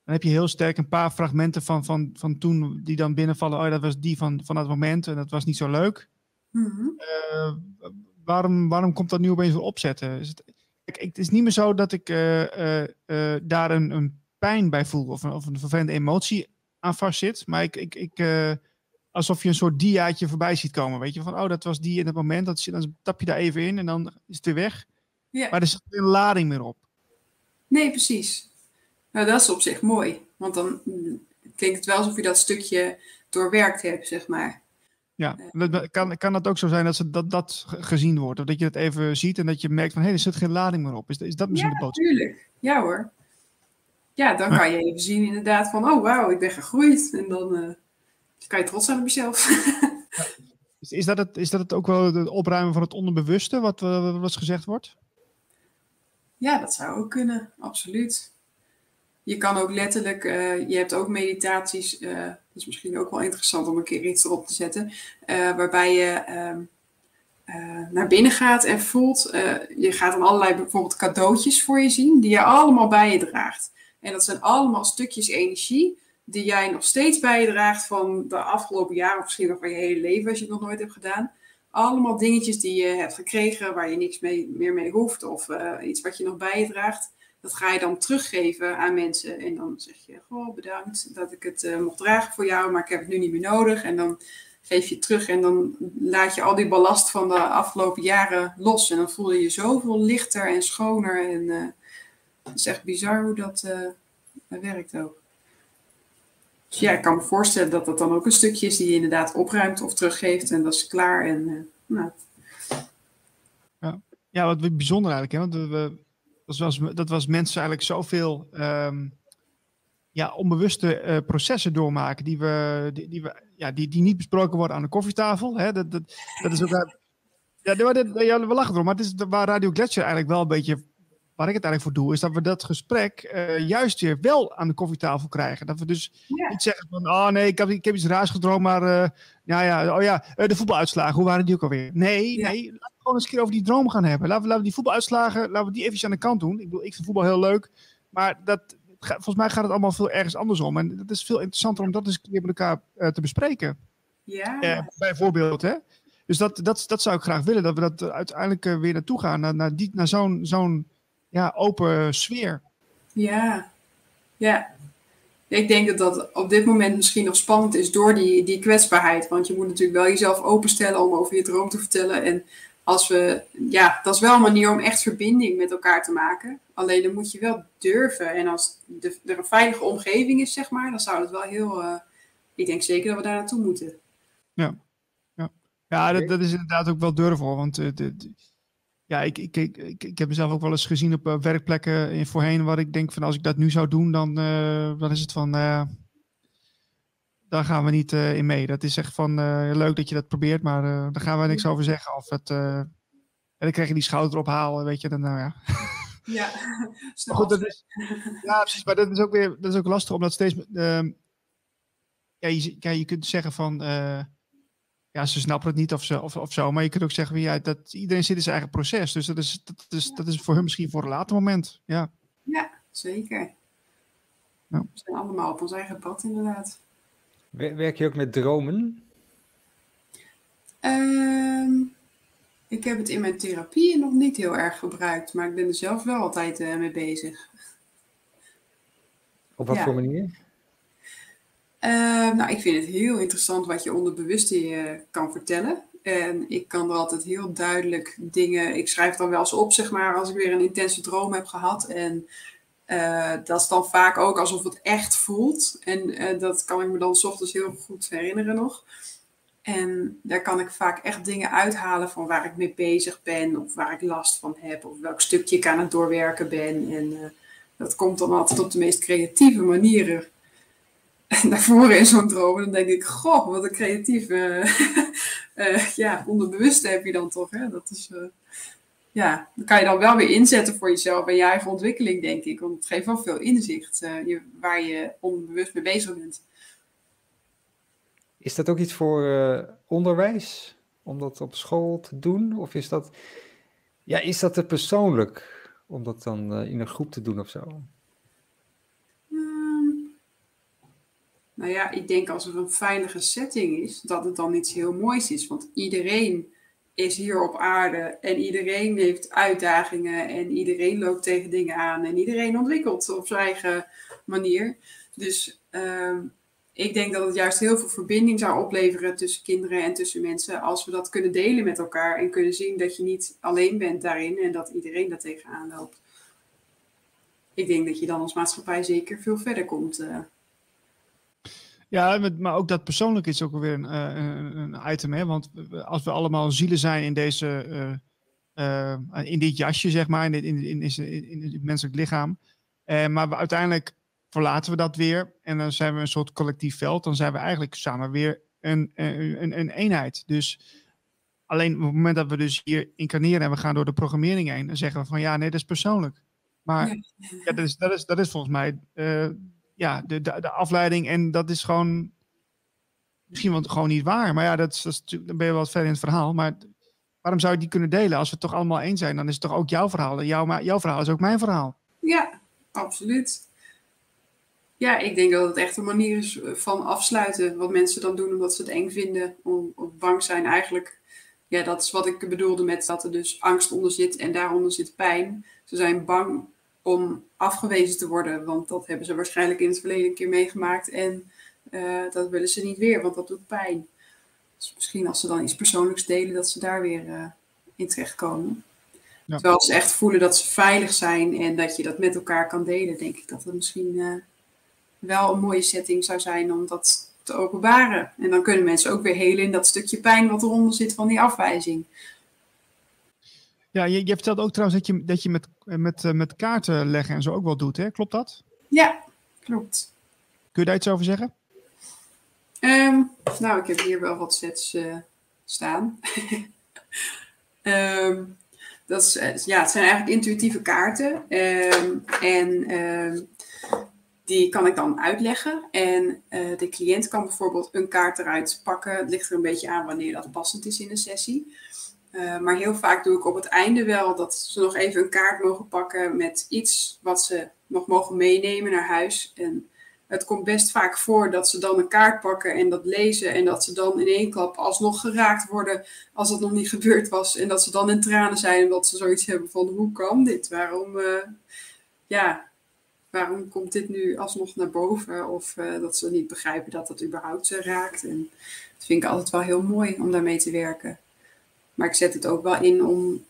Dan heb je heel sterk een paar fragmenten van, van, van toen die dan binnenvallen. Oh, dat was die van, van dat moment en dat was niet zo leuk. Mm waarom, waarom komt dat nu opeens weer opzetten? Is het, ik, het is niet meer zo dat ik uh, uh, daar een, een pijn bij voel of een, of een vervelende emotie aan vastzit. Maar ik, ik, ik, alsof je een soort diaatje voorbij ziet komen. Weet je, van oh, dat was die in het moment. Dat, dan tap je daar even in en dan is het weer weg. Ja. Maar er zit geen lading meer op. Nee, precies. Nou, dat is op zich mooi. Want dan klinkt het wel alsof je dat stukje doorwerkt hebt, zeg maar. Ja, kan, kan het ook zo zijn dat, ze, dat dat gezien wordt? Of dat je het even ziet en dat je merkt van... hé, hey, er zit geen lading meer op. Is, is dat misschien ja, de boodschap? natuurlijk. Ja hoor. Ja, dan kan je even zien inderdaad van... oh, wauw, ik ben gegroeid. En dan... Uh kan je trots zijn op jezelf. is, is, dat het, is dat het ook wel het opruimen van het onderbewuste, wat, uh, wat gezegd wordt? Ja, dat zou ook kunnen, absoluut. Je kan ook letterlijk, uh, je hebt ook meditaties, uh, dat is misschien ook wel interessant om een keer iets erop te zetten, waarbij je ehm, naar binnen gaat en voelt, je gaat dan allerlei bijvoorbeeld cadeautjes voor je zien, die je allemaal bij je draagt. En dat zijn allemaal stukjes energie die jij nog steeds bijdraagt van de afgelopen jaren, of misschien nog van je hele leven als je het nog nooit hebt gedaan. Allemaal dingetjes die je hebt gekregen waar je niks mee, meer mee hoeft, of uh, iets wat je nog bijdraagt. Dat ga je dan teruggeven aan mensen. En dan zeg je: Goh, bedankt dat ik het uh, mocht dragen voor jou, maar ik heb het nu niet meer nodig. En dan geef je terug en dan laat je al die ballast van de afgelopen jaren los. En dan voel je je zoveel lichter en schoner. En uh, het is echt bizar hoe dat werkt ook. Dus ja, ik kan me voorstellen dat dat dan ook een stukje is die je inderdaad opruimt of teruggeeft en dat is klaar. En, uh, nou. ja. wat bijzonder eigenlijk. Hè? Want we, dat, was, dat was mensen eigenlijk zoveel um, ja, onbewuste uh, processen doormaken die, we, die, we, ja, die, die niet besproken worden aan de koffietafel. Hè? Dat, dat, dat is ook, ja, we lachen erom, maar het is waar Radio Gletscher eigenlijk wel een beetje waar ik het eigenlijk voor doe, is dat we dat gesprek uh, juist weer wel aan de koffietafel krijgen. Dat we dus ja. niet zeggen van, oh nee, ik heb, ik heb iets raars gedroomd, maar uh, ja, ja, oh ja, uh, de voetbaluitslagen, hoe waren die ook alweer? Nee, ja. nee, laten we gewoon eens een keer over die droom gaan hebben. Laten we, laten we die voetbaluitslagen, laten we die even aan de kant doen. Ik bedoel, ik vind voetbal heel leuk, maar dat, volgens mij gaat het allemaal veel ergens andersom. En het is veel interessanter om dat eens een keer met elkaar te bespreken. Ja. bijvoorbeeld, hè. Dus dat, dat, dat zou ik graag willen, dat we dat uiteindelijk weer naartoe gaan, naar, naar, die, naar zo'n zo'n ja, open sfeer. Ja, ja. Ik denk dat dat op dit moment misschien nog spannend is door die, die kwetsbaarheid. Want je moet natuurlijk wel jezelf openstellen om over je droom te vertellen. En als we, ja, dat is wel een manier om echt verbinding met elkaar te maken. Alleen dan moet je wel durven. En als de, er een veilige omgeving is, zeg maar, dan zou het wel heel. Uh, ik denk zeker dat we daar naartoe moeten. Ja, ja. ja dat, dat is inderdaad ook wel durven hoor. Want uh, de, ja, ik, ik, ik, ik, heb mezelf ook wel eens gezien op uh, werkplekken in voorheen waar ik denk van als ik dat nu zou doen, dan, uh, dan is het van, uh, daar gaan we niet in mee. Dat is echt van leuk dat je dat probeert, maar daar gaan we niks over zeggen. Of het, en dan krijg je die schouder ophalen, weet je. Dan, nou ja. Ja, goed, dat is, ja, precies. Maar dat is ook weer dat is ook lastig, omdat steeds. Uh, ja, je, ja, je kunt zeggen van. Ja, ze snappen het niet of, ze, of, of zo. Maar je kunt ook zeggen, ja, dat iedereen zit in zijn eigen proces. Dus dat is, dat is, dat is voor hun misschien voor een later moment. Ja, ja zeker. Ja. We zijn allemaal op ons eigen pad, inderdaad. Werk je ook met dromen? Um, ik heb het in mijn therapie nog niet heel erg gebruikt, maar ik ben er zelf wel altijd uh, mee bezig. Op wat voor manier? Uh, nou, ik vind het heel interessant wat je onderbewuste je kan vertellen. En ik kan er altijd heel duidelijk dingen. Ik schrijf dan wel eens op, zeg maar, als ik weer een intense droom heb gehad. En uh, dat is dan vaak ook alsof het echt voelt. En uh, dat kan ik me dan s ochtends heel goed herinneren nog. En daar kan ik vaak echt dingen uithalen van waar ik mee bezig ben, of waar ik last van heb, of welk stukje ik aan het doorwerken ben. En dat komt dan altijd op de meest creatieve manieren naar voren in zo'n droom. En dan denk ik, goh, wat een creatieve uh, ja, onderbewuste heb je dan toch. Hè? Dat is, uh, ja, dat kan je dan wel weer inzetten voor jezelf en je eigen ontwikkeling, denk ik. Want het geeft wel veel inzicht je, waar je onbewust mee bezig bent. Is dat ook iets voor onderwijs? Om dat op school te doen? Of is dat, ja, is dat te persoonlijk? Om dat dan in een groep te doen of zo? Hmm. Nou ja, ik denk als er een veilige setting is, dat het dan iets heel moois is. Want iedereen is hier op aarde en iedereen heeft uitdagingen en iedereen loopt tegen dingen aan en iedereen ontwikkelt op zijn eigen manier. Dus uh, ik denk dat het juist heel veel verbinding zou opleveren tussen kinderen en tussen mensen als we dat kunnen delen met elkaar en kunnen zien dat je niet alleen bent daarin en dat iedereen daar tegenaan loopt. Ik denk dat je dan als maatschappij zeker veel verder komt. Uh. Ja, maar ook dat persoonlijk is ook weer een, uh, een item, hè? want als we allemaal zielen zijn in deze, uh, in dit jasje, zeg maar, in, dit, in, in, in, in het menselijk lichaam, maar we uiteindelijk verlaten we dat weer en dan zijn we een soort collectief veld. Dan zijn we eigenlijk samen weer een, een, een eenheid. Dus alleen op het moment dat we dus hier incarneren en we gaan door de programmering heen, dan zeggen we van ja, nee, dat is persoonlijk. Maar ja, dat, is, dat, is, dat is volgens mij ja, de, de, de afleiding en dat is gewoon misschien wel gewoon niet waar. Maar ja, dat dat dan ben je wel verder in het verhaal. Maar waarom zou je die kunnen delen? Als we het toch allemaal eens zijn, dan is het toch ook jouw verhaal. En jouw, jouw verhaal is ook mijn verhaal. Ja, absoluut. Ja, ik denk dat het echt een manier is eh, van afsluiten. Wat mensen dan doen omdat ze het eng vinden. Om, of bang zijn eigenlijk. Ja, dat is wat ik bedoelde met dat er dus angst onder zit en daaronder zit pijn. Ze zijn bang om afgewezen te worden. Want dat hebben ze waarschijnlijk in het verleden een keer meegemaakt. En uh, dat willen ze niet weer, want dat doet pijn. Dus misschien als ze dan iets persoonlijks delen, dat ze daar weer uh, in terechtkomen. Ja. Terwijl ze echt voelen dat ze veilig zijn en dat je dat met elkaar kan delen, denk ik dat het misschien uh, wel een mooie setting zou zijn om dat te openbaren. En dan kunnen mensen ook weer helen in dat stukje pijn wat eronder zit van die afwijzing. Ja, je, je vertelt ook trouwens dat je, dat je met, met, eh, met kaarten leggen en zo ook wel doet, hè? Klopt dat? Ja, klopt. Kun je daar iets over zeggen? Um, nou, ik heb hier wel wat sets uh, staan. um, dat is, eh, ja, het zijn eigenlijk intuïtieve kaarten. Um, en die kan ik dan uitleggen. En uh, de cliënt kan bijvoorbeeld een kaart eruit pakken. Het ligt er een beetje aan wanneer dat passend is in de sessie. Uh, maar heel vaak doe ik op het einde wel dat ze nog even een kaart mogen pakken met iets wat ze nog mogen meenemen naar huis. En het komt best vaak voor dat ze dan een kaart pakken en dat lezen. En dat ze dan in één klap alsnog geraakt worden als het nog niet gebeurd was. En dat ze dan in tranen zijn omdat ze zoiets hebben van hoe kan dit? Waarom, uh, ja, waarom komt dit nu alsnog naar boven? Of uh, dat ze niet begrijpen dat dat überhaupt ze raakt. En dat vind ik altijd wel heel mooi om daarmee te werken. Maar ik zet het ook wel in om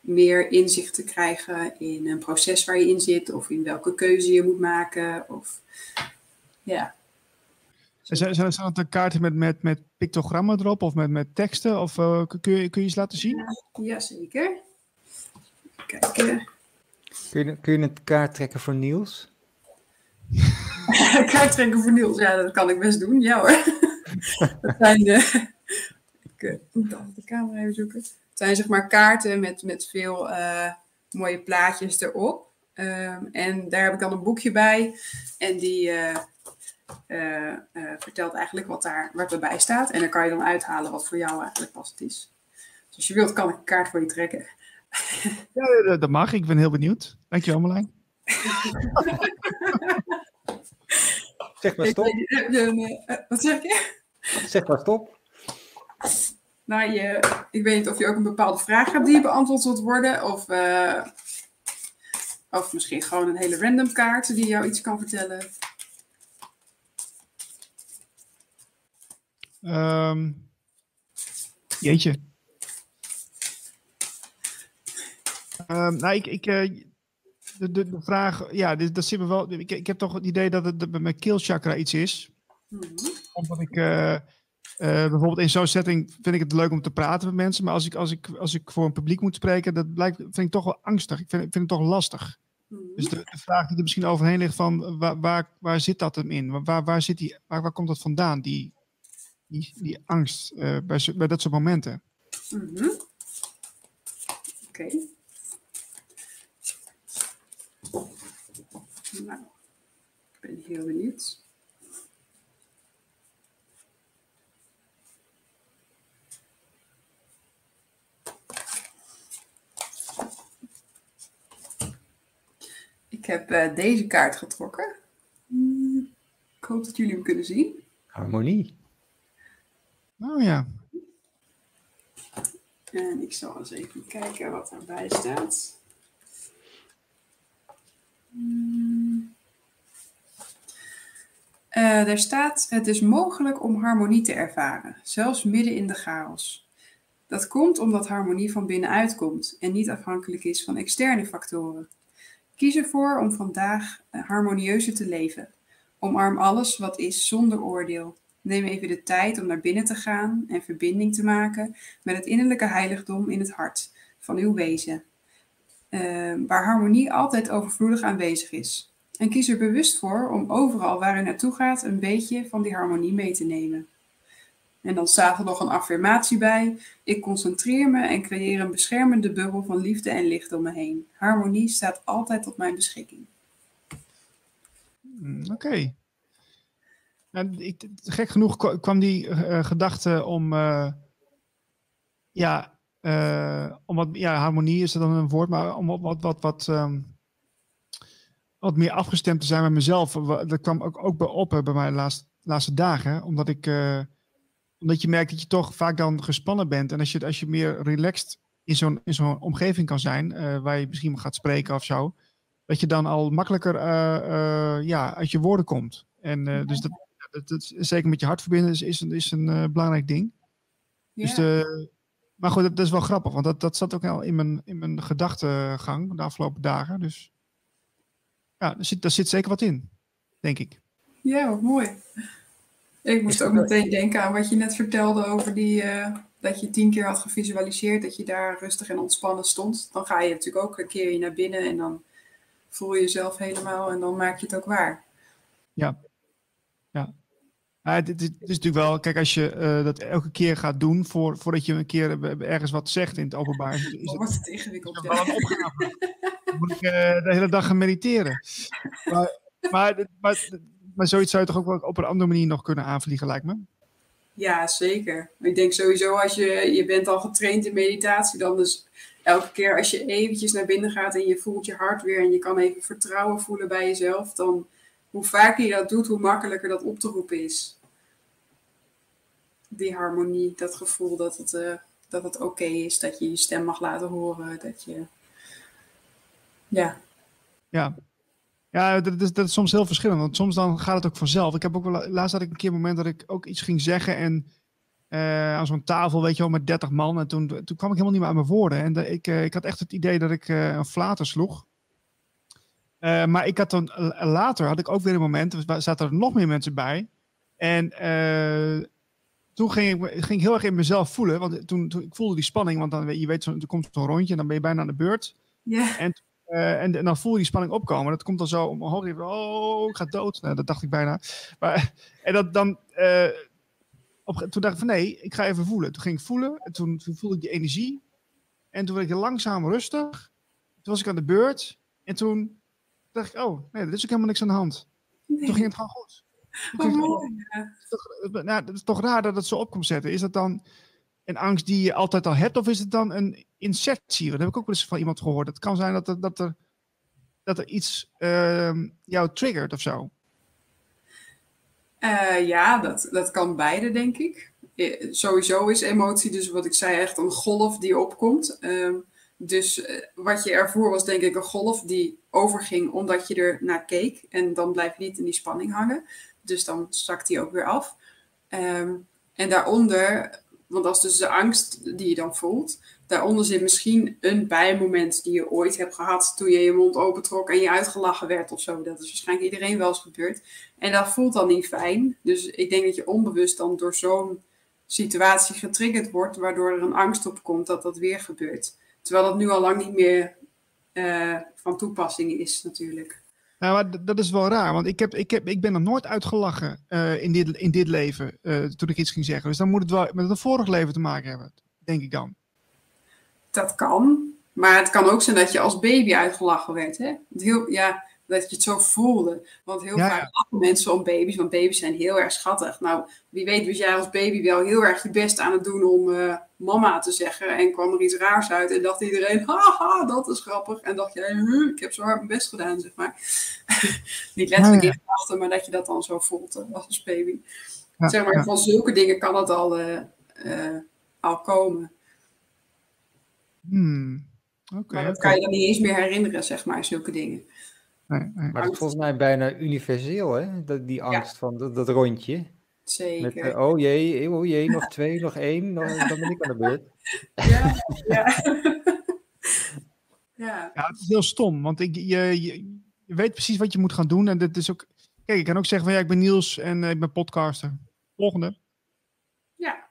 meer inzicht te krijgen in een proces waar je in zit. Of in welke keuze je moet maken. Of ja. Zijn, zijn het kaarten met, met, met pictogrammen erop of met, met teksten? Of uh, kun, je, kun je eens laten zien? Ja, jazeker. Kijken. Kun je, kun je een kaart trekken voor Niels? Kaarttrekken voor Niels, ja, dat kan ik best doen. Ja hoor. dat zijn de... Ik moet de camera even zoeken. Het zijn zeg maar kaarten met, met veel uh, mooie plaatjes erop. Um, en daar heb ik dan een boekje bij. En die uh, vertelt eigenlijk wat, daar, wat erbij staat. En dan kan je dan uithalen wat voor jou eigenlijk passend is. Dus als je wilt, kan ik een kaart voor je trekken. Ja, dat mag. Ik ben heel benieuwd. Dankjewel, Marlijn. zeg maar stop. Wat zeg je? Zeg maar stop. Nou, je, ik weet niet of je ook een bepaalde vraag hebt die beantwoord wilt worden. Of, uh, of misschien gewoon een hele random kaart die jou iets kan vertellen. Um, jeetje. Um, nou, ik, ik, uh, de, de, de, vraag, ja, dat, dat zit me wel. Ik, ik heb toch het idee dat het bij mijn keelchakra iets is. Mm -hmm. Omdat ik. Uh, Uh, bijvoorbeeld in zo'n setting vind ik het leuk om te praten met mensen. Maar als ik, als ik, als ik voor een publiek moet spreken, dat blijkt, vind ik toch wel angstig. Ik vind, ik vind het toch lastig. Mm. Dus de, de, vraag die er misschien overheen ligt van waar, waar, waar zit dat hem in? Waar, waar, zit die, waar, waar komt dat vandaan, die, die, die angst uh, bij, bij dat soort momenten? Mm -hmm. Oké. Okay. Nou, ik ben heel benieuwd. Ik heb uh, deze kaart getrokken. Hmm, ik hoop dat jullie hem kunnen zien. Harmonie. Oh ja. En ik zal eens even kijken wat erbij staat. Hmm. Uh, er staat: Het is mogelijk om harmonie te ervaren, zelfs midden in de chaos. Dat komt omdat harmonie van binnenuit komt en niet afhankelijk is van externe factoren. Kies ervoor om vandaag harmonieuzer te leven. Omarm alles wat is zonder oordeel. Neem even de tijd om naar binnen te gaan en verbinding te maken met het innerlijke heiligdom in het hart van uw wezen, uh, waar harmonie altijd overvloedig aanwezig is. En kies er bewust voor om overal waar u naartoe gaat een beetje van die harmonie mee te nemen. En dan staat er nog een affirmatie bij. Ik concentreer me en creëer een beschermende bubbel van liefde en licht om me heen. Harmonie staat altijd tot mijn beschikking. Oké. Okay. Gek genoeg kwam die uh, gedachte om. Uh, ja, uh, om wat. Ja, harmonie is dan een woord, maar om wat. wat, wat, wat wat meer afgestemd te zijn met mezelf. Dat kwam ook, ook bij op bij mij de laatste, laatste dagen. Omdat ik omdat je merkt dat je toch vaak dan gespannen bent. En als je, als je meer relaxed in zo'n, in zo'n omgeving kan zijn, uh, waar je misschien gaat spreken of zo, dat je dan al makkelijker uh, uh, ja, uit je woorden komt. En dus dat, dat, dat, zeker met je hart verbinden is, is een, is een belangrijk ding. Ja. Dus de, maar goed, dat, dat, is wel grappig, want dat, dat zat ook al in mijn, in mijn gedachtegang de afgelopen dagen. Dus ja, daar zit, daar zit zeker wat in, denk ik. Ja, wat mooi. Ik moest ook meteen denken aan wat je net vertelde over die, uh, dat je tien keer had gevisualiseerd, dat je daar rustig en ontspannen stond. Dan ga je natuurlijk ook een keer naar binnen en dan voel je jezelf helemaal en dan maak je het ook waar. Ja, ja. Ja, dit, dit, is natuurlijk wel, kijk, als je uh, dat elke keer gaat doen voor, voordat je een keer ergens wat zegt in het openbaar. Is, is wordt het ingewikkeld. Is wel een opgave. Dan moet ik uh, de hele dag gaan mediteren. Maar, maar, maar maar zoiets zou je toch ook wel op een andere manier nog kunnen aanvliegen, lijkt me? Ja, zeker. Ik denk sowieso als je, je bent al getraind in meditatie, dan dus elke keer als je eventjes naar binnen gaat en je voelt je hart weer en je kan even vertrouwen voelen bij jezelf, dan hoe vaker je dat doet, hoe makkelijker dat op te roepen is. Die harmonie, dat gevoel dat het, uh, dat het oké okay is, dat je je stem mag laten horen, dat je... Ja. Ja, ja, dat is, dat is soms heel verschillend. Want soms dan gaat het ook vanzelf. Ik heb ook wel, laatst had ik een keer een moment dat ik ook iets ging zeggen. En uh, aan zo'n tafel, weet je wel, met 30 man. En toen, toen kwam ik helemaal niet meer aan mijn woorden. En de, ik, uh, ik had echt het idee dat ik uh, een flater sloeg. maar ik had dan later had ik ook weer een moment. Er zaten er nog meer mensen bij. En toen ging ik, ging ik heel erg in mezelf voelen. Want toen, toen ik voelde die spanning. Want dan, je weet, zo, er komt zo'n rondje en dan ben je bijna aan de beurt. Yeah. En Uh, en, en, dan voel je die spanning opkomen. Dat komt dan zo omhoog. Oh, ik ga dood. Nou, dat dacht ik bijna. Maar, en dat dan. Uh, op, toen dacht ik van nee, ik ga even voelen. Toen ging ik voelen. En toen, toen voelde ik die energie. En toen werd ik langzaam rustig. Toen was ik aan de beurt. En toen dacht ik, oh, nee, er is ook helemaal niks aan de hand. Toen ging het gewoon goed. Oh, mooi. Nou, het is toch raar dat het zo op komt zetten. Is dat dan een angst die je altijd al hebt? Of is het dan een insertie? Dat heb ik ook wel eens van iemand gehoord. Het kan zijn dat er, dat er, dat er iets uh, jou triggert of zo. Uh, ja, dat, dat kan beide, denk ik. Eh, sowieso is emotie, dus wat ik zei, echt een golf die opkomt. Uh, dus uh, wat je ervoor was, denk ik, een golf die overging omdat je er naar keek. En dan blijft niet in die spanning hangen. Dus dan zakt die ook weer af. Um, en daaronder, want dat is dus de angst die je dan voelt. Daaronder zit misschien een bijmoment die je ooit hebt gehad toen je je mond opentrok en je uitgelachen werd of zo. Dat is waarschijnlijk iedereen wel eens gebeurd. En dat voelt dan niet fijn. Dus ik denk dat je onbewust dan door zo'n situatie getriggerd wordt, waardoor er een angst op komt dat dat weer gebeurt. Terwijl dat nu al lang niet meer uh, van toepassing is natuurlijk. Nou, maar dat is wel raar, want ik, heb, ik, heb, ik ben nog nooit uitgelachen uh, in, dit, in dit leven uh, toen ik iets ging zeggen. Dus dan moet het wel met het vorige leven te maken hebben, denk ik dan. Dat kan, maar het kan ook zijn dat je als baby uitgelachen werd. Hè? Heel, ja, dat je het zo voelde. Want heel vaak lachen mensen om baby's, want baby's zijn heel erg schattig. Nou, wie weet was jij als baby wel heel erg je best aan het doen om uh, mama te zeggen. En kwam er iets raars uit en dacht iedereen, haha, dat is grappig. En dacht jij, hm, ik heb zo hard mijn best gedaan, zeg maar. Niet letterlijk in gedachten, maar dat je dat dan zo voelt als baby. Ja, zeg maar, ja. van zulke dingen kan het al, uh, al komen. Hmm. Okay, maar dat okay. kan je dan niet eens meer herinneren, zeg maar, zulke dingen. Nee, nee. Maar dat is volgens mij bijna universeel, hè? Dat, die angst ja. van dat, dat, rondje. Zeker. Met, uh, oh jee, oh jee, nog twee, nog één, dan, dan ben ik aan de beurt. Ja, ja. ja. ja, het is heel stom, want ik, je, je, je, weet precies wat je moet gaan doen. En dit is ook, kijk, ik kan ook zeggen van ja, ik ben Niels en uh, ik ben podcaster. Volgende. Ja.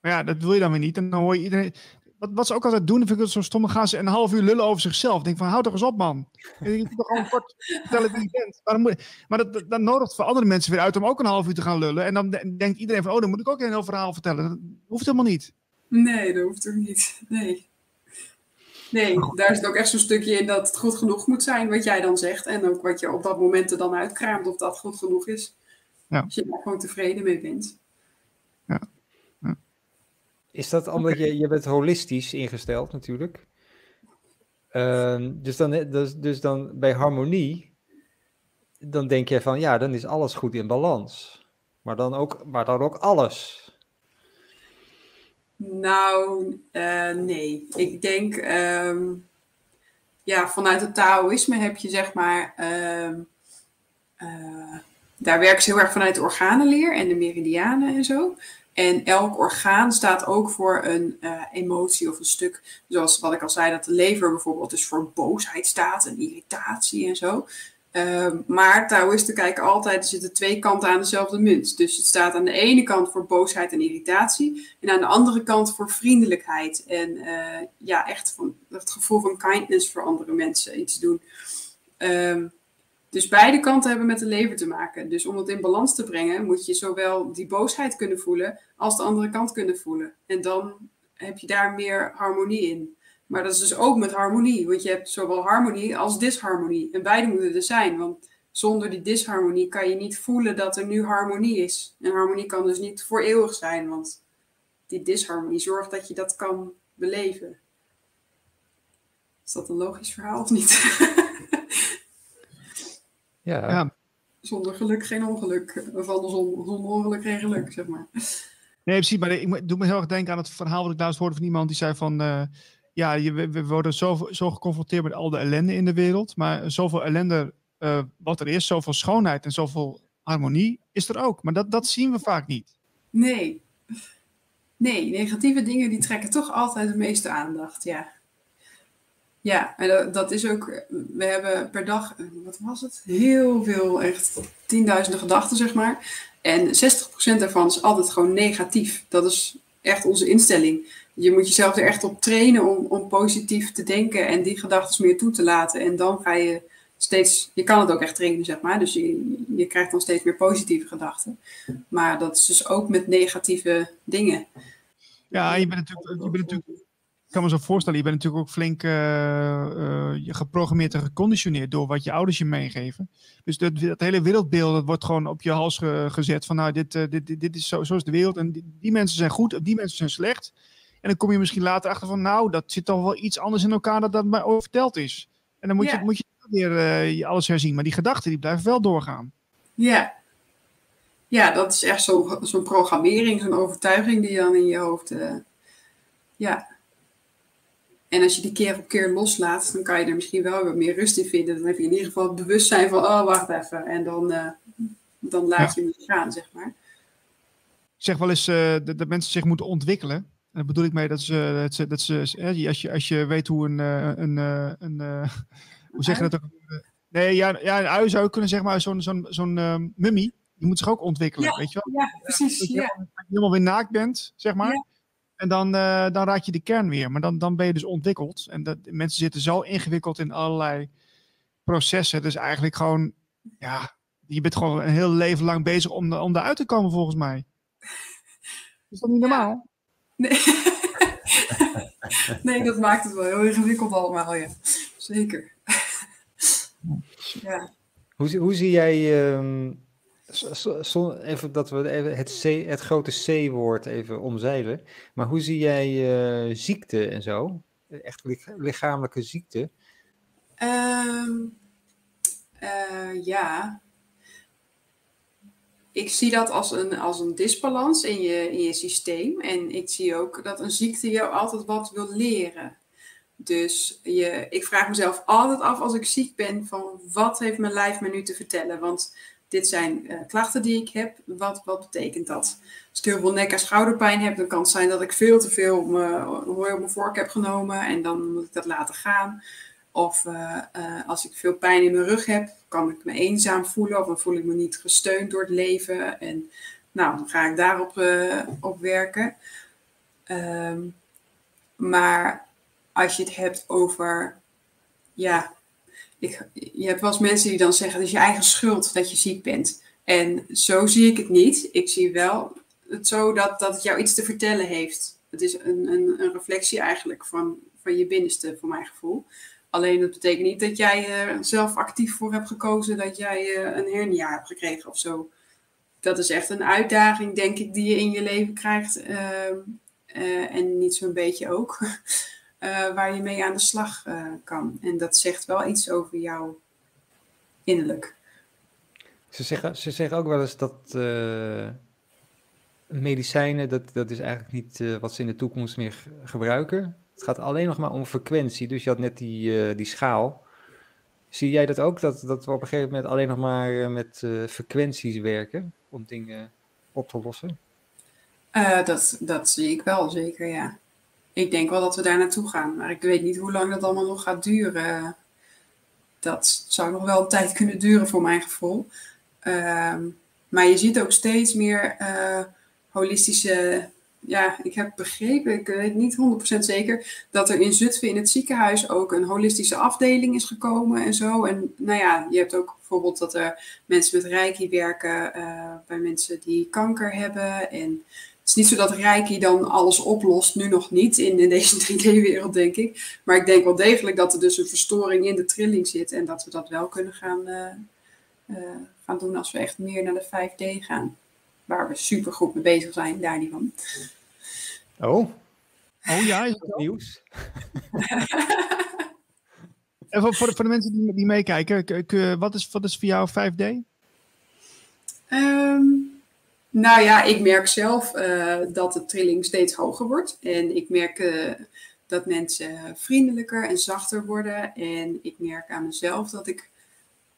Maar ja, dat wil je dan weer niet. En dan hoor je iedereen. Wat, wat ze ook altijd doen, vind ik het zo stom. Dan gaan ze een half uur lullen over zichzelf. Ik denk van, hou toch eens op, man. Je moet toch gewoon kort vertellen wie je bent. Maar, dan, moet, maar dat, dat, dat, nodigt voor andere mensen weer uit om ook een half uur te gaan lullen. En dan denkt iedereen van, oh, dan moet ik ook een heel verhaal vertellen. Dat hoeft helemaal niet. Nee, dat hoeft ook niet. Nee. Nee, daar zit ook echt zo'n stukje in dat het goed genoeg moet zijn wat jij dan zegt. En ook wat je op dat moment er dan uitkraamt of dat goed genoeg is. Ja. Als je daar gewoon tevreden mee bent. Ja. Is dat omdat okay. je, je bent holistisch ingesteld natuurlijk? Uh, dus, dan, dus, dus dan bij harmonie, dan denk je van ja, dan is alles goed in balans. Maar dan ook, maar dan ook alles. Nou, uh, nee. Ik denk, um, ja, vanuit het Taoïsme heb je zeg maar, uh, uh, daar werken ze heel erg vanuit de organenleer en de meridianen en zo. En elk orgaan staat ook voor een uh, emotie of een stuk. Zoals wat ik al zei, dat de lever bijvoorbeeld dus voor boosheid staat en irritatie en zo. Uh, maar Taoïsten kijken altijd, er zitten twee kanten aan dezelfde munt. Dus het staat aan de ene kant voor boosheid en irritatie. En aan de andere kant voor vriendelijkheid. En uh, ja, echt van, het gevoel van kindness voor andere mensen iets doen. Um, dus beide kanten hebben met de lever te maken. Dus om het in balans te brengen, moet je zowel die boosheid kunnen voelen als de andere kant kunnen voelen. En dan heb je daar meer harmonie in. Maar dat is dus ook met harmonie, want je hebt zowel harmonie als disharmonie. En beide moeten er zijn, want zonder die disharmonie kan je niet voelen dat er nu harmonie is. En harmonie kan dus niet voor eeuwig zijn, want die disharmonie zorgt dat je dat kan beleven. Is dat een logisch verhaal of niet? Ja. ja. Zonder geluk geen ongeluk. Of andersom, zonder ongeluk geen geluk, zeg maar. Nee, precies. Maar ik doe me heel erg denken aan het verhaal wat ik laatst hoorde van iemand die zei van... Uh, ja, je, we worden zo, zo geconfronteerd met al de ellende in de wereld. Maar zoveel ellende uh, wat er is, zoveel schoonheid en zoveel harmonie is er ook. Maar dat, dat zien we vaak niet. Nee. Nee, negatieve dingen die trekken toch altijd de meeste aandacht, ja. Ja, en dat, is ook, we hebben per dag, wat was het? Heel veel, echt tienduizenden gedachten, zeg maar. En 60% daarvan is altijd gewoon negatief. Dat is echt onze instelling. je moet jezelf er echt op trainen om, om positief te denken en die gedachten meer toe te laten. En dan ga je steeds, je kan het ook echt trainen, zeg maar. Dus je, je krijgt dan steeds meer positieve gedachten. Maar dat is dus ook met negatieve dingen. Ja, je bent natuurlijk, je bent natuurlijk kan me zo voorstellen, je bent natuurlijk ook flink uh, uh, geprogrammeerd en geconditioneerd door wat je ouders je meegeven. Dus dat, dat hele wereldbeeld dat wordt gewoon op je hals gezet van nou, dit, uh, dit, dit, dit, is zo, zo is de wereld en die, die, mensen zijn goed, die mensen zijn slecht. En dan kom je misschien later achter van nou, dat zit toch wel iets anders in elkaar dan dat mij over verteld is. En dan moet ja. je, moet je weer je alles herzien. Maar die gedachten die blijven wel doorgaan. Ja, ja dat is echt zo'n zo programmering, zo'n overtuiging die dan in je hoofd... ja, en als je die keer op keer loslaat, dan kan je er misschien wel wat meer rust in vinden. Dan heb je in ieder geval het bewustzijn van, oh wacht even. En dan, uh, dan laat je hem gaan, zeg maar. Ik zeg wel eens uh, dat, dat, mensen zich moeten ontwikkelen. En daar bedoel ik mee dat ze, dat ze, dat ze als, je, als je weet hoe een, een, een, een hoe zeg je dat ook? Nee, ja, ja, een ui zou kunnen zeggen, maar zo'n zo'n zo'n mummie, die moet zich ook ontwikkelen, ja, weet je wel? Ja, precies. Dat je, ja. helemaal weer naakt bent, zeg maar. En dan, uh, dan raak je de kern weer. Maar dan, dan ben je dus ontwikkeld. En dat, mensen zitten zo ingewikkeld in allerlei processen. Dus eigenlijk gewoon, ja, je bent gewoon een heel leven lang bezig om, om eruit te komen volgens mij. Is dat niet normaal? Nee. nee, dat maakt het wel heel ingewikkeld allemaal, ja. Zeker. ja. Hoe, hoe zie jij... Um even dat we even het, C, het grote C-woord even omzeilen. Maar hoe zie jij uh, ziekte en zo? Echt lichamelijke ziekte? Um, uh, ja. Ik zie dat als een, als een disbalans in je, in je systeem. En ik zie ook dat een ziekte jou altijd wat wil leren. Dus je, ik vraag mezelf altijd af als ik ziek ben: van wat heeft mijn lijf me nu te vertellen? Want dit zijn uh, klachten die ik heb. Wat, wat betekent dat? Als ik heel veel nek- en schouderpijn heb, dan kan het zijn dat ik veel te veel hooi op mijn vork heb genomen en dan moet ik dat laten gaan. Of uh, als ik veel pijn in mijn rug heb, kan ik me eenzaam voelen of dan voel ik me niet gesteund door het leven. En nou, dan ga ik daarop op werken. Um, maar als je het hebt over ja, ik, je hebt wel eens mensen die dan zeggen: het is je eigen schuld dat je ziek bent. En zo zie ik het niet. Ik zie wel het zo dat, dat het jou iets te vertellen heeft. Het is een, een, een reflectie eigenlijk van, van je binnenste, voor mijn gevoel. Alleen dat betekent niet dat jij er zelf actief voor hebt gekozen dat jij eh, een hernia hebt gekregen of zo. Dat is echt een uitdaging, denk ik, die je in je leven krijgt. Uh, uh, en niet zo'n beetje ook. uh, waar je mee aan de slag uh, kan. En dat zegt wel iets over jou innerlijk. Ze zeggen, ze zeggen ook wel eens dat uh, medicijnen, dat, dat is eigenlijk niet wat ze in de toekomst meer gebruiken. Het gaat alleen nog maar om frequentie. Dus je had net die, die schaal. Zie jij dat ook, dat, dat we op een gegeven moment alleen nog maar met frequenties werken om dingen op te lossen? dat, dat zie ik wel, zeker, ja ik denk wel dat we daar naartoe gaan. Maar ik weet niet hoe lang dat allemaal nog gaat duren. Dat zou nog wel een tijd kunnen duren voor mijn gevoel. Ehm, maar je ziet ook steeds meer uh, holistische. Ja, ik heb begrepen, ik weet niet 100% zeker, dat er in Zutphen in het ziekenhuis ook een holistische afdeling is gekomen en zo. En nou ja, je hebt ook bijvoorbeeld dat er mensen met reiki werken uh, bij mensen die kanker hebben. En het is niet zo dat Reiki dan alles oplost, nu nog niet in, in deze 3D-wereld, denk ik. Maar ik denk wel degelijk dat er dus een verstoring in de trilling zit en dat we dat wel kunnen gaan, uh, uh, gaan doen als we echt meer naar de 5D gaan. Waar we super goed mee bezig zijn, daar niet van. Oh. Oh ja, is het nieuws? en voor, voor, de, voor de mensen die, die meekijken, wat is, wat is voor jou 5D? Um, nou ja, ik merk zelf uh, dat de trilling steeds hoger wordt. En ik merk uh, dat mensen vriendelijker en zachter worden. En ik merk aan mezelf dat ik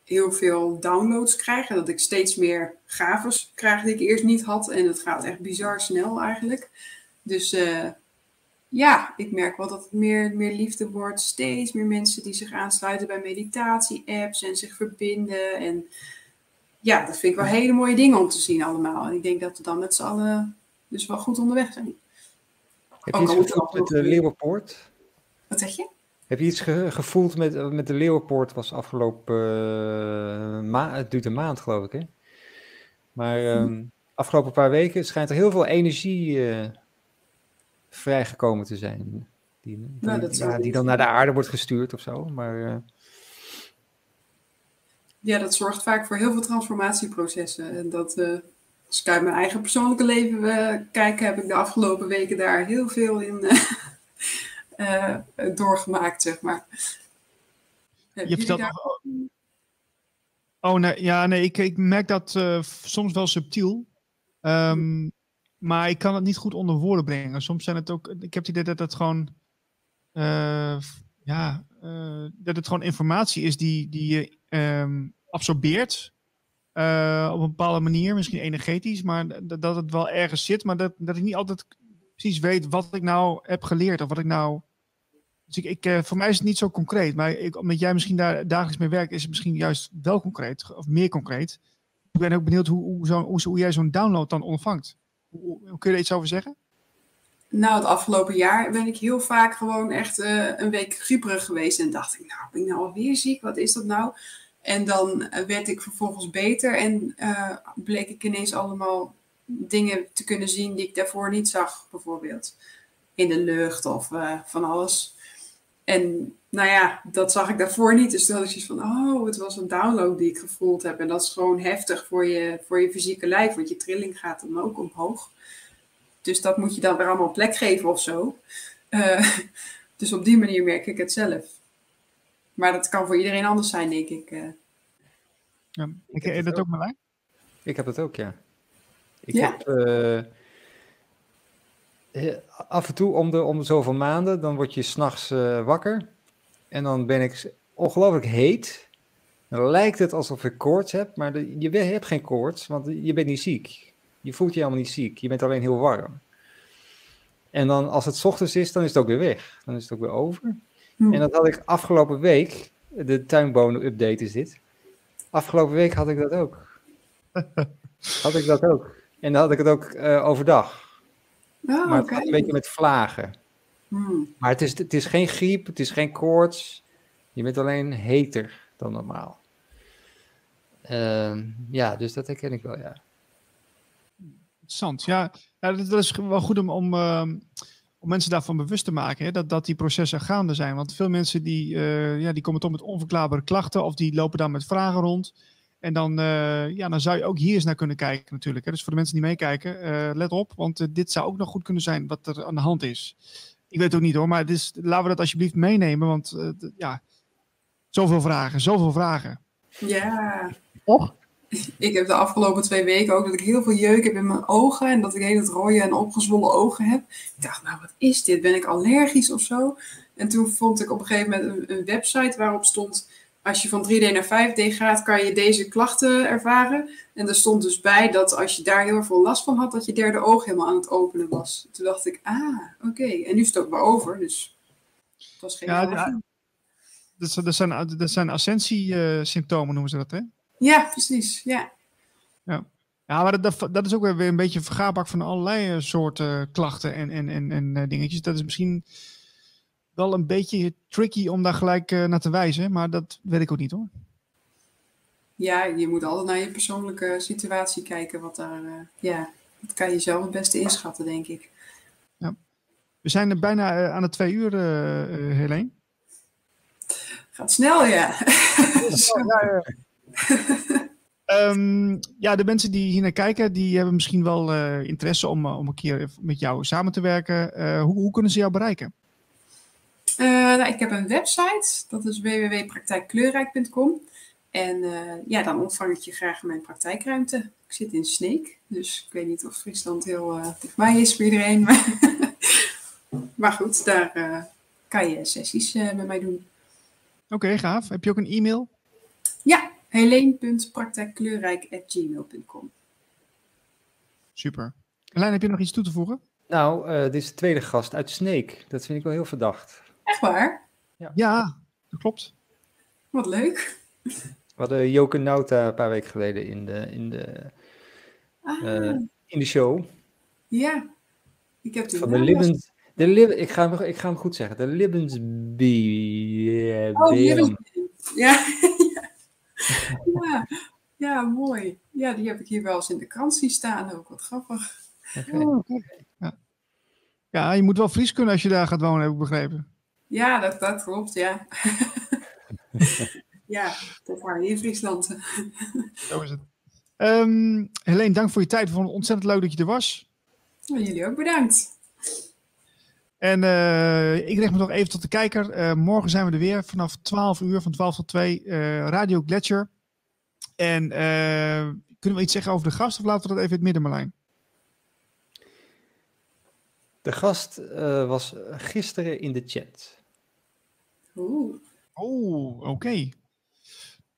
heel veel downloads krijg. En dat ik steeds meer gaves krijg die ik eerst niet had. En het gaat echt bizar snel eigenlijk. Dus uh, ja, ik merk wel dat het meer, meer liefde wordt. Steeds meer mensen die zich aansluiten bij meditatie-apps en zich verbinden. En ja, dat vind ik wel hele mooie dingen om te zien allemaal. En ik denk dat we dan met z'n allen dus wel goed onderweg zijn. Heb je Ook iets gevoeld met de Leeuwenpoort? Wat zeg je? Heb je iets ge- gevoeld met, met de Leeuwenpoort? Was afgelopen uh, ma het duurt een maand, geloof ik, hè? Maar um, afgelopen paar weken schijnt er heel veel energie uh, vrijgekomen te zijn. Die, Nou, die, ja, die dan naar de aarde wordt gestuurd of zo. Maar uh, ja, dat zorgt vaak voor heel veel transformatieprocessen. En dat, uh, als ik uit mijn eigen persoonlijke leven uh, kijk, heb ik de afgelopen weken daar heel veel in uh, doorgemaakt, zeg maar. Heb je vertelt daar... Oh nee, ja, nee, ik, ik merk dat soms wel subtiel. Um, maar ik kan het niet goed onder woorden brengen. Soms zijn het ook. Ik heb het idee dat het gewoon. Ja, uh, dat het gewoon informatie is die, die je um, absorbeert. Uh, op een bepaalde manier, misschien energetisch, maar dat, het wel ergens zit, maar dat, dat ik niet altijd precies weet wat ik nou heb geleerd of wat ik nou. Dus ik, ik, uh, voor mij is het niet zo concreet, maar ik, omdat jij misschien daar dagelijks mee werkt, is het misschien juist wel concreet of meer concreet. Ik ben ook benieuwd hoe, hoe, zo, hoe, jij zo'n download dan ontvangt. Hoe, kun je er iets over zeggen? Nou, het afgelopen jaar ben ik heel vaak gewoon echt uh, een week grieperig geweest en dacht ik, nou, ben ik nou alweer ziek? Wat is dat nou? En dan werd ik vervolgens beter en uh, bleek ik ineens allemaal dingen te kunnen zien die ik daarvoor niet zag, bijvoorbeeld in de lucht of van alles. En nou ja, dat zag ik daarvoor niet. Dus had ik zoiets van, oh, het was een download die ik gevoeld heb. En dat is gewoon heftig voor je, voor je fysieke lijf, want je trilling gaat dan ook omhoog. Dus dat moet je dan weer allemaal plek geven of zo. Uh, dus op die manier merk ik het zelf. Maar dat kan voor iedereen anders zijn, denk ik. Uh. Ja, ik heb dat ook maar Ik heb het ook, ja. Ik ja. heb uh, af en toe om de, om de zoveel maanden, dan word je s'nachts uh, wakker. En dan ben ik ongelooflijk heet. Dan lijkt het alsof ik koorts heb, maar de, je hebt geen koorts, want je bent niet ziek. Je voelt je helemaal niet ziek, je bent alleen heel warm. En dan als het 's ochtends is, dan is het ook weer weg. Dan is het ook weer over. Hm. En dat had ik afgelopen week, de tuinbonen-update is dit. Afgelopen week had ik dat ook. had ik dat ook. En dan had ik het ook uh, overdag. Oh, maar okay. een beetje met vlagen. Hm. Maar het is, het is geen griep, het is geen koorts. Je bent alleen heter dan normaal. Uh, ja, dus dat herken ik wel, ja. Interessant. Ja, ja dat, is wel goed om, om, uh, om mensen daarvan bewust te maken. Hè? Dat, dat die processen gaande zijn. Want veel mensen die, uh, ja, die komen toch met onverklaarbare klachten. Of die lopen dan met vragen rond. En dan, uh, ja, dan zou je ook hier eens naar kunnen kijken natuurlijk. Hè? Dus voor de mensen die meekijken, uh, let op. Want dit zou ook nog goed kunnen zijn wat er aan de hand is. Ik weet het ook niet hoor. Maar het is, laten we dat alsjeblieft meenemen. Want ja, zoveel vragen, zoveel vragen. Ja. Och? Ik heb de afgelopen twee weken ook dat ik heel veel jeuk heb in mijn ogen. En dat ik heel het rode en opgezwollen ogen heb. Ik dacht, nou wat is dit? Ben ik allergisch of zo? En toen vond ik op een gegeven moment een, een website waarop stond... Als je van 3D naar 5D gaat, kan je deze klachten ervaren. En er stond dus bij dat als je daar heel veel last van had, dat je derde oog helemaal aan het openen was. Toen dacht ik, ah, oké. Okay. En nu is het ook weer over, dus het was geen ja, dat, dat, zijn, dat zijn ascensie-symptomen, noemen ze dat, hè? Ja, precies. Ja. Ja, ja maar dat, dat is ook weer een beetje een vergaarbak van allerlei soorten klachten en, en, en, en dingetjes. Dat is misschien wel een beetje tricky om daar gelijk naar te wijzen, maar dat weet ik ook niet hoor. Ja, je moet altijd naar je persoonlijke situatie kijken. Wat daar, uh, ja, dat kan je zelf het beste inschatten, denk ik. Ja. We zijn er bijna aan de twee uur, uh, Helene. Gaat snel, ja. ja, ja. Um, ja, de mensen die hier naar kijken, die hebben misschien wel uh, interesse om, uh, om een keer met jou samen te werken. Uh, hoe, hoe, kunnen ze jou bereiken? nou, ik heb een website, dat is www.praktijkkleurrijk.com. En ja, dan ontvang ik je graag in mijn praktijkruimte. Ik zit in Sneek, dus ik weet niet of Friesland heel dichtbij is voor iedereen. Maar, maar goed, daar kan je sessies met mij doen. Oké, okay, gaaf. Heb je ook een e-mail? Ja, Helene.praktijkkleurrijk.gmail.com Super. Helene, heb je nog iets toe te voegen? Nou, uh, dit is de tweede gast uit Sneek. Dat vind ik wel heel verdacht. Echt waar? Ja, ja dat klopt. Wat leuk. We hadden Joke Nauta een paar weken geleden in de, in de, ah. uh, in de show. Ja. Ik heb die Van de Living, De lib ik, ga hem, ik ga hem goed zeggen. De Libbensbee. Oh, Libbensbee. Ja. ja. ja, mooi. Ja, die heb ik hier wel eens in de krant zien staan. Ook wat grappig. Okay. Oh, ja. ja, je moet wel Fries kunnen als je daar gaat wonen, heb ik begrepen. Ja, dat, dat klopt, ja. ja, dat waren in Friesland. Zo is het. Um, Helene, dank voor je tijd. We vonden het ontzettend leuk dat je er was. jullie ook bedankt. En uh, ik richt me nog even tot de kijker. Uh, morgen zijn we er weer vanaf 12 uur, van 12 tot 2, uh, eh, Radio Gletscher. En kunnen we iets zeggen over de gast of laten we dat even in het midden, Marlijn? De gast was gisteren in de chat. Oeh. Oh, oké.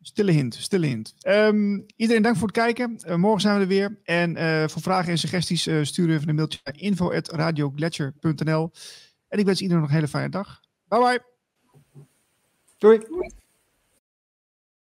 Stille hint, stille hint. Um, iedereen dank voor het kijken. Uh, morgen zijn we er weer. En uh, voor vragen en suggesties uh, stuur even een mailtje naar info.radioglacier.nl En ik wens iedereen nog een hele fijne dag. Bye bye. Doei.